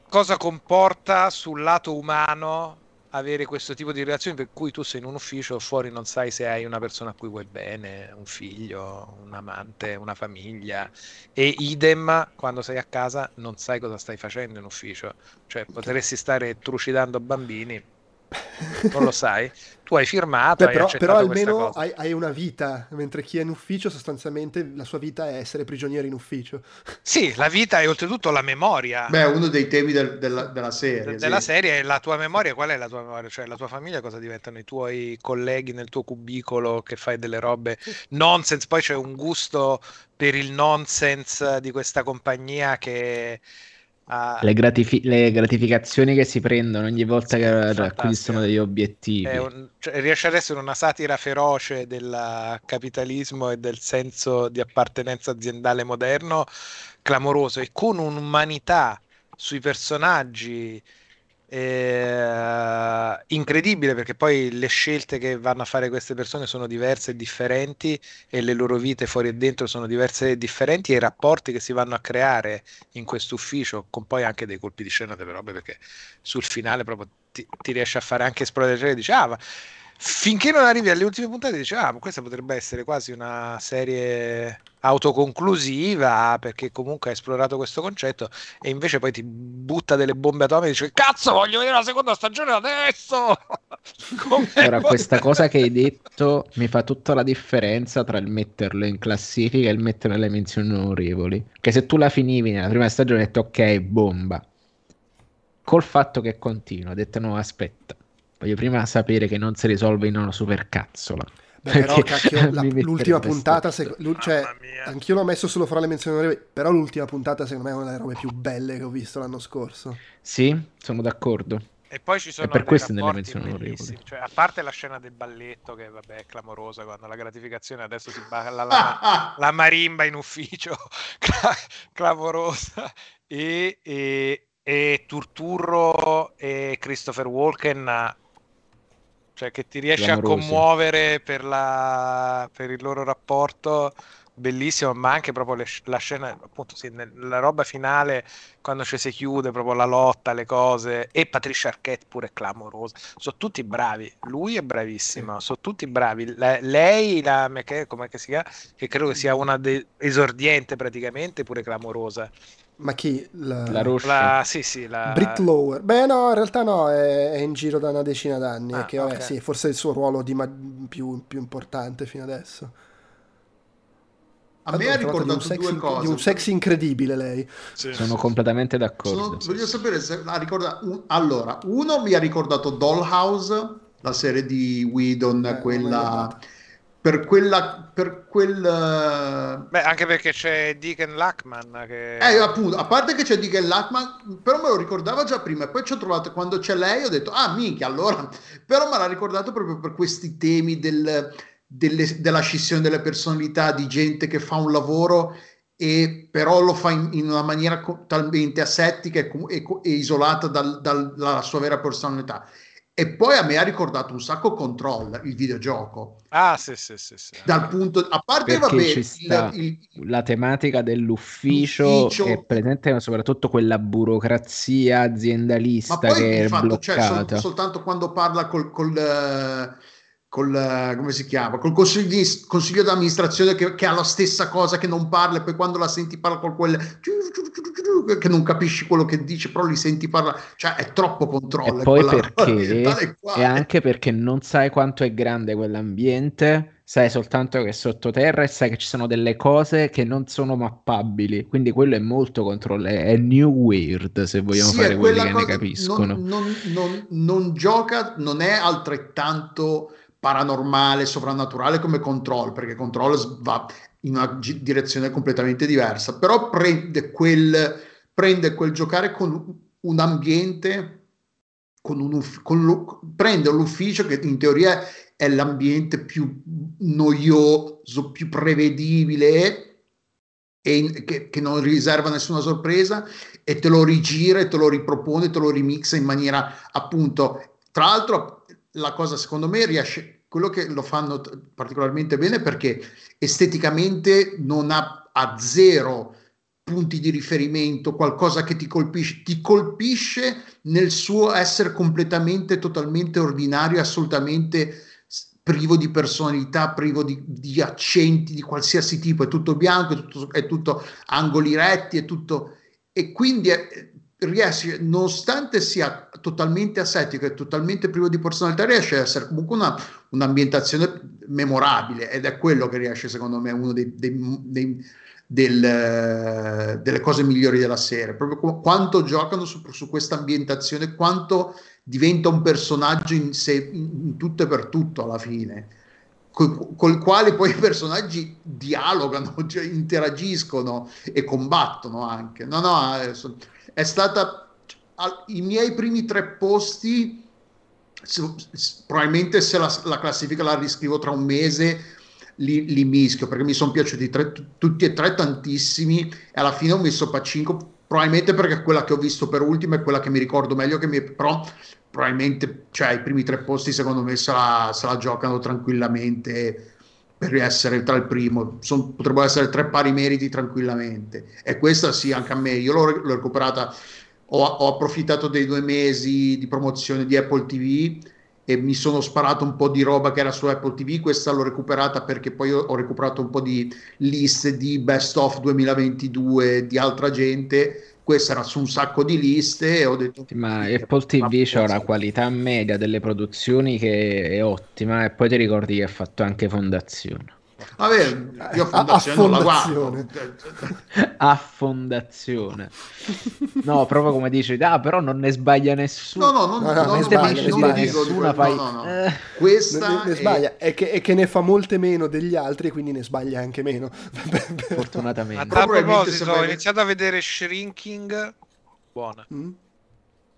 cosa comporta sul lato umano avere questo tipo di relazioni? Per cui tu sei in un ufficio fuori non sai se hai una persona a cui vuoi bene, un figlio, un amante, una famiglia. E idem quando sei a casa non sai cosa stai facendo in ufficio, cioè potresti stare trucidando bambini (laughs) non lo sai. Tu hai firmato, Beh, però, però, almeno hai, hai, una vita, mentre chi è in ufficio sostanzialmente la sua vita è essere prigioniero in ufficio. Sì, la vita è oltretutto la memoria. Beh, uno dei temi del, della, della, serie. De, della serie è la tua memoria, qual è la tua memoria? Cioè la tua famiglia cosa diventano i tuoi colleghi nel tuo cubicolo che fai delle robe nonsense, poi c'è un gusto per il nonsense di questa compagnia che a... Le, gratifi- le, gratificazioni che si prendono ogni volta che acquistano degli obiettivi. Un, cioè, riesce ad essere una satira feroce del capitalismo e del senso di appartenenza aziendale moderno clamoroso e con un'umanità sui personaggi eh, incredibile perché poi le scelte che vanno a fare queste persone sono diverse e differenti e le loro vite fuori e dentro sono diverse e differenti e i rapporti che si vanno a creare in questo ufficio con poi anche dei colpi di scena delle robe perché sul finale proprio ti, ti riesce a fare anche esplodere e dici ah ma finché non arrivi alle ultime puntate dici ah questa potrebbe essere quasi una serie autoconclusiva perché comunque ha esplorato questo concetto e invece poi ti butta delle bombe atomiche e dice cazzo voglio vedere la seconda stagione adesso! (laughs) Ora questa cosa che hai detto mi fa tutta la differenza tra il metterlo in classifica e il metterlo nelle menzioni onorevoli che se tu la finivi nella prima stagione hai detto ok bomba. Col fatto che continua, ho detto no aspetta Voglio prima sapere che non si risolve in una supercazzola. Beh, però cacchio, (laughs) la, l'ultima puntata, se, cioè, anch'io l'ho messo solo fra le menzioni onorevoli, però l'ultima puntata secondo me è una delle robe più belle che ho visto l'anno scorso. Sì, sono d'accordo. E poi ci sono e per questo nelle menzioni onorevoli. Cioè, a parte la scena del balletto, che vabbè è clamorosa, quando la gratificazione adesso si balla la, la (laughs) marimba in ufficio, (laughs) clamorosa. E, e, e Turturro e Christopher Walken cioè che ti riesce a commuovere per, la, per, il loro rapporto bellissimo, ma anche proprio le, la scena, appunto, sì, la roba finale quando ci si chiude, proprio la lotta, le cose. E Patricia Arquette pure clamorosa. Sono tutti bravi. Lui è bravissimo, sono tutti bravi. La, lei, la, come si chiama? Che credo che sia una de, esordiente praticamente, pure clamorosa. Ma chi? La, la Ruscia? La, sì, sì, la... Brit Lower. Beh, no, in realtà no, è, è in giro da una decina d'anni. Ah, che, vabbè, okay. sì, forse è il suo ruolo ma- più, più importante fino adesso. A me ha ricordato due in, cose. Di un sex incredibile lei. Sì, Sono sì, completamente d'accordo. Sono, voglio sapere se la ricorda... Un, allora, uno mi ha ricordato Dollhouse, la serie di Whedon, eh, quella... Per quella... Per quel... Beh, anche perché c'è Deacon Lackman che... Eh, appunto, a parte che c'è Deacon Lackman, però me lo ricordava già prima e poi ci ho trovato quando c'è lei ho detto, ah, minchia, allora... (laughs) Però me l'ha ricordato proprio per questi temi del delle, della scissione delle personalità di gente che fa un lavoro e però lo fa in, in una maniera talmente asettica e, e, e isolata dal, dal, dalla sua vera personalità. E poi a me ha ricordato un sacco Control, il videogioco. Ah, sì, sì, sì. sì. Dal punto, a parte, Perché vabbè, ci sta il, il, la tematica dell'ufficio è presente soprattutto quella burocrazia aziendalista che è fatto, bloccata. Cioè, sol, soltanto quando parla col, col uh, col, come si chiama, col consiglio, consiglio d'amministrazione che, che, ha la stessa cosa che non parla e poi quando la senti parla con quel che non capisci quello che dice però li senti parla cioè è troppo controllo e poi perché? (laughs) e anche perché non sai quanto è grande quell'ambiente sai soltanto che è sottoterra e sai che ci sono delle cose che non sono mappabili. Quindi quello è molto controllo è new weird se vogliamo sì, fare quelli che ne capiscono non, non, non, non gioca non è altrettanto paranormale, sovrannaturale come Control, perché Control va in una gi- direzione completamente diversa, però prende quel, prende quel giocare con un ambiente, con un uff- con lo- prende l'ufficio che in teoria è l'ambiente più noioso, più prevedibile e in, che, che, non riserva nessuna sorpresa e te lo rigira te lo ripropone, te lo remixa in maniera appunto, tra l'altro la cosa secondo me riesce, quello che lo fanno particolarmente bene perché esteticamente non ha a zero punti di riferimento, qualcosa che ti colpisce, ti colpisce nel suo essere completamente, totalmente ordinario, assolutamente privo di personalità, privo di, di accenti di qualsiasi tipo, è tutto bianco, è tutto, è tutto angoli retti, è tutto... E quindi è, riesce, nonostante sia totalmente asetico e totalmente privo di personalità, riesce ad essere comunque una, un'ambientazione memorabile ed è quello che riesce, secondo me, uno dei, dei, dei del, delle cose migliori della serie. Proprio quanto giocano su, su questa ambientazione, quanto diventa un personaggio in, sé, in, tutto e per tutto alla fine. Col, col quale poi i personaggi dialogano, cioè interagiscono e combattono anche. No, no, eh, è stata i miei primi tre posti probabilmente se la, la, classifica la riscrivo tra un mese li, li mischio perché mi sono piaciuti tre, tutti e tre tantissimi e alla fine ho messo Pacinco probabilmente perché quella che ho visto per ultima è quella che mi ricordo meglio che mi, però probabilmente cioè, i primi tre posti secondo me se la, se la giocano tranquillamente per essere tra il primo, Son, potrebbero essere tre pari meriti tranquillamente. E questa sì, anche a me, io l'ho, l'ho recuperata, ho, ho, approfittato dei due mesi di promozione di Apple TV e mi sono sparato un po' di roba che era su Apple TV, questa l'ho recuperata perché poi ho recuperato un po' di liste di best of 2022 di altra gente questa era su un sacco di liste e ho detto ma Apple TV c'ha una qualità media delle produzioni che è ottima e poi ti ricordi che ha fatto anche Fondazione Vabbè, io fondazione a, a non la guardo. (laughs) a fondazione. No, proprio come dici, ah, però non ne sbaglia nessuno. No, no, non, no, no, non sbaglia, non sbaglia nessuna, fai... no, no, no. Eh. Questa ne, ne sbaglia, è... che, è che ne fa molte meno degli altri e quindi ne sbaglia anche meno. (laughs) Fortunatamente. A proposito, ho iniziato a vedere Shrinking. Buona. Mm?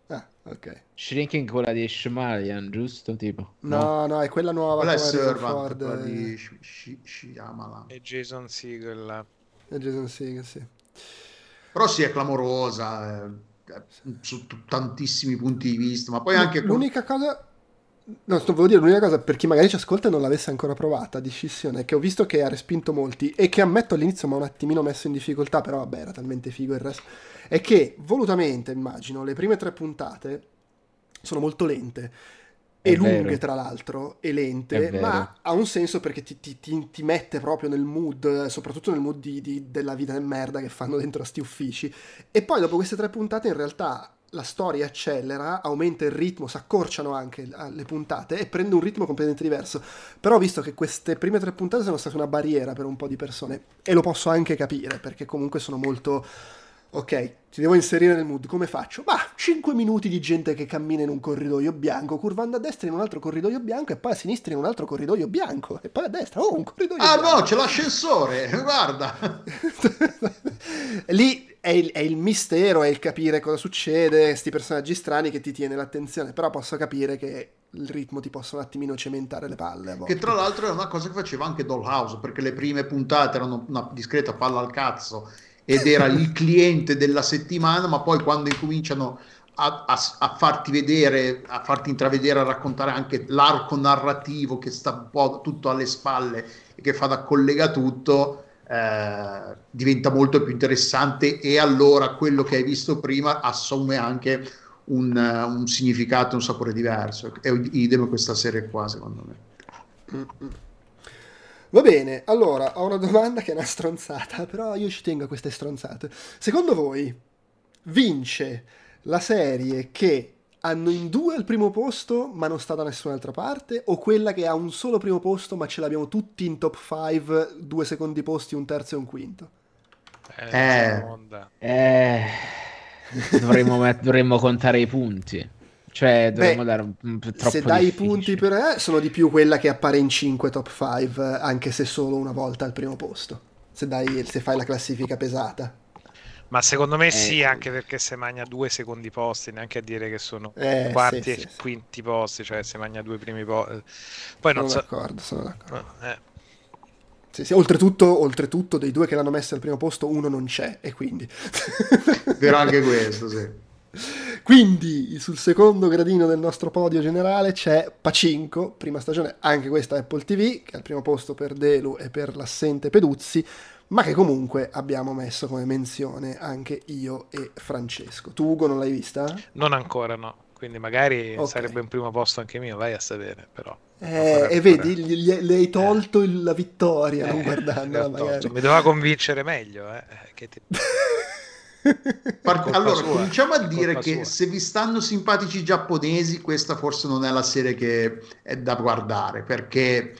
Ah, ok. Shrinking quella di Shmalian, giusto? Tipo? No, no, no, è quella nuova. Quella è Servant, quella di Shyamalan. E Jason Segel. E Jason Segel, sì. Però sì, è clamorosa, eh, su t- tantissimi punti di vista, ma poi anche... L'unica cosa No, volevo dire l'unica cosa per chi magari ci ascolta e non l'avesse ancora provata di scissione, che ho visto che ha respinto molti e che ammetto all'inizio mi ha un attimino messo in difficoltà, però vabbè era talmente figo il resto, è che volutamente immagino le prime tre puntate sono molto lente e lunghe tra l'altro e lente, ma ha un senso perché ti, ti, ti, ti, mette proprio nel mood, soprattutto nel mood di, di, della vita del merda che fanno dentro a sti uffici. E poi dopo queste tre puntate in realtà la storia accelera, aumenta il ritmo, si accorciano anche le puntate e prende un ritmo completamente diverso. Però ho visto che queste prime tre puntate sono state una barriera per un po' di persone e lo posso anche capire perché comunque sono molto ok, ti devo inserire nel mood, come faccio? Ma 5 minuti di gente che cammina in un corridoio bianco, curvando a destra in un altro corridoio bianco e poi a sinistra in un altro corridoio bianco e poi a destra, oh, un corridoio ah, bianco. Ah no, c'è l'ascensore, (laughs) guarda. Lì è il, è il, mistero, è il capire cosa succede, questi personaggi strani che ti tiene l'attenzione, però posso capire che il ritmo ti possa un attimino cementare le palle. Che tra l'altro è una cosa che faceva anche Dollhouse, perché le prime puntate erano una discreta palla al cazzo ed era il cliente della settimana, ma poi quando incominciano a, a, a, farti vedere, a farti intravedere, a raccontare anche l'arco narrativo che sta un po' tutto alle spalle e che fa da collega tutto, eh, diventa molto più interessante e allora quello che hai visto prima assume anche un, un significato, un sapore diverso. È idem questa serie qua, secondo me. Mm-hmm. Va bene, allora ho una domanda che è una stronzata, però io ci tengo a queste stronzate. Secondo voi vince la serie che hanno in due al primo posto ma non sta da nessun'altra parte o quella che ha un solo primo posto ma ce l'abbiamo tutti in top 5, due secondi posti, un terzo e un quinto? Eh, eh, dovremmo, dovremmo contare i punti. Cioè, dovremmo Beh, dare un, un troppo Se dai i punti per eh, sono di più quella che appare in 5 top 5, anche se solo una volta al primo posto. Se, dai, se fai la classifica pesata. Ma secondo me eh, sì, anche perché se magna due secondi posti, neanche a dire che sono eh, quarti sì, e sì, quinti sì. posti, cioè se magna due primi posti. Eh, poi sono non so... d'accordo, sono d'accordo. Eh. Sì, sì, oltretutto, oltretutto, dei due che l'hanno messo al primo posto, uno non c'è, e quindi... Vero anche questo, sì. (laughs) Quindi sul secondo gradino del nostro podio generale c'è Pacinco, prima stagione, anche questa Apple TV, che è al primo posto per Delu e per l'assente Peduzzi, ma che comunque abbiamo messo come menzione anche io e Francesco. Tu Ugo non l'hai vista? Non ancora, no. Quindi magari okay. sarebbe un primo posto anche mio, vai a sapere, però. Eh, e vedi, gli, le hai tolto eh. la vittoria non guardandola. Mi doveva convincere meglio, eh. Ti... (laughs) (laughs) Part- allora, sua. cominciamo a dire che sua. se vi stanno simpatici i giapponesi, questa forse non è la serie che è da guardare perché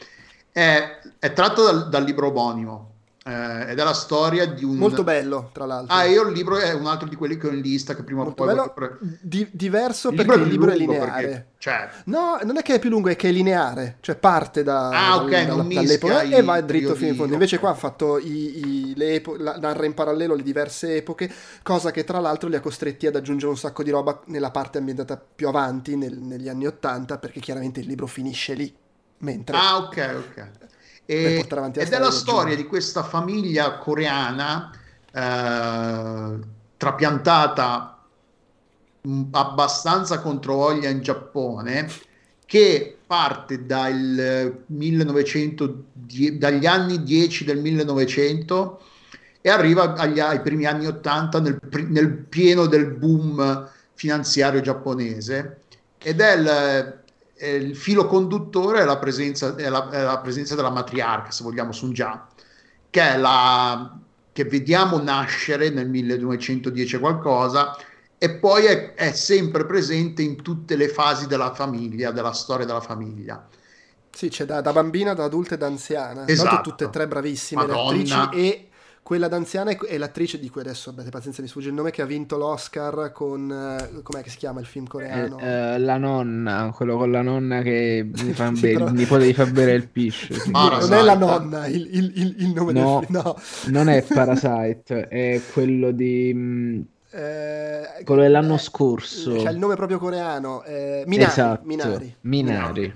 è, è tratto dal, dal libro omonimo eh, ed è la storia di un... Molto bello, tra l'altro. Ah, io il libro è un altro di quelli che ho in lista che prima o poi... Bello, voglio... di- diverso il perché il libro è lineare. Perché, cioè... No, non è che è più lungo, è che è lineare. Cioè parte da, ah, okay, da, dall'epoca e va dritto fino in fondo. Invece qua ha fatto i, i, le epo- la, narra in parallelo le diverse epoche, cosa che tra l'altro li ha costretti ad aggiungere un sacco di roba nella parte ambientata più avanti, nel, negli anni Ottanta, perché chiaramente il libro finisce lì. Mentre... Ah, ok, ok. E, ed è la storia di questa famiglia coreana eh, trapiantata mm, abbastanza controvoglia in Giappone che parte dal 1900, dagli anni 10 del 1900 e arriva agli, ai primi anni 80 nel, nel pieno del boom finanziario giapponese. Ed è il, eh, il filo conduttore è la, presenza, è, la, è la, presenza, della matriarca, se vogliamo, Sunja, che è la che vediamo nascere nel 1210 qualcosa e poi è, è, sempre presente in tutte le fasi della famiglia, della storia della famiglia. Sì, c'è da, da bambina, da adulta e da anziana. Esatto. Tutte e tre bravissime Madonna. attrici e quella d'anziana è l'attrice di cui adesso avete pazienza mi sfugge il nome che ha vinto l'Oscar con eh, com'è che si chiama il film coreano? Eh, eh, la nonna, quello con la nonna che mi fa (laughs) sì, però... il nipote di fa bere il pesce. (laughs) Sì. non è la nonna, il, il, il, il nome no, del film. No, non è (laughs) Parasite, è quello di mm, eh, quello dell'anno eh, scorso. C'è il nome proprio coreano, eh, Minari, esatto, Minari. Minari.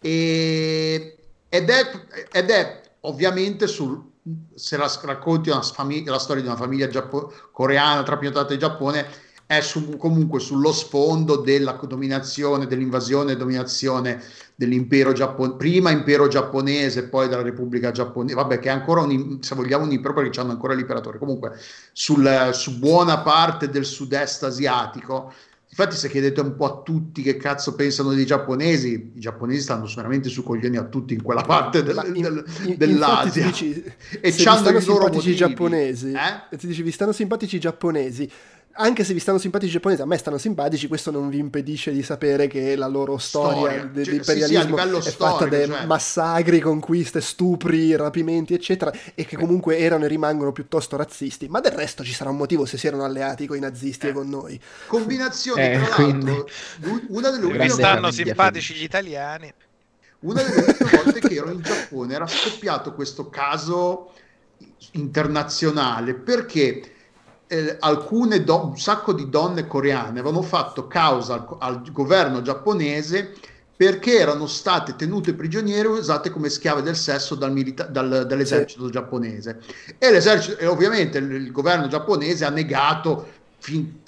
E, ed, è, ed è ovviamente sul se la racconti famiglia, la storia di una famiglia giappo- coreana trapiantata in Giappone, è su, comunque sullo sfondo della dominazione, dell'invasione e dominazione dell'impero giapponese, prima impero giapponese, poi della Repubblica giapponese, vabbè che è ancora un, se vogliamo un impero perché hanno ancora l'imperatore, comunque sul, su buona parte del sud-est asiatico. Infatti se chiedete un po' a tutti che cazzo pensano dei giapponesi, i giapponesi stanno veramente su coglioni a tutti in quella parte del, in, del, in, dell'Asia. Dici, e ci hanno i loro simpatici motivi. giapponesi, eh? ti dici vi stanno simpatici i giapponesi, anche se vi stanno simpatici i giapponesi, a me stanno simpatici, questo non vi impedisce di sapere che la loro storia, storia. De, cioè, dell'imperialismo sì, sì, è storico, fatta da cioè... massacri, conquiste, stupri, rapimenti, eccetera, e che comunque erano e rimangono piuttosto razzisti. Ma del resto ci sarà un motivo se si erano alleati con i nazisti eh. e con noi. Combinazioni, eh, tra quindi... l'altro, una delle ultime stanno simpatici gli italiani. Una delle ultime volte che ero in Giappone era scoppiato questo caso internazionale perché eh, alcune do- un sacco di donne coreane avevano fatto causa al, al, governo giapponese perché erano state tenute prigioniere e usate come schiave del sesso dal milita- dal, dall'esercito sì. giapponese. E, l'esercito, e ovviamente il, il, governo giapponese ha negato fin,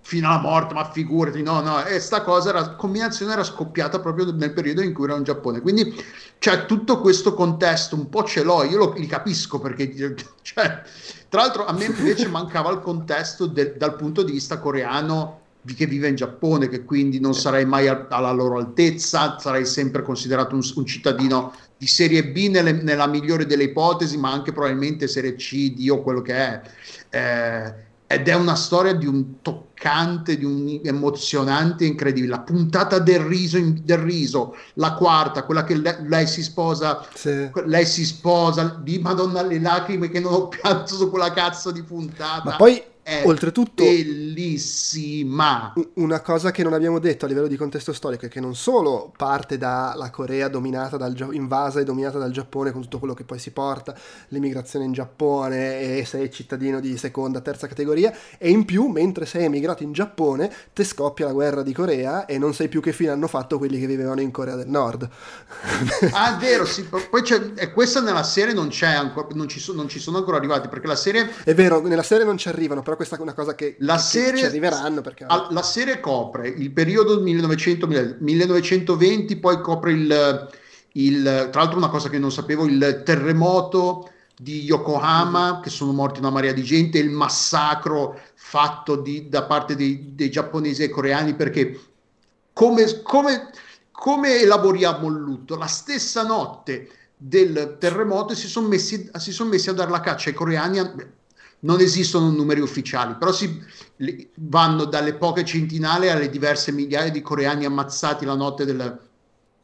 fino alla morte, ma figurati, no, no, e sta cosa, era, combinazione era scoppiata proprio nel periodo in cui era in Giappone. Quindi c'è tutto questo contesto, un po' ce l'ho, io lo, li capisco perché, (laughs) cioè, tra l'altro a me invece (laughs) mancava il contesto de, dal punto di vista coreano di che vive in Giappone, che quindi non sarei mai a, alla loro altezza, sarei sempre considerato un, un cittadino di serie B nelle, nella migliore delle ipotesi, ma anche probabilmente serie C, Dio, quello che è. Eh, ed è una storia di un toccante, di un emozionante incredibile. La puntata del riso, del riso la quarta, quella che lei, lei si sposa, sì. lei si sposa, di Madonna le lacrime che non ho pianto su quella cazzo di puntata. Ma poi è oltretutto bellissima. Una cosa che non abbiamo detto a livello di contesto storico è che non solo parte dalla Corea dominata dal, invasa e dominata dal Giappone con tutto quello che poi si porta, l'immigrazione in Giappone e sei cittadino di seconda, terza categoria, e in più mentre sei emigrato in Giappone te scoppia la guerra di Corea e non sai più che fine hanno fatto quelli che vivevano in Corea del Nord. (laughs) ah, è vero, sì, poi c'è, e questa nella serie non c'è ancora, non ci, so, non ci sono ancora arrivati perché la serie... È vero, nella serie non ci arrivano, però questa è una cosa che, la che serie, ci arriveranno. Perché... La serie copre il periodo 1900, 1920, poi copre il, il, tra l'altro una cosa che non sapevo, il terremoto di Yokohama, mm-hmm. che sono morti una marea di gente, il massacro fatto di, da parte dei, dei, giapponesi e coreani, perché come, come, come elaboriamo il lutto? La stessa notte del terremoto si sono messi, si son messi a dare la caccia ai coreani non esistono numeri ufficiali, però si, vanno dalle poche centinaia alle diverse migliaia di coreani ammazzati la notte del,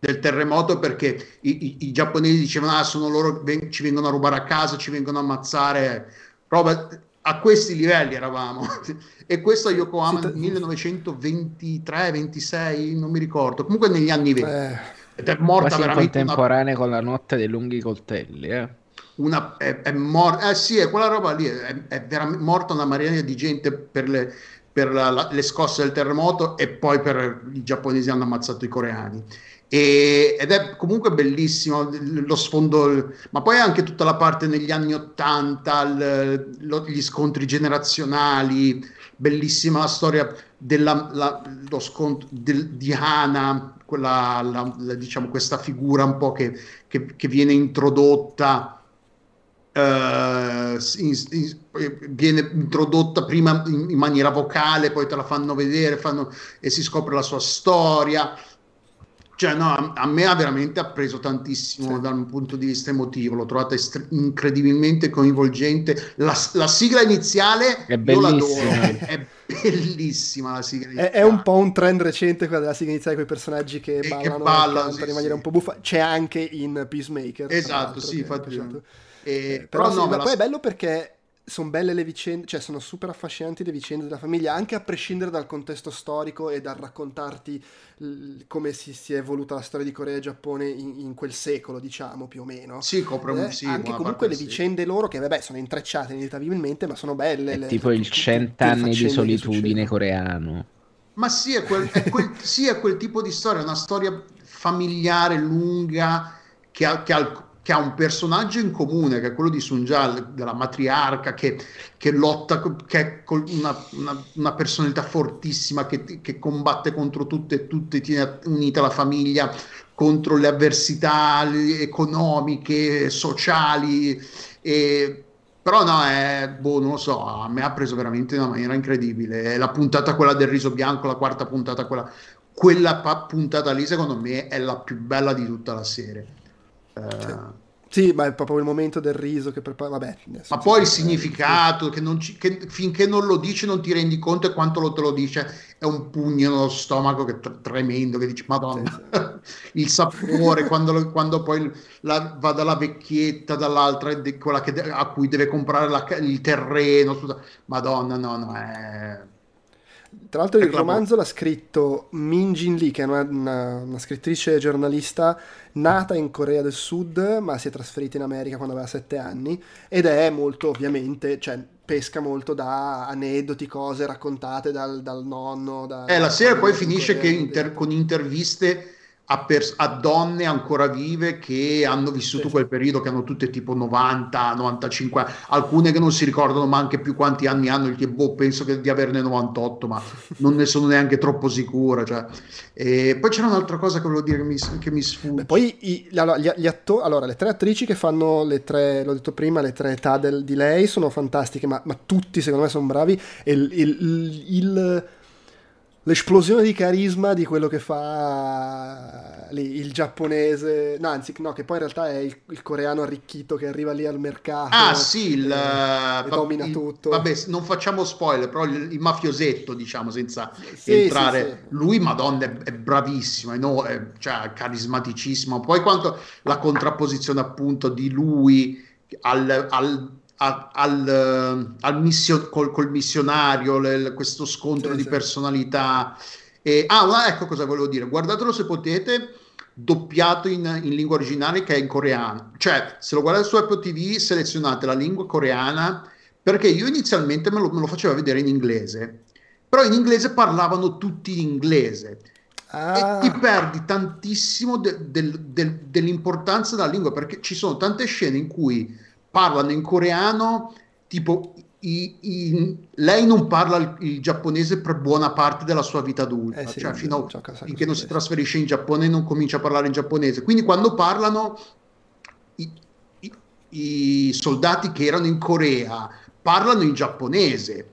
del terremoto perché i, i, i, giapponesi dicevano ah sono loro ven- ci vengono a rubare a casa, ci vengono a ammazzare, roba, a questi livelli eravamo. (laughs) e questo a Yokohama nel 1923-26, non mi ricordo, comunque negli anni 20. Eh, Ed è morta Quasi veramente contemporanea una... con la notte dei lunghi coltelli, eh una, è, è morta, eh sì, è quella roba lì, è, è veramente morta una marea di gente per, le, per la, la, le scosse del terremoto e poi per i giapponesi hanno ammazzato i coreani. E, ed è comunque bellissimo lo sfondo, ma poi anche tutta la parte negli anni Ottanta, gli scontri generazionali, bellissima la storia della, la, lo scontro del, di Hana, quella, la, diciamo, questa figura un po' che, che, che viene introdotta Uh, in, in, viene introdotta prima in, in, maniera vocale, poi te la fanno vedere fanno, e si scopre la sua storia. Cioè, no, a, a me ha veramente appreso tantissimo sì. dal punto di vista emotivo, l'ho trovata est- incredibilmente coinvolgente. La, la, sigla iniziale è bellissima. è bellissima la sigla iniziale. È, è, un po' un trend recente quella della sigla iniziale con i personaggi che e ballano, che ballano sì, in maniera sì. un po' buffa. C'è anche in Peacemaker. Esatto, sì, infatti. E, però, però no, sì, ma poi è bello perché sono belle le vicende, cioè sono super affascinanti le vicende della famiglia, anche a prescindere dal contesto storico e dal raccontarti l- come si, si, è evoluta la storia di Corea e Giappone in, in, quel secolo, diciamo, più o meno. Sì, copre un eh, sì, Anche comunque le vicende sì. loro, che vabbè, sono intrecciate inevitabilmente, ma sono belle. È le, tipo le, il cent'anni di solitudine coreano. Ma sì è, quel, è quel, sì, è quel tipo di storia, una storia familiare lunga che ha, che ha che ha un personaggio in comune, che è quello di Sunjal, della matriarca, che, che lotta, che è una, una, una personalità fortissima, che, che, combatte contro tutte e tutte, tiene unita la famiglia contro le avversità economiche, sociali. E, però no, è, boh, non lo so, a me ha preso veramente in una maniera incredibile. La puntata quella del riso bianco, la quarta puntata quella, quella puntata lì secondo me è la più bella di tutta la serie. Uh, sì, ma è proprio il momento del riso che prepara. Vabbè, ma poi il significato, che, non ci, che finché non lo dici non ti rendi conto e quanto lo te lo dice è un pugno nello stomaco che è tremendo, che dici, madonna, sì, sì. (laughs) il sapore, quando, quando, poi la, va dalla vecchietta, dall'altra, quella che, a cui deve comprare la, il terreno, madonna, no, no, è tra l'altro il romanzo l'ha scritto Min Jin Lee, che è una, una, una, scrittrice giornalista nata in Corea del Sud, ma si è trasferita in America quando aveva sette anni, ed è molto ovviamente, cioè pesca molto da aneddoti, cose raccontate dal, dal nonno. Da, eh, la serie poi finisce che inter- con interviste a, pers- a, donne ancora vive che hanno vissuto sì, quel periodo, che hanno tutte tipo 90, 95, alcune che non si ricordano ma anche più quanti anni hanno, che boh, penso che di averne 98, ma (laughs) non ne sono neanche troppo sicura. Cioè. E poi c'era un'altra cosa che volevo dire che mi, che mi sfugge. poi i, gli, gli attori, allora, le tre attrici che fanno le tre, l'ho detto prima, le tre età del, di lei sono fantastiche, ma, ma, tutti secondo me sono bravi. E il, il, il l'esplosione di carisma di quello che fa lì, il giapponese, no, anzi, no, che poi in realtà è il, il coreano arricchito che arriva lì al mercato. Ah, sì, il, e, e domina il, tutto. Vabbè, non facciamo spoiler, però il, il mafiosetto, diciamo, senza sì, entrare. Sì, sì. Lui, madonna, è, è bravissimo, è, no, è cioè, carismaticissimo. Poi quanto la contrapposizione appunto di lui al, al a, al, al mission, col, col missionario, le, questo scontro sì, di sì. personalità. E, ah, ecco cosa volevo dire, guardatelo se potete, doppiato in, in, lingua originale che è in coreano. Cioè, se lo guardate su Apple TV, selezionate la lingua coreana, perché io inizialmente me lo, me lo facevo vedere in inglese, però in inglese parlavano tutti in inglese. Ah. E ti perdi tantissimo de, de, de, dell'importanza della lingua perché ci sono tante scene in cui parlano in coreano, tipo i, i, lei non parla il, il, giapponese per buona parte della sua vita adulta, eh sì, cioè fino a finché non si trasferisce in Giappone e non comincia a parlare in giapponese. Quindi quando parlano i, i soldati che erano in Corea parlano in giapponese.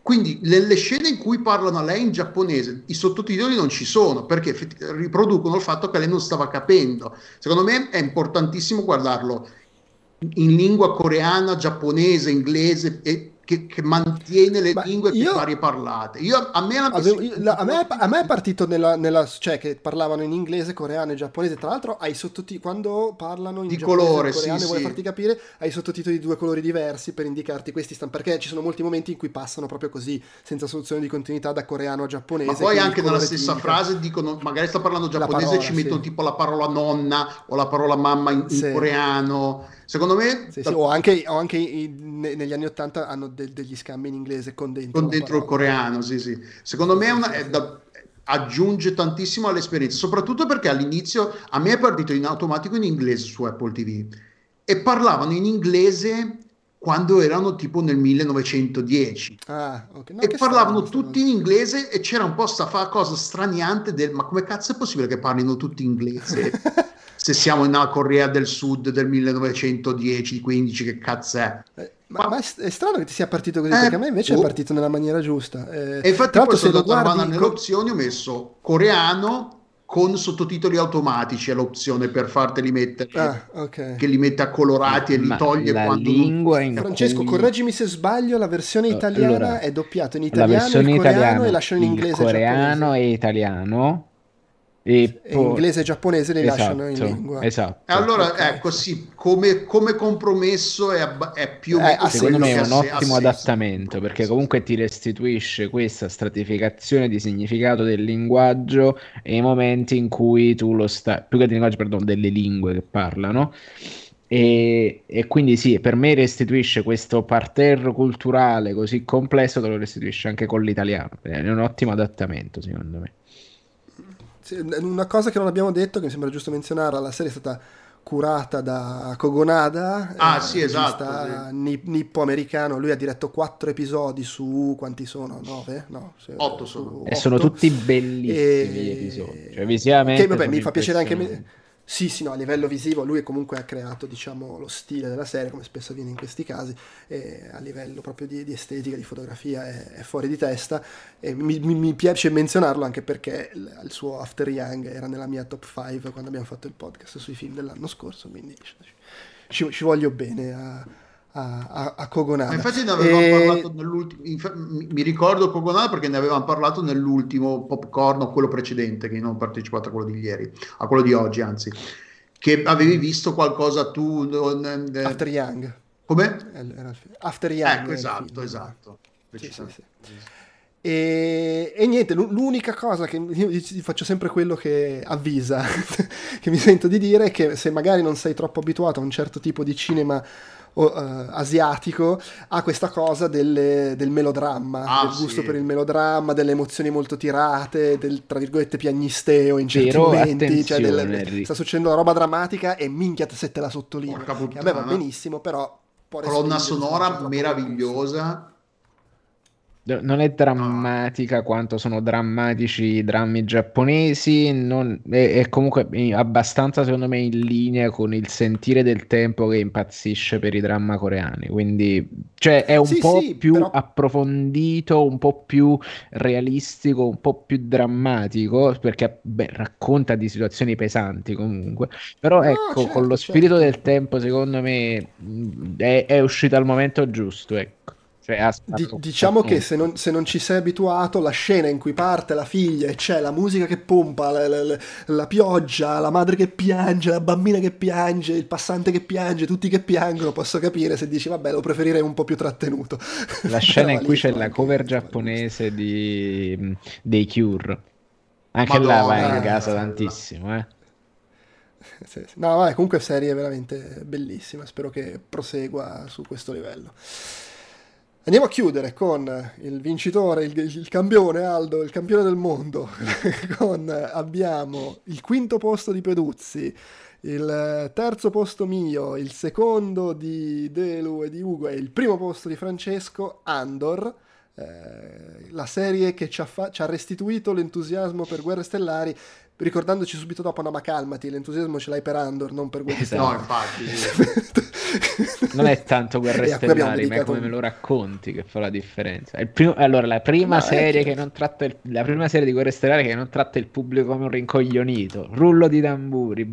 Quindi nelle scene in cui parlano a lei in giapponese, i sottotitoli non ci sono perché riproducono il fatto che lei non stava capendo. Secondo me è importantissimo guardarlo in lingua coreana, giapponese, inglese e che, che, mantiene le Ma lingue io, più varie parlate. Io, a, me avevo, la, a, me, a, me, è partito nella, nella, cioè che parlavano in inglese, coreano e giapponese. Tra l'altro, hai sottotitoli quando parlano in di colore, coreano sì, vuoi sì. farti capire, hai sottotitoli di due colori diversi per indicarti questi stanno. Perché ci sono molti momenti in cui passano proprio così, senza soluzione di continuità da coreano a giapponese. Ma poi anche nella stessa frase dicono, magari sta parlando giapponese, e ci mettono sì. tipo la parola nonna o la parola mamma in, in coreano Secondo me... Sì, sì, o anche, o anche i, negli anni Ottanta hanno de, degli scambi in inglese con dentro, con dentro il coreano, sì, sì. Secondo me è una, è da, aggiunge tantissimo all'esperienza, soprattutto perché all'inizio a me è partito in automatico in inglese su Apple TV e parlavano in inglese quando erano tipo nel 1910 ah, okay. no, e parlavano tutti in inglese e c'era un po' sta cosa straniante del ma come cazzo è possibile che parlino tutti in inglese (laughs) se siamo nella Corea del Sud del 1910-15, che cazzo è? Eh, ma, ma, è strano che ti sia partito così, eh, perché a me invece oh. è partito nella maniera giusta. Eh, e infatti poi sono andato guardi... nelle opzioni ho messo coreano con sottotitoli automatici è l'opzione per farteli mettere ah, okay. che li mette colorati e li toglie la quando lingua in Francesco cui... correggimi se sbaglio la versione italiana allora, è doppiata in italiano la versione in coreano italiano, e lasciano in inglese coreano e italiano e poi... inglese e giapponese li esatto, lasciano in lingua. Esatto. Allora, okay. ecco sì, come, come compromesso è, è, più. Eh, secondo me è un ottimo adattamento perché comunque ti restituisce questa stratificazione di significato del linguaggio e i momenti in cui tu lo stai... più che del linguaggio, perdono, delle lingue che parlano. E, e, quindi sì, per me restituisce questo parterre culturale così complesso, te lo restituisce anche con l'italiano. È un ottimo adattamento, secondo me una cosa che non abbiamo detto, che mi sembra giusto menzionare, la serie è stata curata da Kogonada, ah, eh, sì, esatto, sì. nippo-americano. Lui ha diretto quattro episodi su quanti sono? Nove? No, se, otto sono. E sono tutti bellissimi e... episodi. Cioè, visivamente. Che vabbè, mi fa piacere anche. Me sì, sì, no, a livello visivo lui comunque ha creato diciamo, lo stile della serie, come spesso avviene in questi casi, e a livello proprio di, di estetica, di fotografia è, è, fuori di testa. E mi, mi, mi, piace menzionarlo anche perché il, il, suo After Young era nella mia top 5 quando abbiamo fatto il podcast sui film dell'anno scorso, quindi ci, ci voglio bene a, a, a, a. Ma infatti ne avevamo e... parlato nell'ultimo, mi ricordo Kogonada perché ne avevamo parlato nell'ultimo popcorn o quello precedente che non ho partecipato a quello di ieri, a quello di oggi anzi, che avevi visto qualcosa tu... After Young. Come? After Young. Ecco, esatto, esatto. Sì, sì, sì. E, e, niente, l'unica cosa che io faccio sempre quello che avvisa, (laughs) che mi sento di dire, è che se magari non sei troppo abituato a un certo tipo di cinema uh, asiatico ha questa cosa delle, del melodramma, ah, del gusto sì. per il melodramma, delle emozioni molto tirate, del tra virgolette piagnisteo in certi Però, momenti, cioè del, sta succedendo una roba drammatica e minchia se te la sottolineo. A me va benissimo, però... Colonna sonora meravigliosa non è drammatica quanto sono drammatici i drammi giapponesi, non, è, è, comunque abbastanza secondo me in linea con il sentire del tempo che impazzisce per i dramma coreani, quindi cioè, è un sì, po' sì, più però... approfondito, un po' più realistico, un po' più drammatico, perché beh, racconta di situazioni pesanti comunque, però no, ecco, certo, con lo spirito certo. del tempo secondo me è, è uscito al momento giusto, ecco. Cioè, Di, diciamo che se non, se non, ci sei abituato, la scena in cui parte la figlia e c'è la musica che pompa, la, la, la, pioggia, la madre che piange, la bambina che piange, il passante che piange, tutti che piangono, posso capire se dici vabbè lo preferirei un po' più trattenuto. La (laughs) scena in cui c'è la cover giapponese di, dei Cure. Anche Madonna, là va in casa tantissimo, eh. (laughs) Sì, sì. No, vabbè, comunque serie veramente bellissima, spero che prosegua su questo livello. Andiamo a chiudere con il vincitore, il, il campione Aldo, il campione del mondo. (laughs) con, abbiamo il quinto posto di Peduzzi, il terzo posto mio, il secondo di Delu e di Ugo e il primo posto di Francesco, Andor. Eh, la serie che ci ha, fa- ci ha restituito l'entusiasmo per Guerre Stellari ricordandoci subito dopo, no ma calmati, l'entusiasmo ce l'hai per Andor, non per Guerre esatto. No, infatti. (laughs) non è tanto Guerre Stellari, ma è come me lo racconti che fa la differenza. Primo... allora, la prima, no, serie che non tratta il... la prima serie di Guerre Stellari che non tratta il pubblico come un rincoglionito, rullo di tamburi,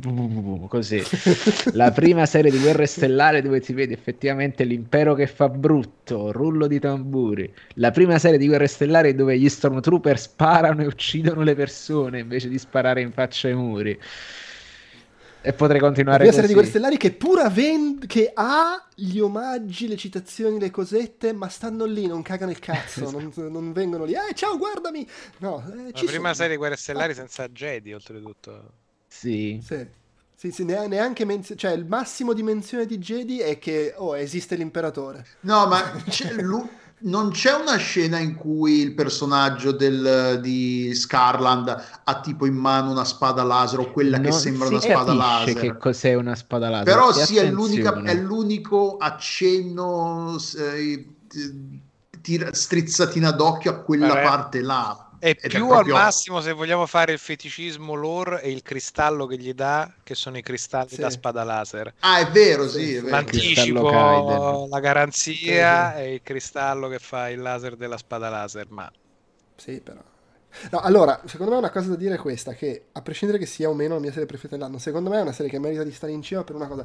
così. (laughs) la prima serie di Guerre Stellari dove si vede effettivamente l'impero che fa brutto, rullo di tamburi. La prima serie di Guerre Stellari dove gli Stormtrooper sparano e uccidono le persone invece di sparare sparare in faccia ai muri. E potrei continuare così. serie di Guerre Stellari che pur avendo che ha gli omaggi, le citazioni, le cosette, ma stanno lì, non cagano il cazzo, (laughs) non, non, vengono lì. Eh, ciao, guardami. No, eh, La prima sono. serie di Guerre Stellari ah. senza Jedi, oltretutto. Sì. Sì. Sì, sì, neanche menz- cioè il massimo di menzione di Jedi è che oh, esiste l'imperatore. No, ma lui, (laughs) non c'è una scena in cui il personaggio del, di Scarland ha tipo in mano una spada laser o quella non che sembra una spada laser. che cos'è una spada laser. Però sì, è, è, l'unico accenno eh, tira, strizzatina d'occhio a quella Vabbè. parte là. È più è proprio... al massimo se vogliamo fare il feticismo lore e il cristallo che gli dà, che sono i cristalli sì. da spada laser. Ah, è vero, sì. È vero. L'anticipo, la garanzia sì, sì. e il cristallo che fa il laser della spada laser. Ma sì, però. No, allora, secondo me una cosa da dire è questa, che a prescindere che sia o meno la mia serie preferita dell'anno, secondo me è una serie che merita di stare in cima per una cosa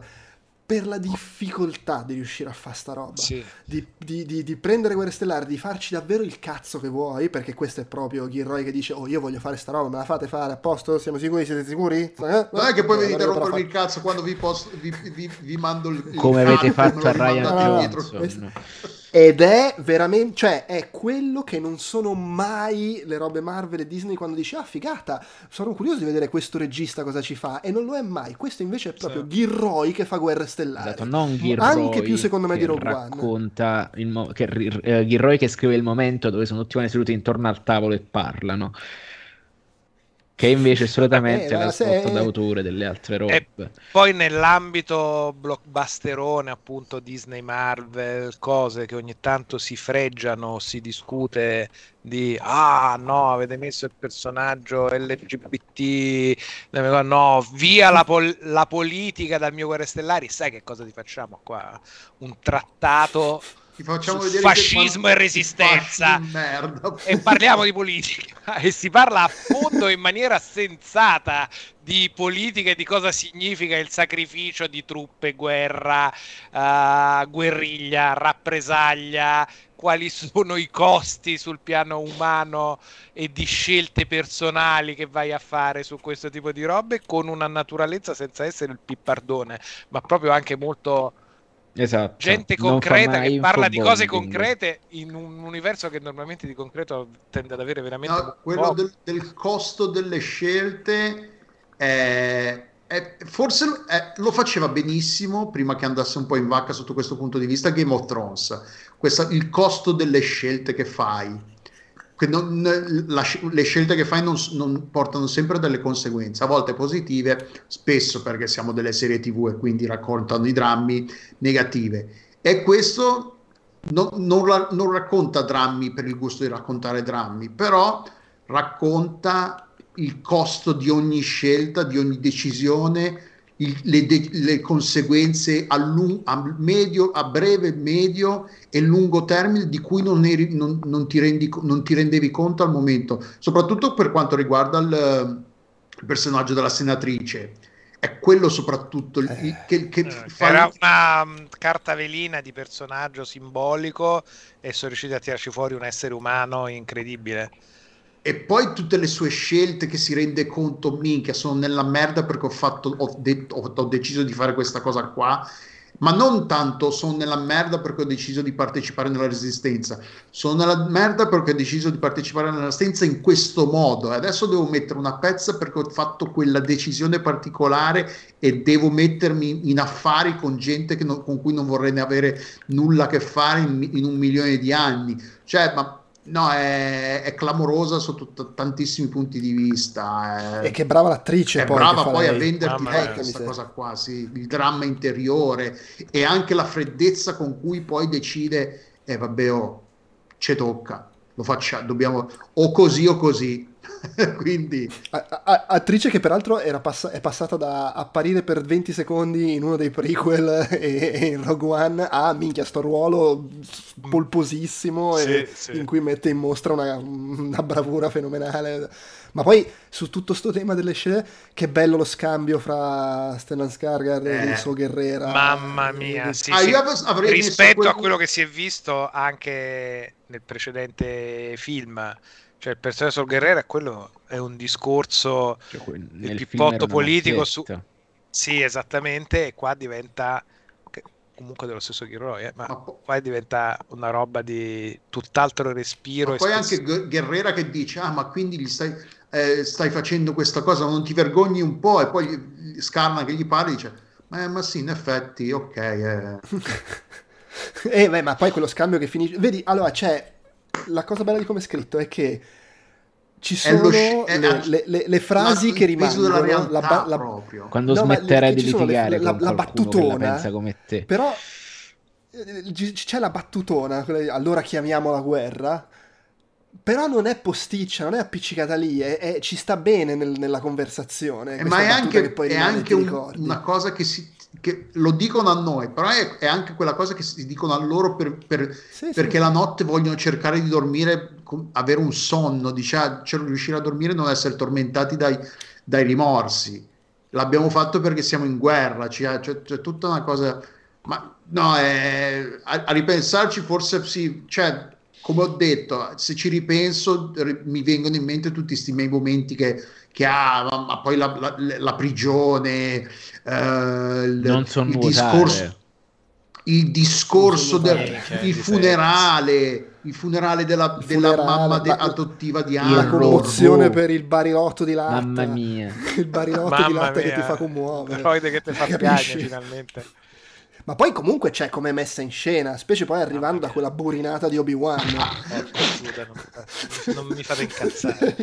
per la difficoltà di riuscire a fare sta roba, sì. di, di, di, di, prendere Guerre Stellari, di farci davvero il cazzo che vuoi, perché questo è proprio Gilroy che dice, oh io voglio fare sta roba, me la fate fare, a posto? Siamo sicuri? Siete sicuri? Eh? Non è che poi venite a rompermi il cazzo quando vi, posto, vi, vi, vi mando il... Come il avete fatto a Ryan Johnson. Ed è veramente, cioè, è quello che non sono mai le robe Marvel e Disney quando dici, ah, figata, sono curioso di vedere questo regista cosa ci fa, e non lo è mai. Questo invece è proprio sì. Gilroy che fa Guerre Stellari. Esatto, non Gilroy Anche più secondo me di Rogue racconta One. Il mo- che, uh, Gilroy che scrive il momento dove sono tutti quanti seduti intorno al tavolo e parlano. Che invece è solitamente Eh, nel se- d'autore delle altre robe. E poi nell'ambito blockbusterone, appunto Disney, Marvel, cose che ogni tanto si freggiano, si discute di ah no, avete messo il personaggio LGBT, no, via la, pol- la politica dal mio Guerre Stellari, sai che cosa ti facciamo qua? Un trattato Ti facciamo vedere fascismo che- e resistenza. E parliamo di politica (laughs) e si parla a fondo in maniera sensata di politica e di cosa significa il sacrificio di truppe, guerra, eh, guerriglia, rappresaglia, quali sono i costi sul piano umano e di scelte personali che vai a fare su questo tipo di robe con una naturalezza senza essere il pippardone, ma proprio anche molto Esatto. gente concreta che parla di cose concrete in un universo che normalmente di concreto tende ad avere veramente No, quello del, del costo delle scelte è- è- forse è- lo faceva benissimo prima che andasse un po' in vacca sotto questo punto di vista Game of Thrones. Questa- il costo delle scelte che fai non- la le scelte che fai non, non portano sempre delle conseguenze a volte positive spesso perché siamo delle serie tv e quindi raccontano i drammi negative. E questo non, non non racconta drammi per il gusto di raccontare drammi, però racconta il costo di ogni scelta, di ogni decisione, il- le, de- le conseguenze a, lung- a medio, a breve, medio e lungo termine di cui non, eri- non- non ti rendi non ti rendevi conto al momento, soprattutto per quanto riguarda il, il personaggio della senatrice. È quello soprattutto il- il- che, che Eh, fa Era una mm, carta velina di personaggio simbolico e sono riusciti a tirarci fuori un essere umano incredibile. E poi tutte le sue scelte che si rende conto, minchia, sono nella merda perché ho, fatto, ho, de- ho- deciso di fare questa cosa qua, ma non tanto sono nella merda perché ho deciso di partecipare nella resistenza, sono nella merda perché ho deciso di partecipare nella resistenza in questo modo. E adesso devo mettere una pezza perché ho fatto quella decisione particolare e devo mettermi in affari con gente non- con cui non vorrei avere nulla a che fare in, in un milione di anni. Cioè, ma no, è, è clamorosa sotto t- tantissimi punti di vista. È, E che brava l'attrice è poi. brava poi a lei. venderti mia. questa cosa qua, sì, il dramma interiore e anche la freddezza con cui poi decide, e vabbè, oh, ci tocca, lo facciamo, dobbiamo, o così o così. (laughs) Quindi A- a- attrice che peraltro era pass- è passata da apparire per 20 secondi in uno dei prequel (laughs) e, e in Rogue One a minchia sto ruolo polposissimo Sì, e sì. in cui mette in mostra una, una bravura fenomenale ma poi su tutto sto tema delle scene che bello lo scambio fra Stellan Skarsgård e Eh. il suo Guerrera Mamma mia, sì, Ah, sì. rispetto quel- a quello che si è visto anche nel precedente film, cioè il personaggio sul Guerrero è quello è un discorso Cioè, il pippotto politico su sì, esattamente, e qua diventa comunque dello stesso Gilroy, eh, ma Ma po- qua diventa una roba di tutt'altro respiro Ma e poi spess- anche Gu- Guerrera che dice: Ah, ma quindi gli stai, eh, stai facendo questa cosa, non ti vergogni un po'? E poi Scarna che gli parla dice: "Eh, Ma sì, in effetti, ok. eh." (laughs) Eh, beh, ma poi quello scambio che finisce. Vedi, allora c'è. La cosa bella di come è scritto è che ci sono lo sci- le, le- le- le frasi la- che rimangono. La, realtà ba- la- proprio. Quando No, smetterai di litigare la- con la la battutona, pensa come te. Però eh, c'è la battutona, allora chiamiamo la guerra. Però non è posticcia, non è appiccicata lì, è- è- ci sta bene nel- nella conversazione. Eh, ma è anche, che poi è anche un- una cosa che, si, che lo dicono a noi, però è, è anche quella cosa che si dicono a loro per, per- Sì, sì. perché la notte vogliono cercare di dormire, avere un sonno, dice, cioè, riuscire a dormire e non essere tormentati dai, dai rimorsi. L'abbiamo fatto perché siamo in guerra, c'è, c'è- c'è tutta una cosa... Ma no, è- a, a ripensarci forse sì, cioè, come ho detto, se ci ripenso ri- mi vengono in mente tutti questi miei momenti che, che ha, ma, ma poi la, la- la prigione, eh, il, Non so il discorso, il discorso del. Cioè, il di funerale, il funerale della, Il della funerale, mamma de- la- adottiva di Il La commozione robot. per il barilotto di latta. Mamma mia. (laughs) Il barilotto di Mamma latta che mia, ti fa commuovere. Che ti fa (laughs) piangere finalmente. Ma poi comunque c'è come messa in scena, specie poi arrivando da quella burinata di Obi-Wan. Eh, non mi fate incazzare.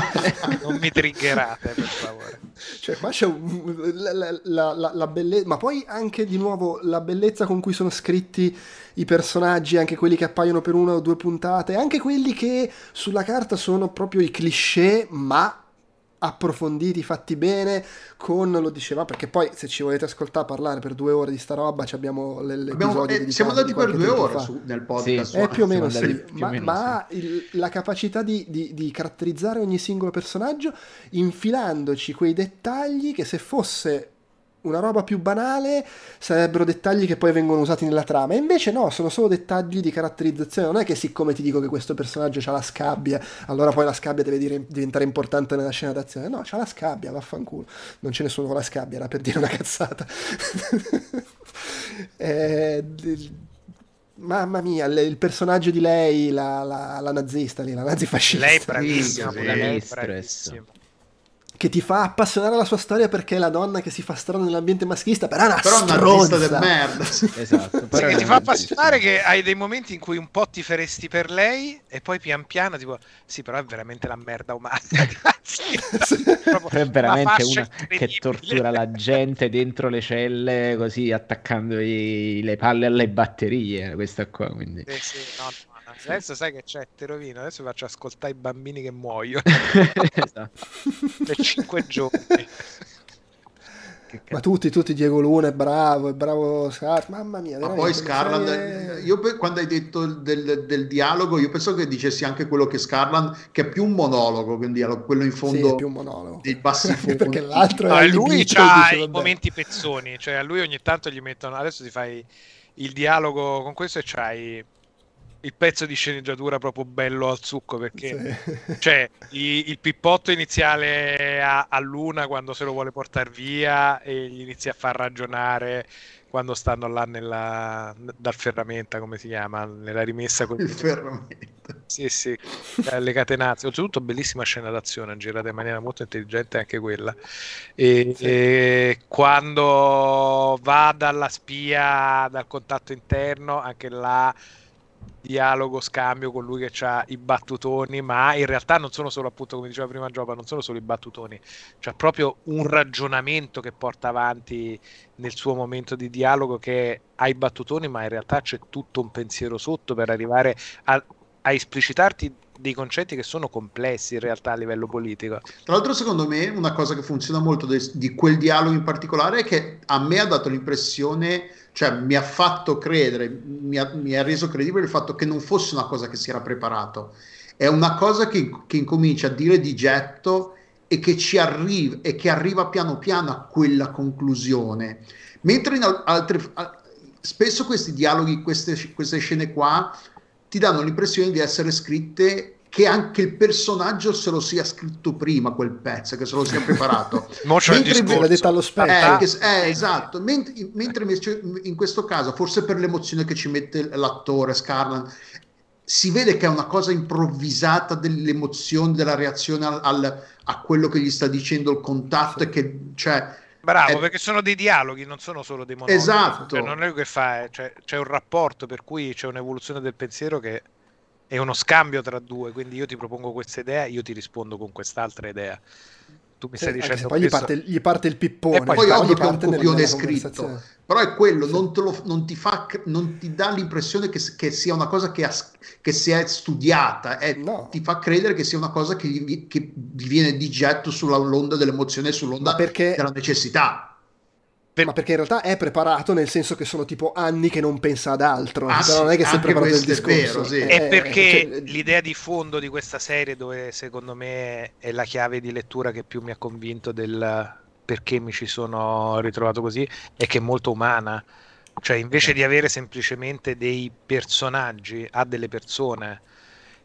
(laughs) non mi triggerate, per favore. Cioè, qua c'è un, la, la, la, la bellezza, ma poi anche di nuovo la bellezza con cui sono scritti i personaggi, anche quelli che appaiono per una o due puntate, anche quelli che sulla carta sono proprio i cliché, ma approfonditi, fatti bene, con, lo diceva, perché poi se ci volete ascoltare parlare per due ore di sta roba, abbiamo l'episodio eh, Siamo andati per due ore su, nel podcast. Sì, eh, più o meno sì, ma, meno ma sì. Il, la capacità di, di, di caratterizzare ogni singolo personaggio infilandoci quei dettagli che se fosse una roba più banale sarebbero dettagli che poi vengono usati nella trama. E invece no, sono solo dettagli di caratterizzazione. Non è che siccome ti dico che questo personaggio ha la scabbia, allora poi la scabbia deve dire, diventare importante nella scena d'azione. No, c'ha la scabbia, vaffanculo. Non ce ne sono con la scabbia, era per dire una cazzata. (laughs) eh, mamma mia, il personaggio di lei, la, la, la nazista lì, la nazifascista. Lei è bravissima, sì, lei è bravissima che ti fa appassionare la sua storia perché è la donna che si fa strada nell'ambiente maschilista, però è una però stronza. del merda. (laughs) esatto. Sì, che ti fa appassionare che hai dei momenti in cui un po' ti faresti per lei e poi pian piano tipo sì, però è veramente la merda umana. (laughs) è veramente una, una che tortura la gente dentro le celle così attaccando le palle alle batterie, questa qua, quindi. Sì, sì, no, no Adesso sai che c'è, te rovino. Adesso faccio ascoltare i bambini che muoiono. (laughs) esatto. per 5 (laughs) giorni. Ma tutti, tutti, Diego Luna è bravo, è bravo Scar- mamma mia. Ma poi Scarland, serie... io quando hai detto del, del, dialogo, io penso che dicessi anche quello che Scarland, che è più un monologo che un dialogo, quello in fondo sì, più un monologo. dei bassi fondi. Perché l'altro no, è lui ha i momenti pezzoni, cioè a lui ogni tanto gli mettono, adesso ti fai il dialogo con questo e c'hai il pezzo di sceneggiatura proprio bello al succo perché sì. (laughs) cioè, il, il, pippotto iniziale a, a, Luna quando se lo vuole portare via e gli inizia a far ragionare quando stanno là nella, dal ferramenta come si chiama nella rimessa con il ferramenta sì sì le catenazze oltretutto bellissima scena d'azione girata in maniera molto intelligente anche quella e, sì. e quando va dalla spia dal contatto interno anche là dialogo, scambio con lui che ha i battutoni, ma in realtà non sono solo appunto come diceva prima Giova, non sono solo i battutoni, c'è proprio un ragionamento che porta avanti nel suo momento di dialogo che ha i battutoni, ma in realtà c'è tutto un pensiero sotto per arrivare a, a esplicitarti dei concetti che sono complessi in realtà a livello politico. Tra l'altro, secondo me, una cosa che funziona molto de- di quel dialogo in particolare è che a me ha dato l'impressione cioè mi ha fatto credere, mi ha, mi ha, reso credibile il fatto che non fosse una cosa che si era preparato, è una cosa che, che incomincia a dire di getto e che ci arriva e che arriva piano piano a quella conclusione. Mentre in altre spesso questi dialoghi, queste, queste scene qua ti danno l'impressione di essere scritte che anche il personaggio se lo sia scritto prima quel pezzo, che se lo sia preparato. (laughs) mentre l'ha detto allo specchio. Eh, eh, esatto, mentre, mentre in questo caso, forse per l'emozione che ci mette l'attore Scarlan, si vede che è una cosa improvvisata dell'emozione, della reazione al, al, a quello che gli sta dicendo il contatto, che cioè, Bravo, è... perché sono dei dialoghi, non sono solo dei monologhi. Esatto. Cioè, non è che fa, cioè, c'è un rapporto per cui c'è un'evoluzione del pensiero che è uno scambio tra due, quindi io ti propongo questa idea, io ti rispondo con quest'altra idea. Tu mi stai dicendo poi gli parte, gli parte, il pippone, e poi, poi che è un copione scritto, però è quello, non, lo, non, ti fa, non, ti dà l'impressione che, che sia una cosa che, ha, che sia studiata, è, no. ti fa credere che sia una cosa che gli, che gli viene di getto sull'onda dell'emozione, sull'onda perché... della necessità. Per... Ma perché in realtà è preparato, nel senso che sono tipo anni che non pensa ad altro. Ah, però sì, non è che si è preparato il discorso. È, vero, sì. è, è perché cioè... l'idea di fondo di questa serie, dove secondo me è la chiave di lettura che più mi ha convinto del perché mi ci sono ritrovato così, è che è molto umana. Cioè, invece di avere semplicemente dei personaggi, ha delle persone.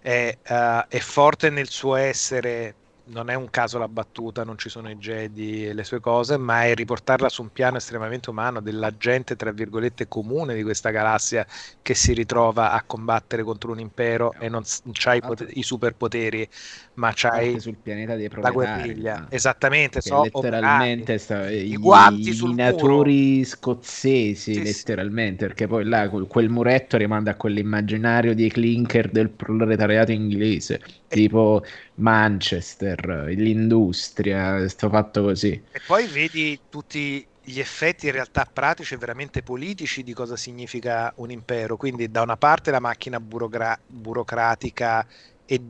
È, uh, è forte nel suo essere non è un caso la battuta, non ci sono i Jedi e le sue cose, ma è riportarla su un piano estremamente umano della gente, tra virgolette, comune di questa galassia che si ritrova a combattere contro un impero e non ha i, pot- i superpoteri, ma c'hai sul pianeta dei la guerriglia. Esattamente, so, letteralmente sta, i, i guanti i natori muro. scozzesi, Sì, sì. letteralmente, perché poi là quel, quel muretto rimanda a quell'immaginario di clinker del proletariato inglese, tipo Manchester, l'industria, sto fatto così. E poi vedi tutti gli effetti in realtà pratici e veramente politici di cosa significa un impero. Quindi da una parte la macchina burocra- burocratica e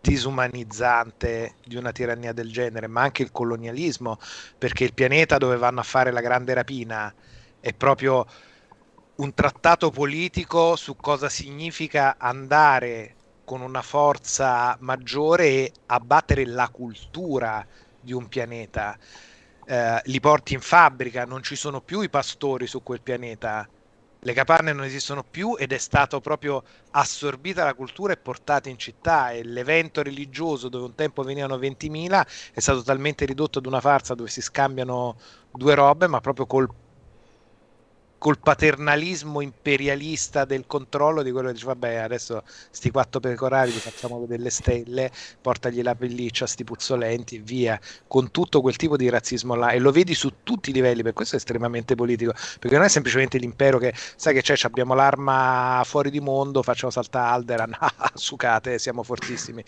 disumanizzante di una tirannia del genere, ma anche il colonialismo, perché il pianeta dove vanno a fare la grande rapina è proprio un trattato politico su cosa significa andare con una forza maggiore e abbattere la cultura di un pianeta. Eh, li porti in fabbrica, non ci sono più i pastori su quel pianeta, le capanne non esistono più ed è stato proprio assorbita la cultura e portata in città e l'evento religioso dove un tempo venivano 20.000 è stato talmente ridotto ad una farsa dove si scambiano due robe, ma proprio col col paternalismo imperialista del controllo di quello che dice vabbè adesso sti quattro pecorari li facciamo vedere le stelle portagli la pelliccia sti puzzolenti via. Con tutto quel tipo di razzismo là e lo vedi su tutti i livelli per questo è estremamente politico perché non è semplicemente l'impero che sai che c'è? Abbiamo l'arma fuori di mondo facciamo saltare Alderan. (laughs) Sucate siamo fortissimi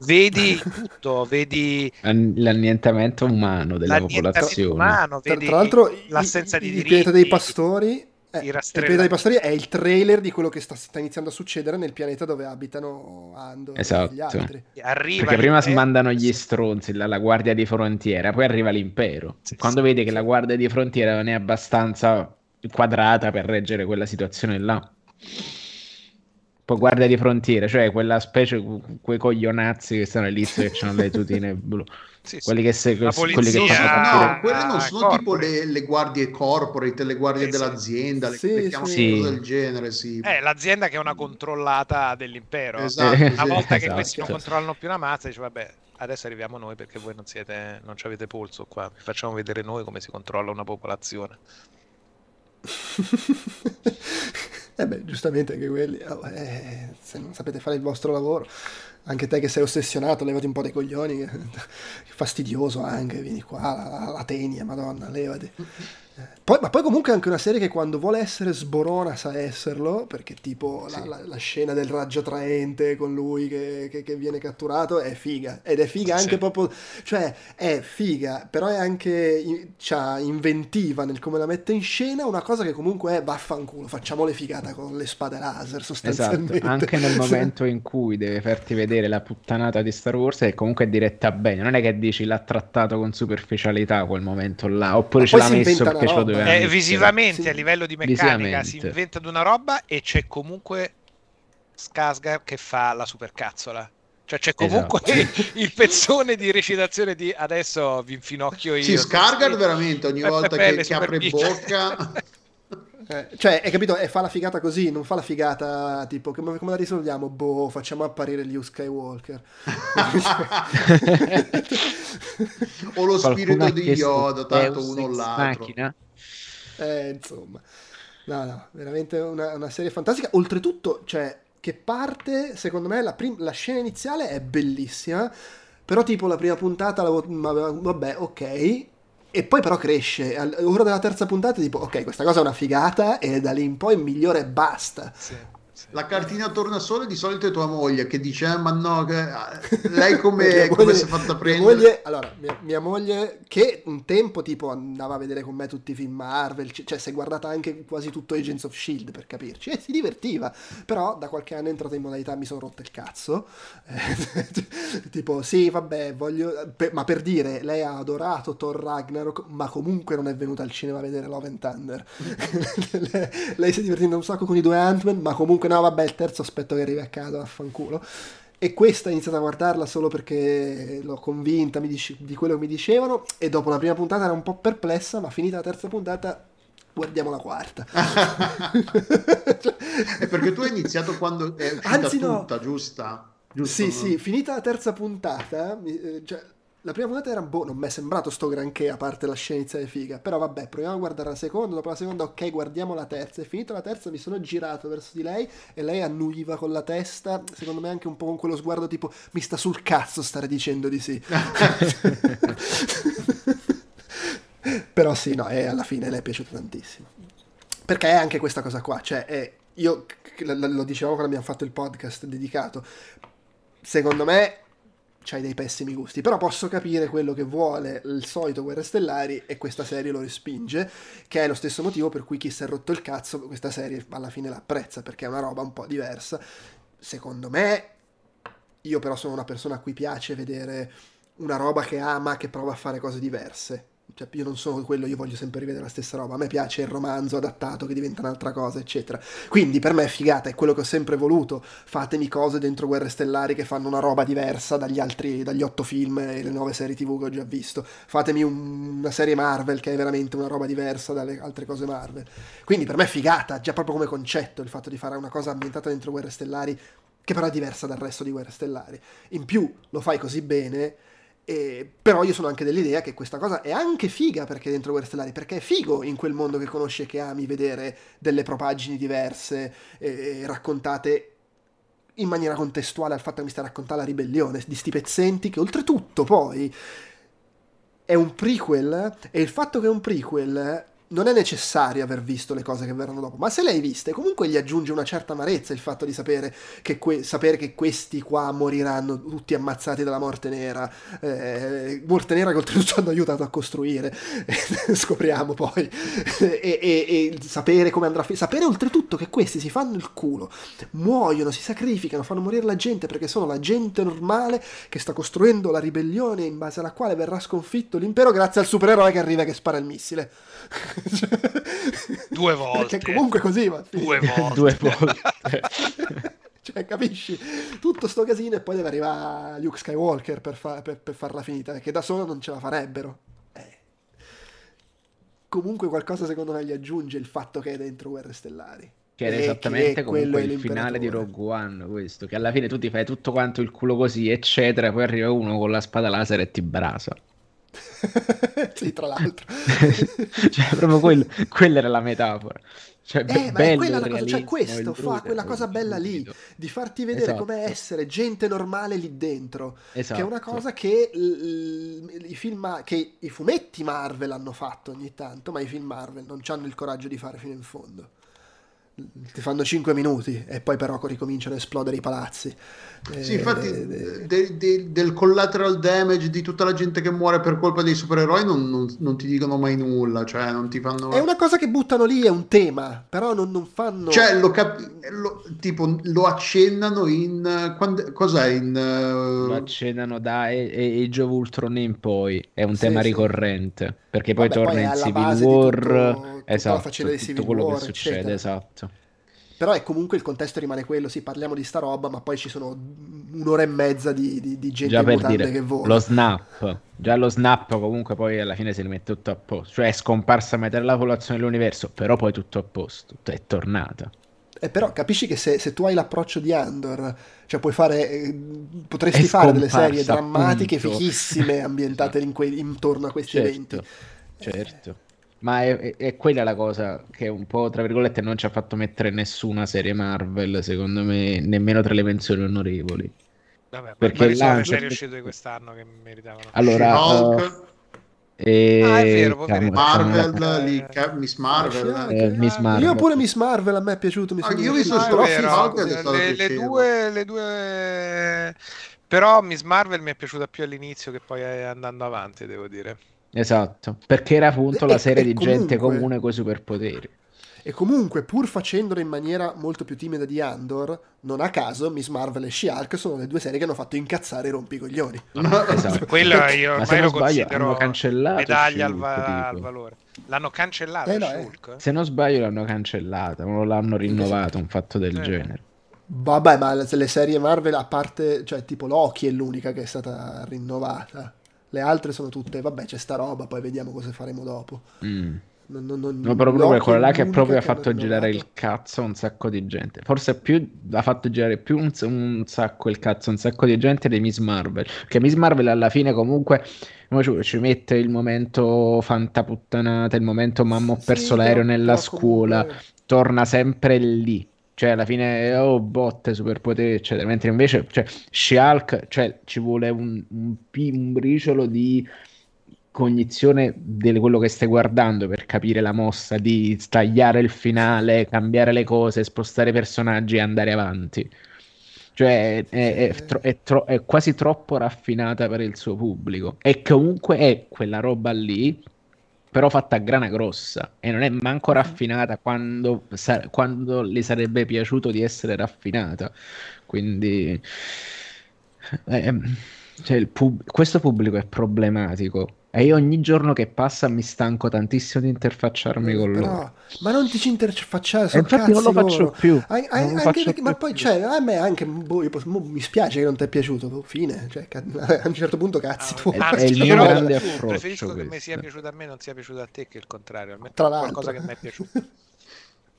vedi (laughs) tutto vedi l'annientamento umano della l'annientamento popolazione umano Tra, vedi tra l'altro, l'assenza il, di il diritti pianeta dei pastori. eh, i il pianeta dei pastori è il trailer di quello che sta, sta iniziando a succedere nel pianeta dove abitano Andor Esatto. e gli altri. arriva Perché prima l'impero- mandano gli stronzi, la, la guardia di frontiera, poi arriva l'impero. Sì, Quando sì. vede che la guardia di frontiera non è abbastanza quadrata per reggere quella situazione là. Poi guardia di frontiera, cioè quella specie, quei coglionazzi che stanno all'inizio che hanno le tutine blu. Sì. Quelli che, se, La quelli che fanno Ah, no, quelle non sono tipo corporate. le, le guardie corporate, le guardie Eh, dell'azienda, le, Sì, le chiamano sì. cose del genere, sì. Eh, l'azienda che è una controllata dell'impero. Esatto, Eh, Una sì. volta che esatto. questi non controllano più la mazza, dice vabbè, adesso arriviamo noi perché voi non siete, non ci avete polso qua, vi facciamo vedere noi come si controlla una popolazione. (laughs) eh beh, giustamente anche quelli. oh, eh, se non sapete fare il vostro lavoro, anche te che sei ossessionato, levati un po' dei coglioni. (laughs) fastidioso anche, vieni qua, la, la, la tenia, madonna, levati. Poi, ma poi comunque è anche una serie che quando vuole essere sborona sa esserlo, perché tipo la, Sì. la- la scena del raggio traente con lui che, che- che viene catturato è figa. Ed è figa Sì. anche proprio, cioè è figa, però è anche c'ha inventiva nel come la mette in scena, una cosa che comunque è vaffanculo, facciamo le figata con le spade laser Esatto, sostanzialmente. anche nel Cioè, (laughs) momento in cui deve farti vedere la puttanata di Star Wars è comunque diretta bene, non è che dici l'ha trattato con superficialità quel momento là, oppure Ma ce l'ha messo perché roba. doveva Eh, visivamente Sì. a livello di meccanica si inventa di una roba e c'è comunque Skarsgård che fa la supercazzola. Cioè c'è comunque Esatto. (laughs) il pezzone di recitazione di adesso vi infinocchio io. Sì, Scargard veramente ogni volta che, che apre bocca (laughs) Eh, cioè, hai capito? E fa la figata così, non fa la figata tipo come, come la risolviamo? Boh, facciamo apparire Luke Skywalker. (laughs) o lo Qualcuno spirito di Yoda, tanto uno o l'altro. Machina? Eh, insomma, no, no, veramente una, una serie fantastica. Oltretutto, cioè, che parte, secondo me, la, prim- la scena iniziale è bellissima, però tipo la prima puntata, la, ma- vabbè, ok. E poi però cresce, all'ora della terza puntata tipo, ok, questa cosa è una figata e da lì in poi migliore e basta. Sì. La cartina tornasole di solito è tua moglie che dice "Eh, ma no, che... lei (laughs) come, Mia come moglie- si è fatta mia prendere? moglie- allora, mia, mia moglie che un tempo tipo andava a vedere con me tutti i film Marvel, cioè si è guardata anche quasi tutto Agents of Shield per capirci, e si divertiva, però da qualche anno è entrata in modalità mi sono rotto il cazzo, Eh, (laughs) tipo sì vabbè voglio, per- ma per dire lei ha adorato Thor Ragnarok, ma comunque non è venuta al cinema a vedere Love and Thunder, (laughs) lei, lei si è divertendo un sacco con i due Ant-Man, ma comunque no vabbè il terzo aspetto che arrivi a casa, vaffanculo. E questa ho iniziato a guardarla solo perché l'ho convinta mi dice- di quello che mi dicevano. E dopo la prima puntata era un po' perplessa, ma finita la terza puntata, guardiamo la quarta. (laughs) (laughs) È perché tu hai iniziato quando è uscita Anzi, no. tutta, giusta? giusto? Sì, sì, finita la terza puntata, eh, cioè, la prima puntata era, boh, non mi è sembrato sto granché, a parte la scena iniziale figa, però vabbè, proviamo a guardare la seconda, dopo la seconda, ok, guardiamo la terza, e finita la terza mi sono girato verso di lei e lei annuiva con la testa, secondo me anche un po' con quello sguardo tipo, mi sta sul cazzo stare dicendo di sì. (laughs) però sì, no, e alla fine le è piaciuto tantissimo. Perché è anche questa cosa qua, cioè, è, io lo dicevo quando abbiamo fatto il podcast dedicato, secondo me c'hai dei pessimi gusti, però posso capire quello che vuole il solito Guerre Stellari e questa serie lo respinge, che è lo stesso motivo per cui chi si è rotto il cazzo questa serie alla fine l'apprezza, perché è una roba un po' diversa. Secondo me, io però sono una persona a cui piace vedere una roba che ama, che prova a fare cose diverse. Cioè, io non sono quello, io voglio sempre rivedere la stessa roba. A me piace il romanzo adattato che diventa un'altra cosa, eccetera. Quindi per me è figata, è quello che ho sempre voluto. Fatemi cose dentro Guerre Stellari che fanno una roba diversa dagli altri, dagli otto film e le nove serie TV che ho già visto. Fatemi un- una serie Marvel che è veramente una roba diversa dalle altre cose Marvel. Quindi per me è figata, già proprio come concetto, il fatto di fare una cosa ambientata dentro Guerre Stellari che però è diversa dal resto di Guerre Stellari. In più lo fai così bene e- però io sono anche dell'idea che questa cosa è anche figa perché dentro Guerre Stellari, perché è figo in quel mondo che conosci e che ami vedere delle propaggini diverse e raccontate in maniera contestuale al fatto che mi sta a raccontare la ribellione di sti pezzenti che oltretutto poi è un prequel e il fatto che è un prequel non è necessario aver visto le cose che verranno dopo, ma se le hai viste, comunque gli aggiunge una certa amarezza il fatto di sapere che, que- sapere che questi qua moriranno tutti ammazzati dalla morte nera. Eh, morte nera che oltretutto hanno aiutato a costruire, (laughs) scopriamo poi. e, e- e sapere come andrà a fi- sapere oltretutto che questi si fanno il culo, muoiono, si sacrificano, fanno morire la gente perché sono la gente normale che sta costruendo la ribellione in base alla quale verrà sconfitto l'impero grazie al supereroe che arriva e che spara il missile. Due (laughs) volte. Perché comunque così va. Due (laughs) volte. Due volte. (laughs) Cioè, capisci? Tutto sto casino e poi deve arrivare Luke Skywalker per, fa- per- per farla finita, che da solo non ce la farebbero. Eh. Comunque qualcosa secondo me gli aggiunge il fatto che è dentro Guerre Stellari. Che era esattamente che quello comunque è il finale di. Rogue One, questo, che alla fine tu ti fai tutto quanto il culo così, eccetera, poi arriva uno con la spada laser e ti brasa. Sì, tra l'altro. (laughs) cioè, proprio quello- quella era la metafora. Cioè, Eh, bello quella la cosa, cioè questo fa bruto, quella cosa bella lì, di farti vedere Esatto. com'è essere gente normale lì dentro, che è Esatto. una cosa che l- i film, che i fumetti Marvel hanno fatto ogni tanto, ma i film Marvel non hanno il coraggio di fare fino in fondo. Ti fanno 5 minuti e poi però ricominciano a esplodere i palazzi. Sì, Eh, infatti eh, de- de- del collateral damage di tutta la gente che muore per colpa dei supereroi non, non- non ti dicono mai nulla, cioè non ti fanno... è una cosa che buttano lì, è un tema, però non, non fanno... Cioè, lo, cap- lo- tipo, lo accennano in... quando- cos'è? In... eh, Lo accennano da Age of Ultron in poi, è un Sì, tema sì. ricorrente, perché poi Vabbè, poi torna è in alla Civil War, tutto- tutta la esatto, faccenda di tutto Civil quello War, che succede, eccetera. esatto. Però è comunque il contesto rimane quello, sì, parliamo di sta roba, ma poi ci sono un'ora e mezza di, di- di gente Già per dire, che vola. lo snap, già lo snap comunque poi alla fine si rimette tutto a posto, cioè è scomparsa metà della popolazione dell'universo, però poi tutto a posto, è tornata. E però capisci che se, se tu hai l'approccio di Andor, cioè puoi fare, eh, potresti fare delle serie drammatiche, appunto. fichissime, ambientate (laughs) Esatto. in que- intorno a questi Certo, eventi. certo. Ma è, è- quella la cosa che un po', tra virgolette, non ci ha fatto mettere nessuna serie Marvel, secondo me, nemmeno tra le menzioni onorevoli. Vabbè, Perché le serie uscite di quest'anno che meritavano? Allora, She-Hulk, eh, Ah, è vero, cavolo, poverino. Marvel, Eh, lì, Miss Marvel. Eh, Miss Marvel. Io pure Miss Marvel, a me è piaciuto. Mi Ah, sono io ho visto Ah, le, le due, le due... Però Miss Marvel mi è piaciuta più all'inizio che poi andando avanti, devo dire. Esatto, perché era appunto E- la serie e di gente comunque- comune con i superpoteri. E comunque, pur facendolo in maniera molto più timida di Andor, non a caso Miss Marvel e She-Hulk sono le due serie che hanno fatto incazzare i rompicoglioni. (laughs) Esatto. Quello io Ma se ormai non lo sbaglio, considero hanno cancellato medaglia al, va- al valore. L'hanno cancellato Eh, no, eh. Se non sbaglio l'hanno cancellata, non l'hanno rinnovato, un fatto del Eh. genere. Vabbè, ma le serie Marvel, a parte, cioè tipo Loki è l'unica che è stata rinnovata. Le altre sono tutte, vabbè, c'è sta roba, poi vediamo cosa faremo dopo. Mm. Non, non, non, No, però proprio è là che proprio ha fatto girare il cazzo un sacco di gente. Forse più ha fatto girare più un, un sacco il cazzo un sacco di gente di Miss Marvel. Che Miss Marvel alla fine comunque ci, mette il momento fantaputtanata, il momento mamma ho Sì, perso l'aereo però- nella scuola. comunque- Torna sempre lì. Cioè, alla fine, oh, botte, superpoteri, eccetera. Mentre invece, cioè, She-Hulk, cioè, ci vuole un, un, un briciolo di cognizione di quello che stai guardando per capire la mossa, di stagliare il finale, cambiare le cose, spostare i personaggi e andare avanti. Cioè, è, è tro- è tro- è quasi troppo raffinata per il suo pubblico. E comunque è quella roba lì, però fatta a grana grossa. E non è manco raffinata quando, sa- quando le sarebbe piaciuto di essere raffinata. Quindi, eh, cioè, il pub- questo pubblico è problematico. E io ogni giorno che passa mi stanco tantissimo di interfacciarmi con loro. Però, ma non ti ci interfacciare, sono infatti non lo cazzi faccio loro. più. An- an- non lo anche faccio perché- ma più. poi, cioè, a me anche, boh, posso- mo mi spiace che non ti è piaciuto, boh, fine, cioè, (laughs) a un certo punto cazzi Ah, tu. è- anzi, è il mio però grande approccio preferisco che mi questo. sia piaciuto a me non sia piaciuto a te che il contrario almeno Tra qualcosa l'altro. che mi è piaciuto (laughs)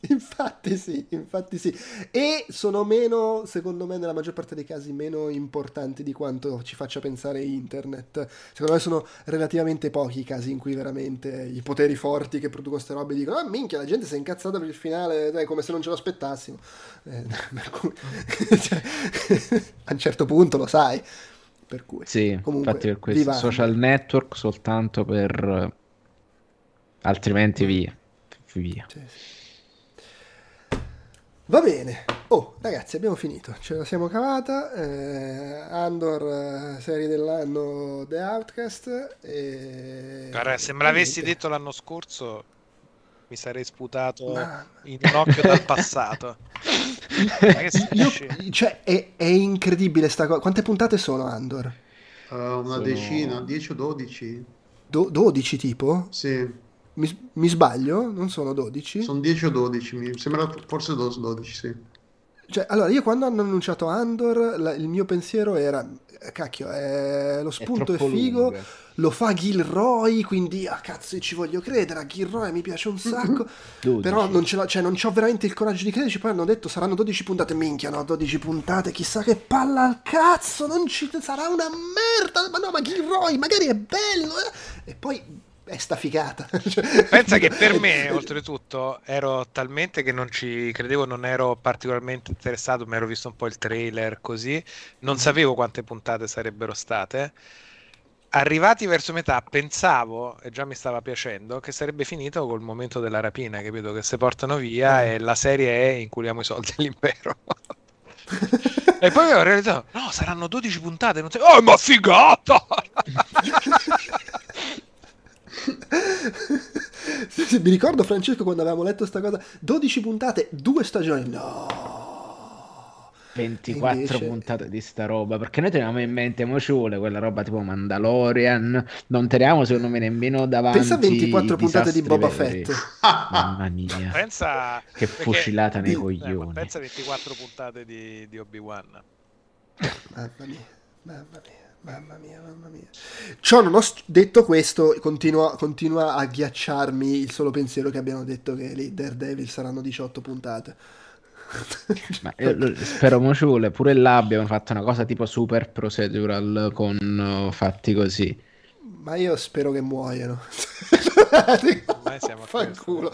Infatti sì, infatti sì. E sono meno, secondo me, nella maggior parte dei casi, meno importanti di quanto ci faccia pensare internet. Secondo me sono relativamente pochi i casi in cui veramente i poteri forti che producono queste robe dicono ah minchia, la gente si è incazzata per il finale, dai, come se non ce lo aspettassimo. Eh, (laughs) cioè, (laughs) a un certo punto lo sai. Per cui, Sì, comunque, infatti per questo social network soltanto per... altrimenti via. Via. Sì, sì. Va bene. Oh, ragazzi, abbiamo finito. Ce la siamo cavata. Eh, Andor, eh, serie dell'anno The Outcast. E... Guarda, se me l'avessi niente. detto l'anno scorso mi sarei sputato Ma- in un occhio dal passato Ma che stai Io- cioè, è, è incredibile sta cosa. Quante puntate sono Andor? Uh, una Sono- decina, 10 o 12? Do- 12 tipo? Sì, Mi, mi sbaglio? Non sono 12? sono 10 o 12, mi sembra forse 12, sì. Cioè, allora, io quando hanno annunciato Andor, la- il mio pensiero era, eh, cacchio, eh, lo spunto è, troppo figo, lunga. lo fa Gilroy, quindi, ah cazzo, ci voglio credere, a Gilroy mi piace un sacco, (laughs) 12. però non ce l'ho, cioè, non ho veramente il coraggio di crederci, poi hanno detto saranno 12 puntate, minchia, no, 12 puntate, chissà che palla al cazzo, non ci sarà una merda, ma no, ma Gilroy, magari è bello, eh? e poi è sta figata. (laughs) Cioè- Pensa che per me, (laughs) oltretutto, ero talmente che non ci credevo, non ero particolarmente interessato, mi ero visto un po' il trailer così, non sapevo quante puntate sarebbero state. Arrivati verso metà, pensavo, e già mi stava piacendo, che sarebbe finito col momento della rapina, capito? Che si portano via e la serie è inculiamo i soldi (laughs) all'impero. e poi ho realizzato, no, saranno 12 puntate, non sei... Oh, ma figata! Sì, (laughs) sì, mi ricordo Francesco quando avevamo letto sta cosa 12 puntate, due stagioni. No. 24 Invece- puntate di sta roba perché noi teniamo in mente mo ci vuole quella roba tipo Mandalorian non teniamo secondo me nemmeno davanti pensa a 24 i puntate di Boba veri. Fett. Mamma mia. (laughs) Pensa... che perché- fucilata nei di- Eh, coglioni. Pensa a 24 puntate di, di Obi-Wan. mamma mia mamma mia mamma mia mamma mia. Ciò non ho st- detto questo continua, continua a ghiacciarmi il solo pensiero che abbiano detto che lì Daredevil saranno 18 puntate. (laughs) Ma io lo- spero mo ci vuole pure là abbiamo fatto una cosa tipo super procedural con uh, fatti così. Ma io spero che muoiano. Ormai siamo a (laughs) fanculo.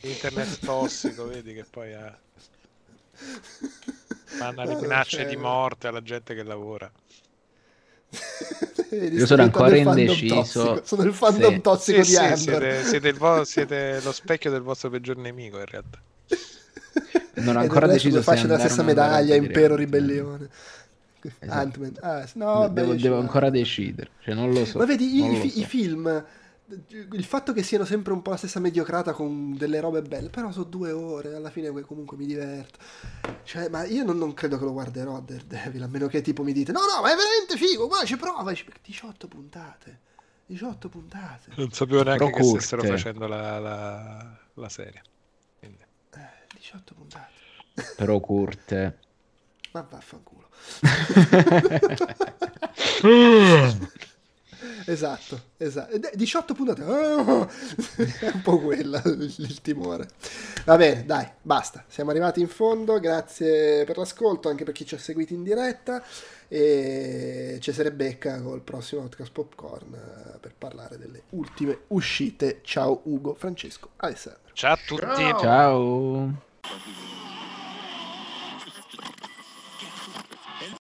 Internet tossico, vedi che poi (laughs) ha... fanno le Vabbè, minacce cioè- di morte alla gente che lavora. Io sono ancora indeciso. tossico. sono il fandom Sì. tossico Sì, di sì, siete, siete vo- siete lo specchio del vostro peggior nemico in realtà. non ho E ancora deciso se della andare stessa medaglia, impero, ribellione. Esatto. Ant-Man. Ah, no, vabbè, devo, devo ancora decidere cioè non lo so Ma vedi, i, so. i film, il fatto che siano sempre un po' la stessa mediocrata con delle robe belle, però sono due ore, alla fine comunque mi diverto. Cioè, ma io non, non credo che lo guarderò Daredevil, a meno che tipo mi dite, no, no, ma è veramente figo, guarda, ci prova. E dici, 18 puntate, 18 puntate. Non sapevo neanche Però che stessero corte. facendo la, la- la serie. Quindi, Eh, 18 puntate. però curte Ma vaffanculo. (laughs) (laughs) esatto, esatto. 18 puntate. Oh! (laughs) È un po' quella il, il timore. Va bene, dai, basta. Siamo arrivati in fondo. Grazie per l'ascolto, anche per chi ci ha seguito in diretta. E Cesare Becca col prossimo podcast Popcorn eh, per parlare delle ultime uscite. Ciao Ugo, Francesco, Alessandro. Ciao a tutti. Ciao. Ciao.